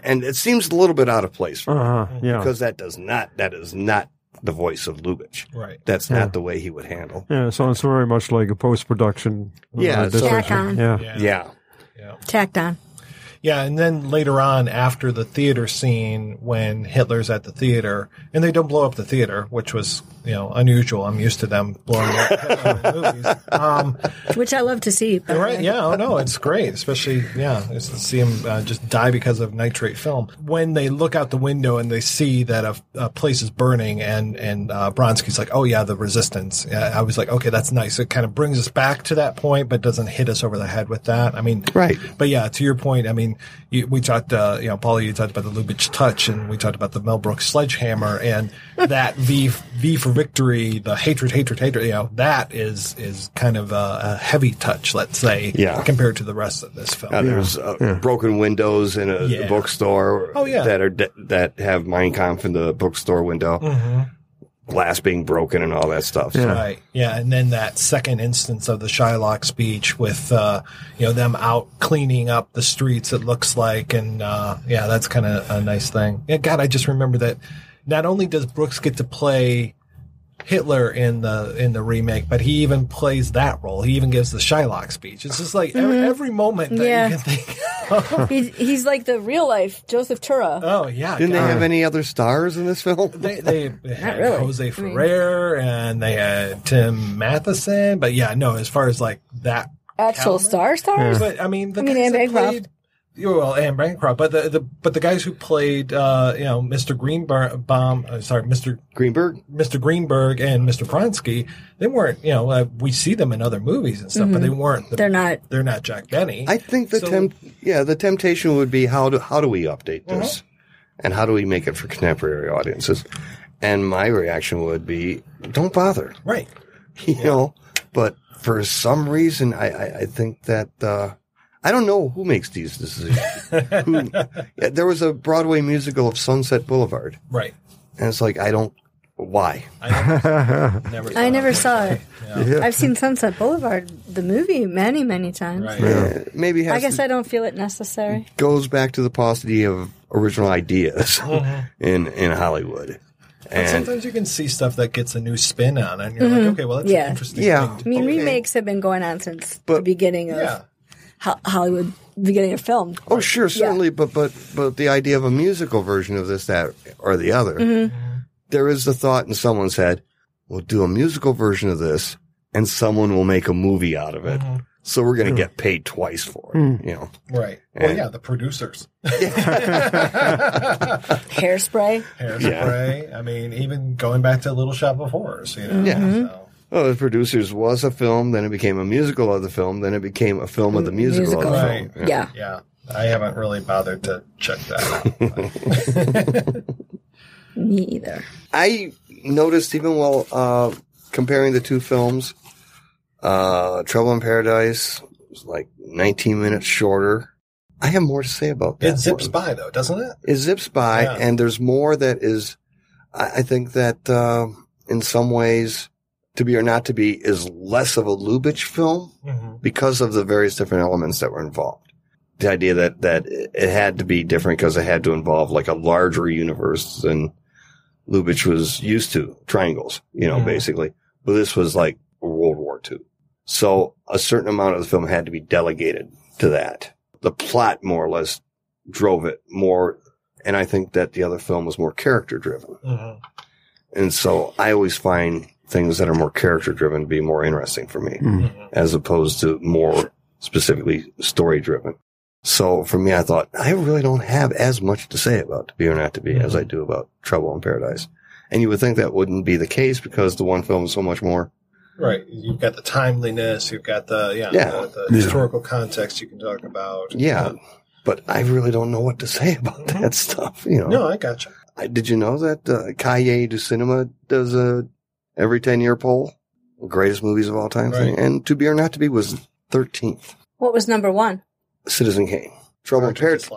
And it seems a little bit out of place for Uh huh. Yeah. because that does not, that is not the voice of Lubitsch. Right. That's Yeah. not the way he would handle. Yeah. So it's very much like a post production. Uh, yeah, so- Tack on. Yeah. Yeah. Tacked on. Yeah, and then later on, after the theater scene, when Hitler's at the theater, and they don't blow up the theater, which was you know unusual. I'm used to them blowing up movies. Um, Which I love to see. right? way. Yeah, oh no, it's great, especially yeah, just to see him uh, just die because of nitrate film. When they look out the window and they see that a, a place is burning, and and uh, Bronski's like, oh yeah, the resistance. Yeah, I was like, okay, that's nice. It kind of brings us back to that point, but doesn't hit us over the head with that. I mean, Right. But yeah, to your point, I mean, mean, you, we talked, uh, you know, Paulie, you talked about the Lubitsch touch and we talked about the Mel Brooks sledgehammer and that V, V for victory, the hatred, hatred, hatred, you know, that is, is kind of a, a heavy touch, let's say, Yeah. compared to the rest of this film. Uh, there's uh, broken windows in a Yeah. bookstore Oh, yeah. that are de- that have Mein Kampf in the bookstore window, Mhm. glass being broken and all that stuff. So- Right. Yeah. And then that second instance of the Shylock speech with, uh, you know, them out cleaning up the streets, it looks like. And, uh, yeah, that's kind of a nice thing. Yeah. God, I just remember that not only does Brooks get to play Hitler in the, in the remake, but he even plays that role. He even gives the Shylock speech. It's just like every, Mhm. every moment that Yeah. you can think. he's, he's like the real life Joseph Tura. Oh yeah. Didn't they have any other stars in this film? They they had really. Jose I mean- Ferrer and they had Tim Matheson, but yeah, no, as far as like that Actual star stars? But I mean, the I mean, guys Anne that played, yeah, well, and Bancroft, but the, the but the guys who played, uh, you know, Mr. Greenberg, bomb, uh, sorry, Mr. Greenberg, Mr. Greenberg, and Mr. Bronski, they weren't, you know, uh, we see them in other movies and stuff, but Mhm. they weren't. The, They're not. They're not Jack Benny. I think the So- temp- yeah, the temptation would be how do how do we update this, Mm-hmm. and how do we make it for contemporary audiences? And my reaction would be, don't bother, right? You know, but for some reason, I I, I think that uh, I don't know who makes these decisions. who, yeah, there was a Broadway musical of Sunset Boulevard, Right. and it's like I don't why. Never I never saw it. Yeah. I've seen Sunset Boulevard, the movie, many, many times. Yeah, maybe has I guess to- I don't feel it necessary. goes back to the paucity of original ideas Mhm. in in Hollywood. And And sometimes you can see stuff that gets a new spin on it, and you're Mhm. like, okay, well, that's Yeah. an interesting Yeah. thing. I mean, Okay. remakes have been going on since the beginning of Yeah. Ho- Hollywood, beginning of film. oh, sure, certainly, but but but the idea of a musical version of this, that, or the other, Mhm. there is the thought in someone's head: we'll do a musical version of this, and someone will make a movie out of it. So we're going to get paid twice for it. Mm. You know, Right. Well, yeah, the producers. Hairspray. Hairspray. I mean, even going back to Little Shop of Horrors, you know. Yeah. So, Well, the producers was a film, then it became a musical of the film, then it became a film of the musical, of the Right. film. Yeah. Yeah. I haven't really bothered to check that out. Me either. I noticed even while uh, comparing the two films, uh, Trouble in Paradise was like 19 minutes shorter. I have more to say about that. it zips one. by, though, doesn't it? It zips by, Yeah. and there's more that is. I, I think that uh, in some ways, to be or not to be, is less of a Lubitsch film Mhm. because of the various different elements that were involved. The idea that that it had to be different because it had to involve like a larger universe than Lubitsch was used to, triangles, you know, Mhm. basically. But this was like World War II. So a certain amount of the film had to be delegated to that. The plot more or less drove it more. And I think that the other film was more character driven. Mhm. And so I always find things that are more character driven to be more interesting for me mm-hmm. as opposed to more specifically story driven. So for me, I thought I really don't have as much to say about To Be or Not to Be as I mm-hmm. do about Trouble in Paradise. And you would think that wouldn't be the case because the one film is so much more. Right. You've got the timeliness, you've got the, yeah, Yeah. the, the Yeah. historical context you can talk about. Yeah. But I really don't know what to say about that mm-hmm. stuff, you know. No, I gotcha. I, did you know that uh, Cahiers du Cinema does a every 10 year poll? Greatest movies of all time thing. And To Be or Not to Be was 13th. What was number one? Citizen Kane. Trouble in Paradise.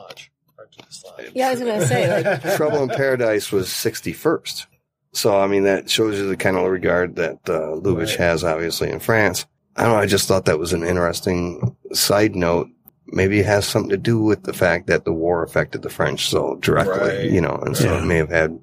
Yeah, I was going to say, like, Trouble in Paradise was 61st. So, I mean, that shows you the kind of regard that uh, Lubitsch has, obviously, in France. I don't know. I just thought that was an interesting side note. Maybe it has something to do with the fact that the war affected the French so directly, Right. you know, and so Yeah. it may have had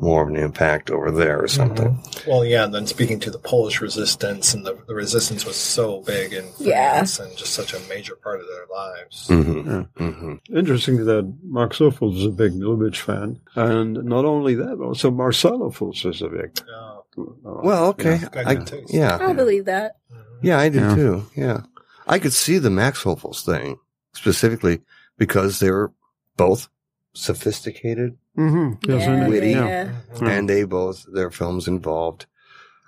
more of an impact over there or something. Well, yeah, and then speaking to the Polish resistance, and the, the resistance was so big in Yeah. France and just such a major part of their lives. Mm-hmm. Mm-hmm. Interesting that Max Ophuls is a big Lubitsch fan, and not only that, but also Marcel Ophuls is a big. Oh. Well, okay. Yeah. I, yeah. I believe that. Yeah, I do Yeah. too. Yeah. I could see the Max Ophuls's thing specifically because they were both sophisticated, Mm-hmm. Yes, indeed. witty, Yeah. and they both, their films involved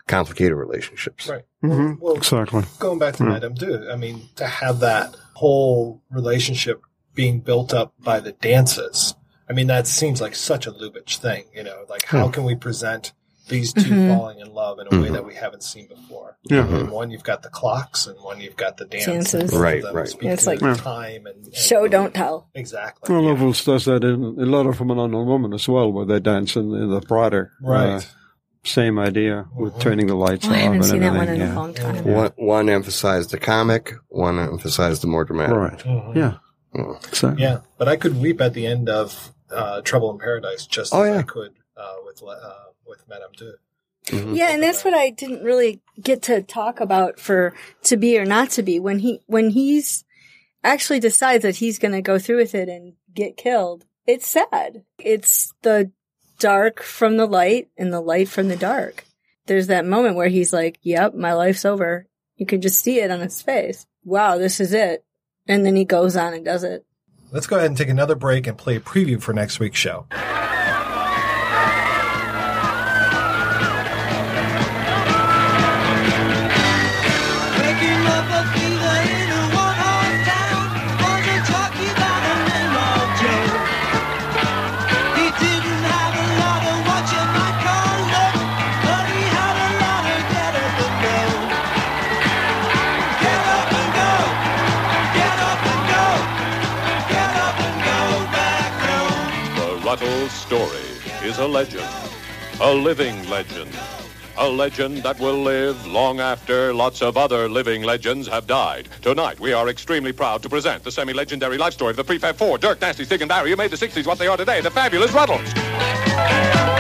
complicated relationships. Right. Mm-hmm. Well, exactly. Going back to Hmm. Madame de, I mean, to have that whole relationship being built up by the dances. I mean, that seems like such a Lubitsch thing, you know, like how Hmm. can we present these 2 Mhm. falling in love in a way Mhm. that we haven't seen before? Yeah. In one, you've got the clocks, and one, you've got the dance. and Dances. Right, them right. It's like- the time and, and Show don't tell. exactly. Well, Loveless does that in a lot of Phenomenal Woman as well, where they dance in, in the broader. Right. Uh, same idea with turning the lights Oh, off I haven't and seen that one everything. in a long time. One, one emphasized the comic, one emphasized the more dramatic. Right. Mhm. Yeah. Mm. Exactly. Yeah, but I could weep at the end of uh, Trouble in Paradise just Oh, as I could uh, with uh, with Madame de. Mm-hmm. Yeah, and that's what I didn't really get to talk about for to be or not to be when he when he's actually decides that he's going to go through with it and get killed. It's sad. It's the dark from the light and the light from the dark. There's that moment where he's like, "Yep, my life's over." You can just see it on his face. Wow, this is it. And then he goes on and does it. Let's go ahead and take another break and play a preview for next week's show. Story is a legend, a living legend, a legend that will live long after lots of other living legends have died. Tonight, we are extremely proud to present the semi legendary life story of the Prefab Four Dirk, Nasty, Stig, and Barry, who made the 60s what they are today, the fabulous Rutles.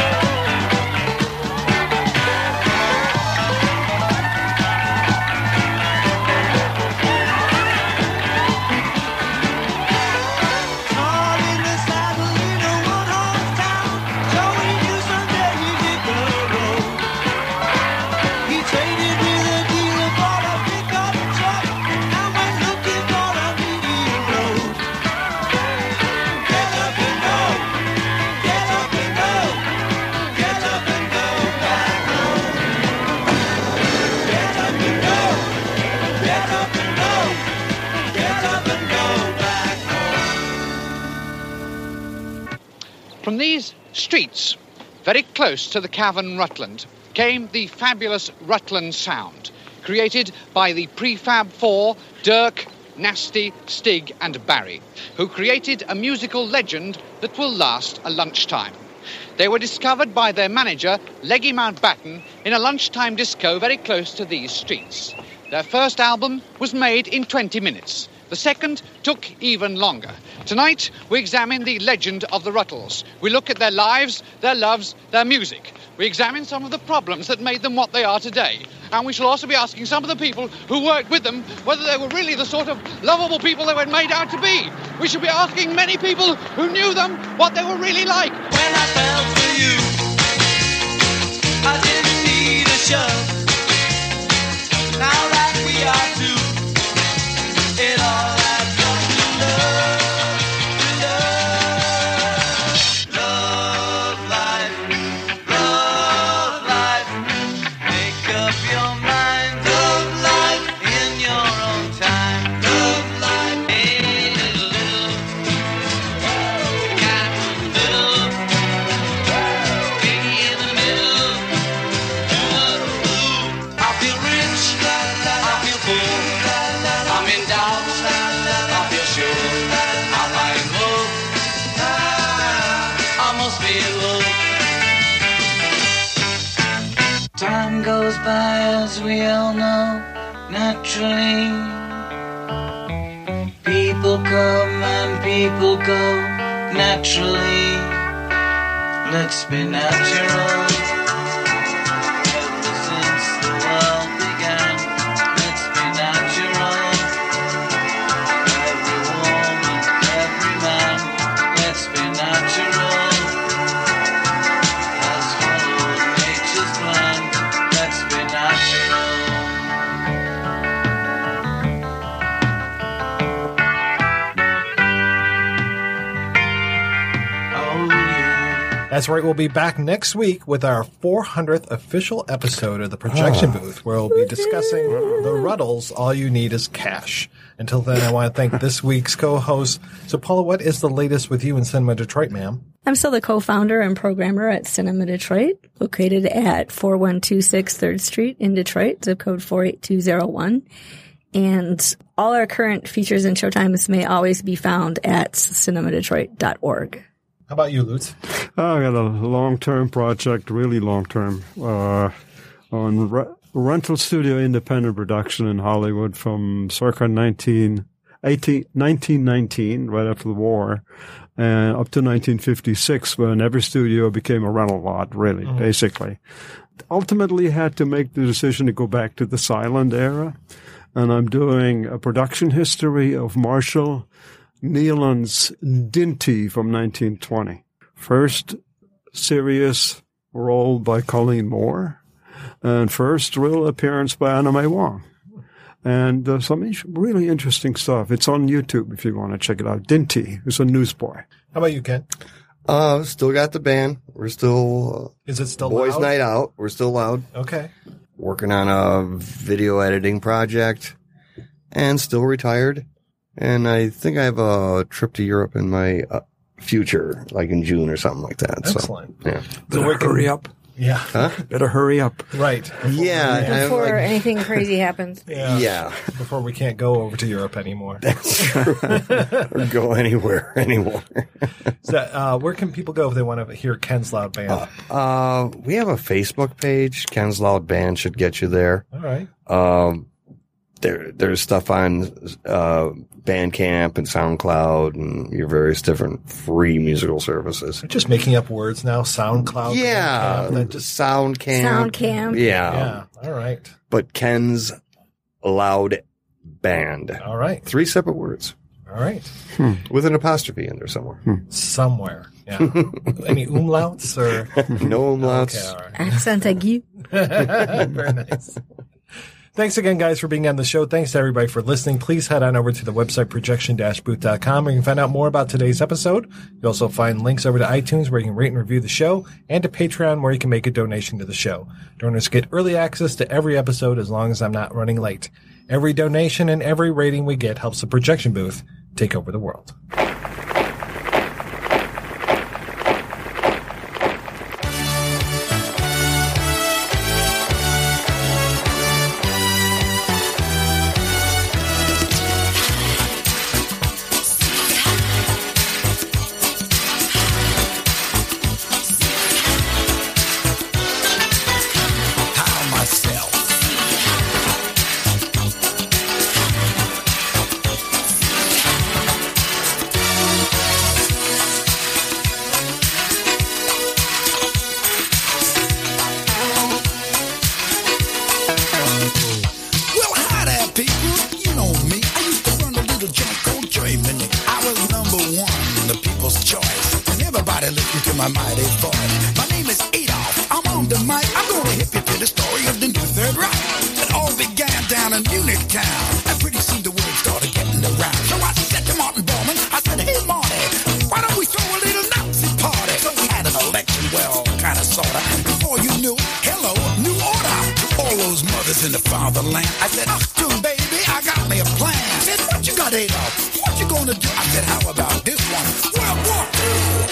From these streets, very close to the cavern Rutland, came the fabulous Rutland Sound, created by the Prefab Four, Dirk, Nasty, Stig, and Barry, who created a musical legend that will last a lunchtime. They were discovered by their manager, Leggy Mountbatten, in a lunchtime disco very close to these streets. Their first album was made in 20 minutes. The second took even longer. Tonight, we examine the legend of the Rutles. We look at their lives, their loves, their music. We examine some of the problems that made them what they are today. And we shall also be asking some of the people who worked with them whether they were really the sort of lovable people they were made out to be. We shall be asking many people who knew them what they were really like. When I fell for you, I didn't need a shove. Now that we are two, it all come and people go, naturally. Let's be natural. That's right. We'll be back next week with our 400th official episode of the Projection Ah. Booth, where we'll be discussing the Rutles. All you need is cash. Until then, I want to thank this week's co-host. So, Paula, what is the latest with you in Cinema Detroit, ma'am? I'm still the co-founder and programmer at Cinema Detroit, located at 4126 3rd Street in Detroit, zip code 48201. And all our current features and showtimes may always be found at cinemadetroit.org. How about you, Lutz? I got a long-term project, really long-term, uh, on re- rental studio independent production in Hollywood from circa 19, 18, 1919, right after the war, and up to 1956 when every studio became a rental lot, really, Mhm. basically. Ultimately had to make the decision to go back to the silent era, and I'm doing a production history of Marshall Neilan's Dinty from 1920. First serious role by Colleen Moore, and first real appearance by Anna May Wong. And uh, some really interesting stuff. It's on YouTube if you want to check it out. Dinty is a newsboy. How about you, Ken? Uh, still got the band. We're still. Uh, Is it still boys' loud? night out? We're still loud. Okay. Working on a video editing project, and still retired. And I think I have a trip to Europe in my uh, future, like in June or something like that. Excellent. So, yeah. So where hurry up. Yeah. Huh? Better hurry up. Right. Yeah. I'm Before like- anything crazy happens. Yeah. Yeah. Before we can't go over to Europe anymore. That's or go anywhere anymore. So, uh, where can people go if they want to hear Ken's loud band? Uh, we have a Facebook page. Ken's Loud Band should get you there. All right. Um, there, there's stuff on, uh, Bandcamp and SoundCloud and your various different free musical services. Just making up words now. SoundCloud. Yeah. Bandcamp, that just SoundCamp. SoundCamp. Yeah. Yeah. All right. But Ken's Loud Band. All right. Three separate words. All right. With an apostrophe in there somewhere. Somewhere. Yeah. Any umlauts or no umlauts. Okay. All right. Accent aigu. Very nice. Thanks again, guys, for being on the show. Thanks to everybody for listening. Please head on over to the website projection-booth.com where you can find out more about today's episode. You'll also find links over to iTunes where you can rate and review the show and to Patreon where you can make a donation to the show. Donors get early access to every episode as long as I'm not running late. Every donation and every rating we get helps the projection booth take over the world. Of. Before you knew, hello, new order. All those mothers in the fatherland. I said, Achtung, baby, I got me a plan. I Said, what you got, Adolf? What you gonna do? I said, how about this one? World War II.